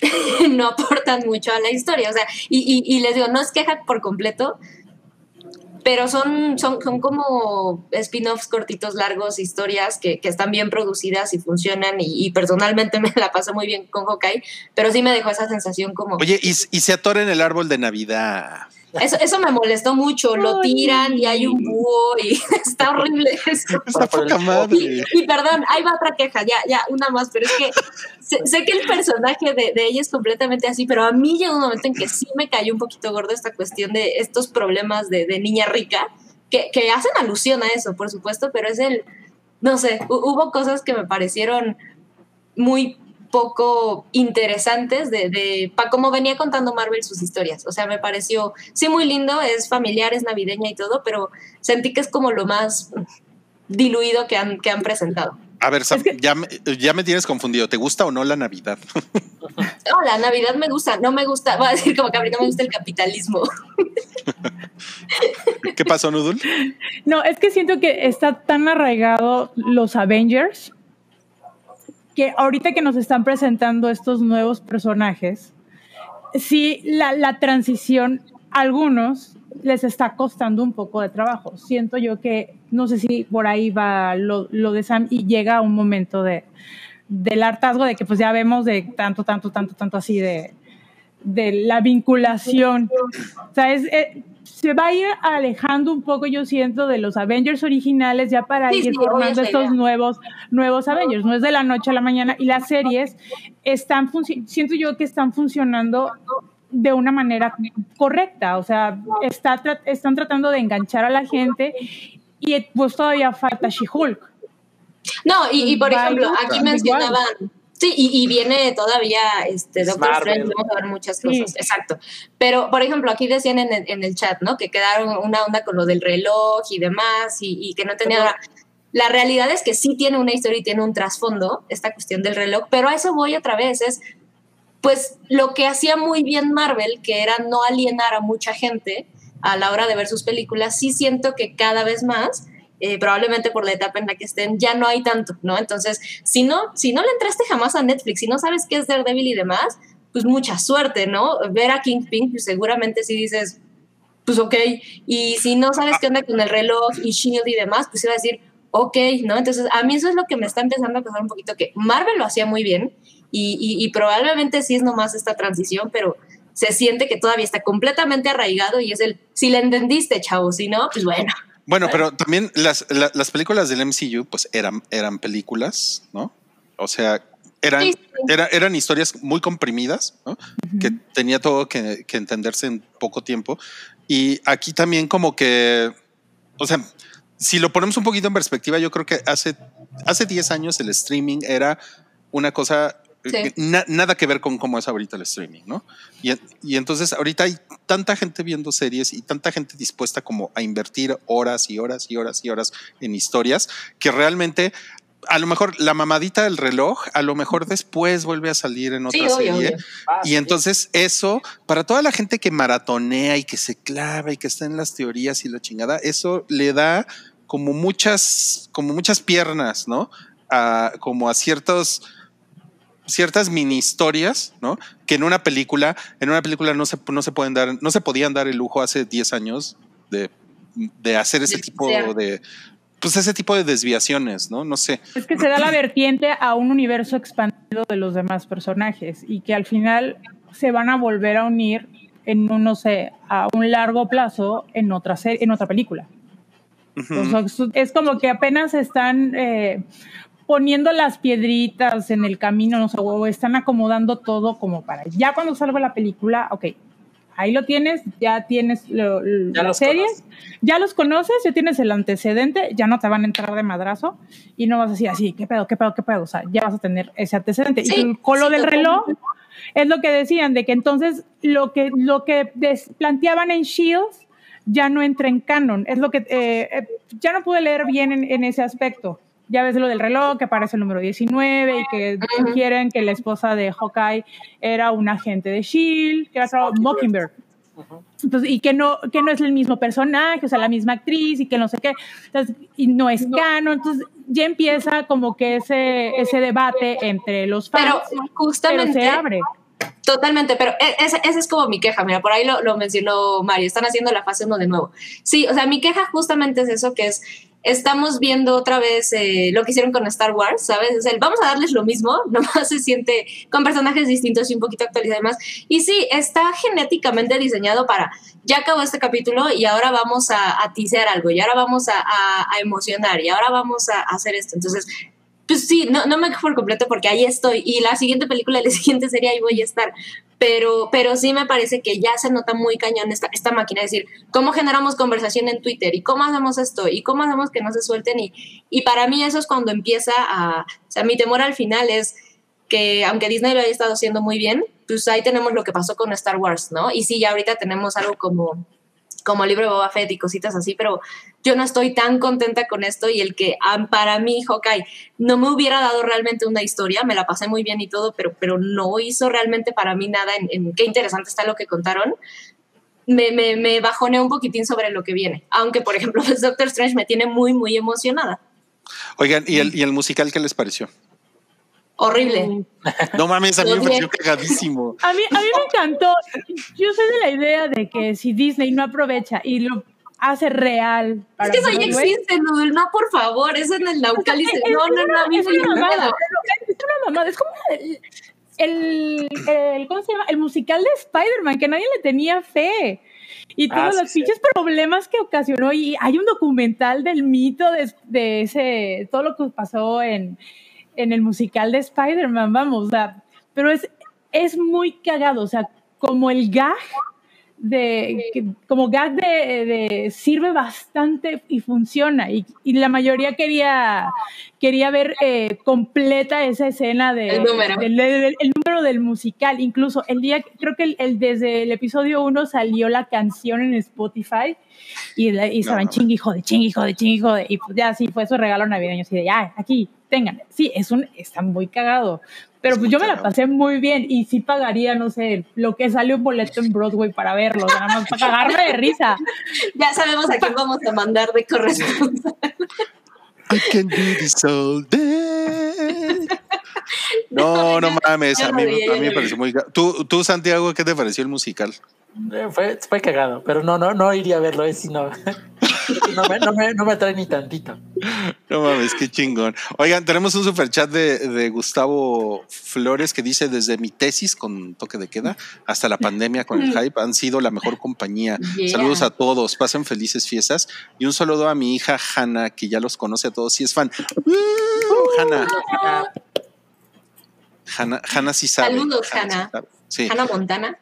(laughs) no aportan mucho a la historia. O sea, y, y, y les digo, no es queja por completo, pero son, son, son como spin-offs cortitos, largos, historias que, que, están bien producidas y funcionan y, y, personalmente (laughs) me la paso muy bien con Hawkeye, pero sí me dejó esa sensación como... Oye, y, y se atora en el árbol de Navidad. Eso, eso me molestó mucho, lo tiran y hay un búho y (laughs) está horrible eso. Está poca madre. Y, y, perdón, ahí va otra queja, ya, ya, una más, pero es que sé, sé que el personaje de, de, ella es completamente así, pero a mí llegó un momento en que sí me cayó un poquito gordo esta cuestión de estos problemas de, de niña rica, que, que hacen alusión a eso, por supuesto, pero es el, no sé, hubo cosas que me parecieron muy poco interesantes de, de para cómo venía contando Marvel sus historias. O sea, me pareció, sí, muy lindo, es familiar, es navideña y todo, pero sentí que es como lo más diluido que han, que han presentado. A ver, Sam, ya, me, ya me tienes confundido. ¿Te gusta o no la Navidad? (laughs) No, la Navidad me gusta. No me gusta, voy a decir como que a mí no me gusta el capitalismo. ¿Qué pasó, Nudul? No, es que siento que está tan arraigado los Avengers que ahorita que nos están presentando estos nuevos personajes, sí, la, la, transición a algunos les está costando un poco de trabajo. Siento yo que, no sé si por ahí va lo, lo de Sam y llega un momento de, del hartazgo de que pues ya vemos de tanto, tanto, tanto, tanto así de, de la vinculación. O sea, es, es, se va a ir alejando un poco, yo siento, de los Avengers originales ya para sí, ir sí, formando estos nuevos, nuevos Avengers. No es de la noche a la mañana. Y las series están, siento yo que están funcionando de una manera correcta. O sea, está, están tratando de enganchar a la gente y pues todavía falta She-Hulk. No, y, y por ejemplo, aquí mencionaban... Sí, y, y, viene todavía este Doctor Strange, vamos a ver muchas cosas, sí. exacto. Pero, por ejemplo, aquí decían en el, en el, chat, ¿no? Que quedaron una onda con lo del reloj y demás, y, y que no tenía... La realidad es que sí tiene una historia y tiene un trasfondo, esta cuestión del reloj, pero a eso voy otra vez, es pues lo que hacía muy bien Marvel, que era no alienar a mucha gente a la hora de ver sus películas, sí siento que cada vez más eh, probablemente por la etapa en la que estén, ya no hay tanto, ¿no? Entonces, si no, si no le entraste jamás a Netflix, si no sabes qué es Daredevil y demás, pues mucha suerte, ¿no? Ver a Kingpin, pues seguramente si dices, pues ok, y si no sabes qué onda con el reloj y Shield y demás, pues iba a decir, ok, ¿no? Entonces, a mí eso es lo que me está empezando a pasar un poquito, que Marvel lo hacía muy bien y, y, y probablemente sí es nomás esta transición, pero se siente que todavía está completamente arraigado y es el, si le entendiste, chavo, si no, pues bueno. Bueno, pero también las, la, las películas del MCU pues eran, eran películas, ¿no? O sea, eran, sí, sí. Era, eran historias muy comprimidas, ¿no? Uh -huh. Que tenía todo que, que, entenderse en poco tiempo. Y aquí también como que, o sea, si lo ponemos un poquito en perspectiva, yo creo que hace, hace 10 años el streaming era una cosa Sí. Na, nada que ver con cómo es ahorita el streaming, ¿no? Y, y, entonces ahorita hay tanta gente viendo series y tanta gente dispuesta como a invertir horas y horas y horas y horas en historias que realmente a lo mejor la mamadita del reloj, a lo mejor después vuelve a salir en otra sí, serie. Obvio. Ah, y sí. entonces eso, para toda la gente que maratonea y que se clava y que está en las teorías y la chingada, eso le da como muchas, como muchas piernas, ¿no? A, como a ciertos ciertas mini historias, ¿no? Que en una película, en una película no se, no se pueden dar, no se podían dar el lujo hace 10 años de, de hacer ese tipo de, pues ese tipo de desviaciones, ¿no? No sé. Es que se da la vertiente a un universo expandido de los demás personajes y que al final se van a volver a unir en un, no sé, a un largo plazo en otra serie, en otra película. Uh -huh. o sea, es como que apenas están eh, poniendo las piedritas en el camino, no sé, o están acomodando todo como para ya cuando salga la película, ok, ahí lo tienes, ya tienes lo, ya las series, conoces. ya los conoces, ya tienes el antecedente, ya no te van a entrar de madrazo y no vas a decir así, qué pedo, qué pedo, qué pedo, o sea, ya vas a tener ese antecedente. Sí, y con lo sí, del reloj es lo que decían, de que entonces lo que, lo que planteaban en Shields ya no entra en canon, es lo que eh, eh, ya no pude leer bien en, en ese aspecto ya ves lo del reloj, que aparece el número 19 y que sugieren que la esposa de Hawkeye era un agente de S.H.I.E.L.D., que era Mockingbird. Entonces, y que no, que no es el mismo personaje, o sea, la misma actriz y que no sé qué, entonces, y no es canon, entonces ya empieza como que ese, ese debate entre los fans, pero justamente pero se abre. Totalmente, pero e, esa, esa, es como mi queja, mira, por ahí lo, lo mencionó Mario, están haciendo la fase 1 de nuevo. Sí, o sea, mi queja justamente es eso, que es estamos viendo otra vez eh, lo que hicieron con Star Wars, ¿sabes? O sea, vamos a darles lo mismo, (laughs) nomás se siente con personajes distintos y un poquito actualizados y. Y sí, está genéticamente diseñado para, ya acabó este capítulo y ahora vamos a, a tisear algo, y ahora vamos a, emocionar, y ahora vamos a hacer esto. Entonces, pues sí, no, no me por completo porque ahí estoy, y la siguiente película (laughs) la siguiente serie ahí voy a estar pero, pero sí me parece que ya se nota muy cañón esta, esta máquina, es decir, cómo generamos conversación en Twitter y cómo hacemos esto y cómo hacemos que no se suelten y, y para mí eso es cuando empieza a, o sea, mi temor al final es que aunque Disney lo haya estado haciendo muy bien, pues ahí tenemos lo que pasó con Star Wars, ¿no? Y sí, ya ahorita tenemos algo como como el libro de Boba Fett y cositas así, pero yo no estoy tan contenta con esto y el que para mí Hawkeye no me hubiera dado realmente una historia, me la pasé muy bien y todo, pero, pero no hizo realmente para mí nada en, en qué interesante está lo que contaron. Me, me, me un poquitín sobre lo que viene, aunque por ejemplo (laughs) Doctor Strange me tiene muy, muy emocionada. Oigan, ¿y el, ¿y el musical qué les pareció? Horrible. No mames, a mí me pareció cagadísimo. A mí, a mí me encantó. Yo soy de la idea de que si Disney no aprovecha y lo hace real. es que eso ya existe, no, no, por favor, eso en el Naucal dice, no, no, no, a mí es una mamada. Es una mamada, es como el, el, el, ¿cómo se llama? El musical de Spider-Man, que nadie le tenía fe. Y todos ah, los sí, pinches sí. problemas que ocasionó. Y hay un documental del mito de, de ese, todo lo que pasó en, en el musical de Spider-Man, vamos, o sea, pero es, es muy cagado, o sea, como el gag de, que, como gag de, de, sirve bastante y funciona y, y, la mayoría quería quería ver eh, completa esa escena de, el número. del, del, el número del musical incluso el día creo que el, el desde el episodio 1 salió la canción en Spotify y, y estaban no, chingui jode chingui jode chingui jode y pues ya así fue su regalo navideño así de ya aquí tengan. Sí, es un, está muy cagado. Pero pues yo me la pasé muy bien y sí pagaría, no sé, lo que sale un boleto en Broadway para verlo, nada más para cagarme de risa. (laughs) Ya sabemos a quién vamos a mandar de corresponsal. I can do this all day. (laughs) No, no mames, a mí, a mí me pareció muy... ¿Tú, tú, Santiago, ¿qué te pareció el musical? Eh, fue, fue cagado, pero no, no, no iría a verlo, es (laughs) sino... No me, no, me, no me trae ni tantito. No mames, qué chingón. Oigan, tenemos un super chat de, de, Gustavo Flores que dice: Desde mi tesis con toque de queda hasta la pandemia con el (laughs) hype, han sido la mejor compañía. Yeah. Saludos a todos, pasen felices fiestas. Y un saludo a mi hija Hanna, que ya los conoce a todos y es fan. Uh, Hanna. Hanna. Hanna sí sabe. Saludos, Hanna. Sí Hanna Montana.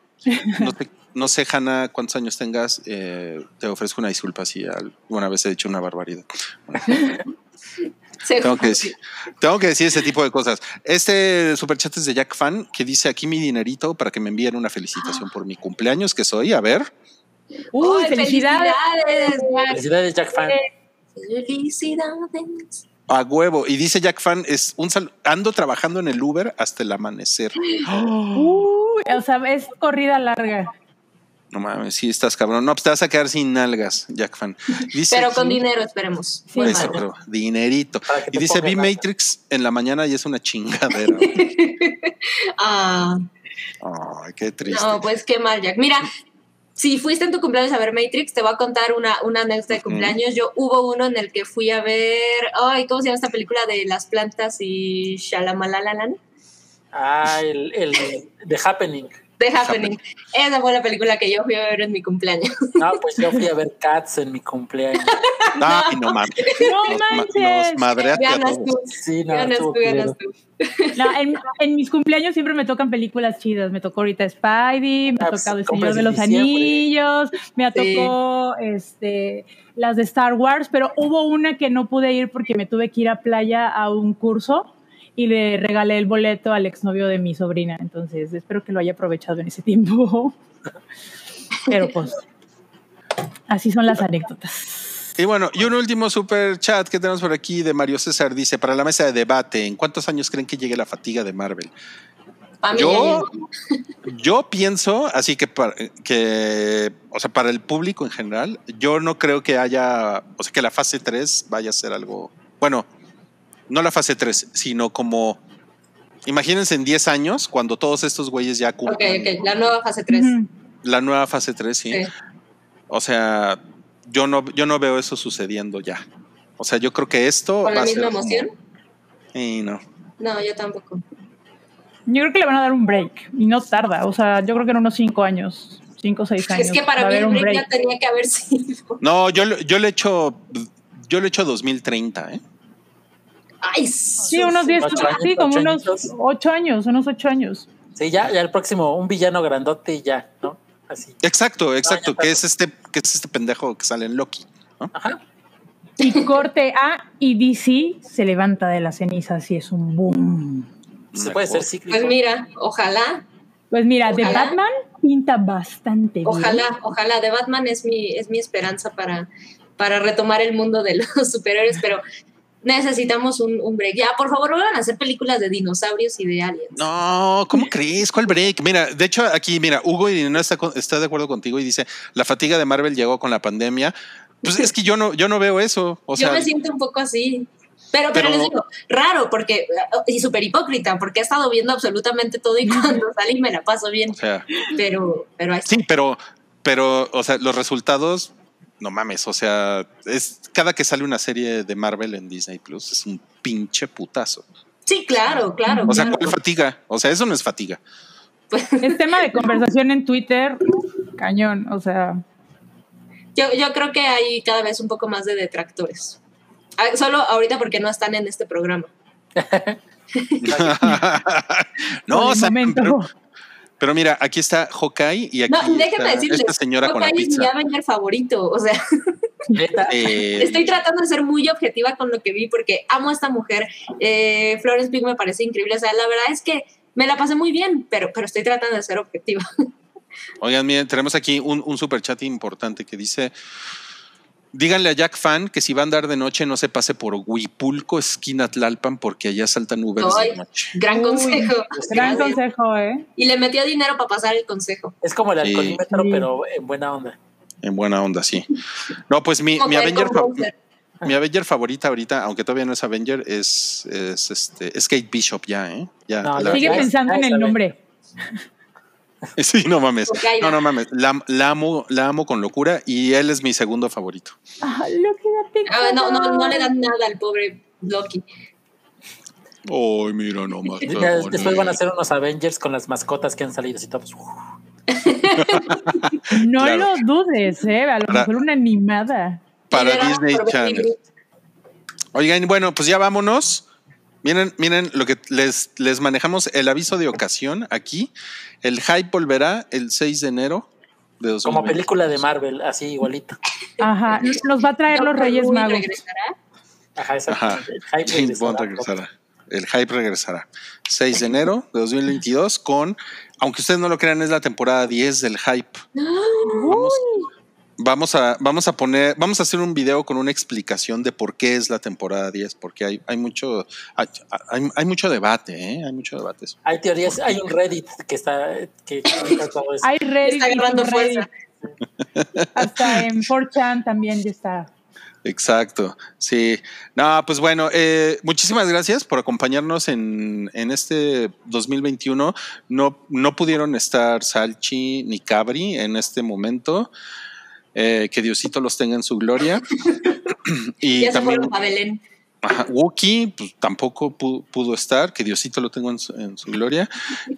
No (laughs) te, no sé, Hanna, cuántos años tengas, eh, te ofrezco una disculpa si alguna vez he hecho una barbaridad. Sí, (laughs) tengo, que decir, tengo que decir ese tipo de cosas. Este superchat es de Jack Fan que dice aquí mi dinerito para que me envíen una felicitación por mi cumpleaños que soy. A ver. Uy, felicidades. Felicidades, Jack Fan. Felicidades. A huevo. Y dice Jack Fan, es un sal ando trabajando en el Uber hasta el amanecer. O sea, es corrida larga. No mames, sí estás cabrón. No, pues te vas a quedar sin nalgas, Jack Fan. Dice, pero con dinero, esperemos. Sí, eso, pero dinerito. Y dice, vi Matrix en la mañana y es una chingadera. (laughs) ah. Ay, qué triste. No, pues qué mal, Jack. Mira, si fuiste en tu cumpleaños a ver Matrix, te voy a contar una, una anécdota de cumpleaños. Yo hubo uno en el que fui a ver, ay, ¿cómo se llama esta película de las plantas y Shalamalalalan? Ah, el, el The Happening. The Happening. Esa fue la película que yo fui a ver en mi cumpleaños. No, pues yo fui a ver Cats en mi cumpleaños. (laughs) Ay, no mames. No manches. Nos madreaste a todos. Tú. Sí, no, ganas tú, ganas tú. No, en, en, mis cumpleaños siempre me tocan películas chidas. Me tocó ahorita Spidey, me ha tocado El Señor de los Anillos, me tocó sí. este, las de Star Wars, pero hubo una que no pude ir porque me tuve que ir a playa a un curso y le regalé el boleto al exnovio de mi sobrina. Entonces, espero que lo haya aprovechado en ese tiempo. (laughs) Pero pues, así son las anécdotas. Y bueno, y un último super chat que tenemos por aquí de Mario César dice, para la mesa de debate, ¿en cuántos años creen que llegue la fatiga de Marvel? Yo, (laughs) yo pienso, así que para, que, o sea, para el público en general, yo no creo que haya, o sea, que la fase 3 vaya a ser algo, bueno, no la fase 3, sino como, imagínense en 10 años, cuando todos estos güeyes ya Ok, cumplan ok, la nueva fase 3. Ujú. la nueva fase 3, sí. Sí. O sea, yo no, yo no veo eso sucediendo ya. O sea, yo creo que esto ¿Con va la a ser misma como- emoción? Y no. No, yo tampoco. Yo creo que le van a dar un break y no tarda. O sea, yo creo que en unos cinco años, cinco o seis años. Es que para mí haber el un break ya break. tenía que haber sido. No, yo, le- yo le echo yo le echo 2030, ¿eh? Ay, Sí, unos 10, Ocho años, sí, como unos añitos. ocho años, unos ocho años. Sí, ya, ya el próximo, un villano grandote y ya, ¿no? Así. Exacto, exacto, que es este que es este pendejo que sale en Loki. ¿no? Ajá. Y corte A y DC se levanta de las cenizas y es un boom. Se puede ser cíclico. Pues mira, ojalá, Pues mira, de. Batman pinta bastante bien. ojalá, ojalá. De Batman es mi, es mi esperanza para, para retomar el mundo de los (laughs) superhéroes, pero necesitamos un, un break. Ya, por favor, vuelvan a hacer películas de dinosaurios y de aliens. No, ¿cómo crees? ¿Cuál break? Mira, de hecho, aquí, mira, Hugo y no está, está de acuerdo contigo y dice: la fatiga de Marvel llegó con la pandemia. Pues es que yo no, yo no veo eso. O sea, Yo me siento un poco así. Pero, pero, Pero- les digo, raro, porque, y súper hipócrita, porque he estado viendo absolutamente todo y cuando (laughs) salí me la paso bien. o sea, Pero, pero ahí sí, pero, pero, o sea, los resultados, no mames. O sea, es cada que sale una serie de Marvel en Disney Plus es un pinche putazo. Sí, claro, claro. O sea, claro. ¿cuál fatiga? O sea, eso no es fatiga. Es tema de (laughs) conversación en Twitter, cañón. O sea, Yo, yo creo que hay cada vez un poco más de detractores. Ah, Solo ahorita porque no están en este programa. (laughs) (laughs) no, o sea, momento. pero, pero mira, aquí está Hawkeye y aquí No, está decirles, esta señora con la Hawkeye es mi pizza. Avenger favorito. O sea. (laughs) Eh, estoy tratando de ser muy objetiva con lo que vi porque amo a esta mujer. Eh, Florence Pugh me parece increíble. O sea, la verdad es que me la pasé muy bien, pero, pero estoy tratando de ser objetiva. Oigan, miren, tenemos aquí un, un super chat importante que dice: Díganle a Jack Fan que si va a andar de noche no se pase por Huipulco, esquina Tlalpan, porque allá saltan Ubers Ay, de noche. Gran Uy, consejo. gran Gracias. consejo, ¿eh? Y le metió dinero para pasar el consejo. Es como el Sí. alcoholímetro, Sí. pero en buena onda. En buena onda, sí. No, pues mi, mi Avenger, mi Avenger favorita ahorita, aunque todavía no es Avenger, es, es este es Kate Bishop ya, ¿eh? Ya, No, la- Sigue pensando en el nombre. (laughs) (laughs) Sí, no mames. No, no mames. La, la amo, la amo con locura y él es mi segundo favorito. Ah, Ah, no, no, no le dan nada al pobre Loki. Ay, mira nomás. Ya después van a hacer unos Avengers con las mascotas que han salido así todos. (laughs) No Claro. lo dudes, ¿eh? A lo Para- mejor una animada. Para Disney Channel. Oigan, bueno, pues ya vámonos. Miren, miren lo que les, les manejamos el aviso de ocasión aquí. El hype volverá el 6 de enero de Como 2020. película de Marvel, así igualito. Ajá, nos va a traer los Reyes Magos. regresará. Ajá, exacto. Ajá. El hype James Bond regresará. regresará. El hype regresará. 6 de enero de 2022 con, aunque ustedes no lo crean, es la temporada 10 del hype. Vamos, vamos a, vamos a poner, vamos a hacer un video con una explicación de por qué es la temporada 10, porque hay, hay mucho, hay, hay- hay mucho debate, ¿eh? Hay mucho debate. Hay teorías, hay un Reddit que está que explica todo eso. Hay Reddit. Está agarrando fuerza. Hasta en 4chan también ya está. Exacto, sí. No, pues bueno, eh, muchísimas gracias por acompañarnos en, en este 2021. No, no pudieron estar Salchi ni Cabri en este momento. Eh, que Diosito los tenga en su gloria. (laughs) y Ya se también a Belén. ajá, Wookie pues, tampoco pu- pudo estar, que Diosito lo tenga en su, en su gloria.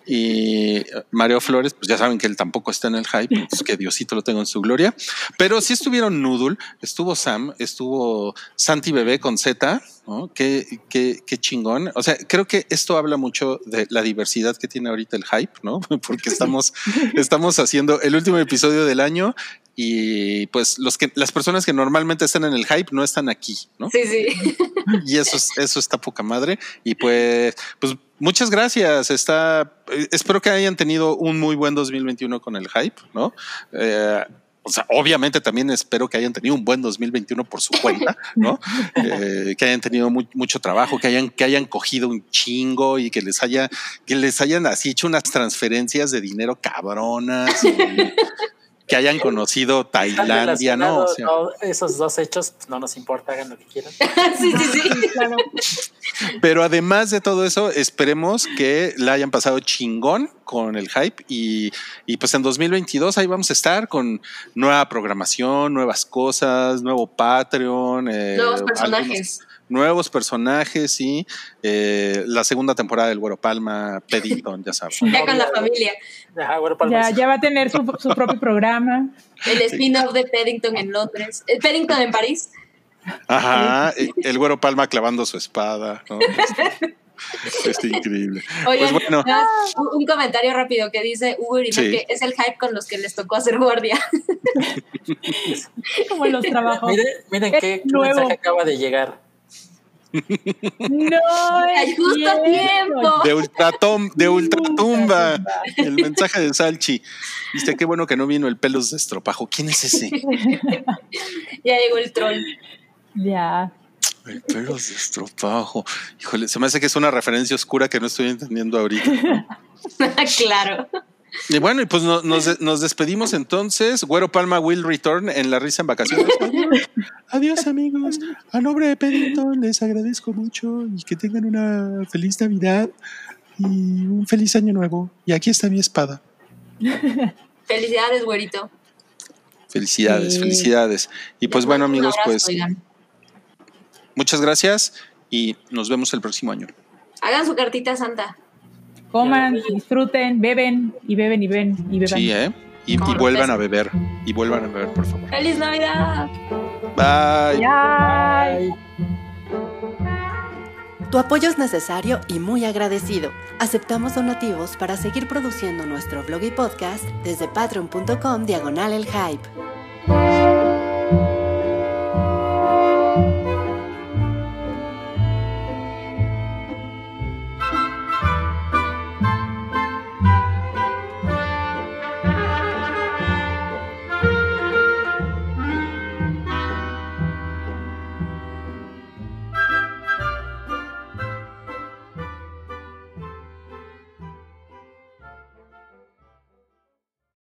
Y Mario Flores, pues ya saben que él tampoco está en el hype, pues que Diosito lo tenga en su gloria. Pero sí estuvieron Noodle, estuvo Sam, estuvo Santi Bebé con Z, ¿no? Qué, qué, qué chingón. O sea, creo que esto habla mucho de la diversidad que tiene ahorita el hype, ¿no? (laughs) Porque estamos, estamos haciendo el último episodio del año y pues los que, las personas que normalmente están en el hype no están aquí, ¿no? Sí, sí. (laughs) Y eso, es- eso está poca madre. Y pues, pues muchas gracias. Está, eh, espero que hayan tenido un muy buen 2021 con el hype, ¿no? Eh, o sea, obviamente también espero que hayan tenido un buen 2021 por su cuenta, (laughs) ¿no? Eh, que hayan tenido mucho trabajo, que hayan, que hayan cogido un chingo y que les haya, que les hayan así hecho unas transferencias de dinero cabronas. Y, que hayan conocido (laughs) Tailandia, ¿no? esos dos hechos pues, no nos importa, hagan lo que quieran. (laughs) sí, sí, sí, claro. Pero además de todo eso, esperemos que la hayan pasado chingón con el hype y, y, pues en 2022 ahí vamos a estar con nueva programación, nuevas cosas, nuevo Patreon. Eh, Nuevos personajes nuevos personajes y eh, la segunda temporada del Güero Palma, Peddington, (laughs) ya sabes. Ya con la familia. Ya, ya, va a tener su, propio programa. El spin-off de Peddington en Londres. El Peddington en París. Ajá, el Güero Palma clavando su espada. ¿no? Es increíble. Oye, pues bueno. un comentario rápido que dice Hugo que es el hype con los que les tocó hacer guardia. Como los (laughs) trabajos. Miren, miren qué mensaje acaba de llegar. No, es justo a tiempo. (laughs) De ultratum, de ultratumba. El mensaje de Salchi. Viste qué bueno que no vino el pelos de estropajo. ¿Quién es ese? (laughs) ya llegó el troll. Ya. El pelos de estropajo. Híjole, se me hace que es una referencia oscura que no estoy entendiendo ahorita. (laughs) claro. Y bueno, y pues nos, despedimos entonces. Güero Palma will return en la risa en vacaciones. Adiós, amigos. A nombre de Pedrito les agradezco mucho y que tengan una feliz Navidad y un feliz año nuevo. Y aquí está mi espada. Felicidades, güerito. Felicidades, felicidades. Y pues bueno, amigos, pues muchas gracias y nos vemos el próximo año. Hagan su cartita santa coman, disfruten, beben y beben y beben y beban. Sí, ¿eh? Y, vuelvan a beber. Y vuelvan a beber, por favor. ¡Feliz Navidad! Bye. Bye. Tu apoyo es necesario y muy agradecido. Aceptamos donativos para seguir produciendo nuestro blog y podcast desde patreon.com diagonal el hype.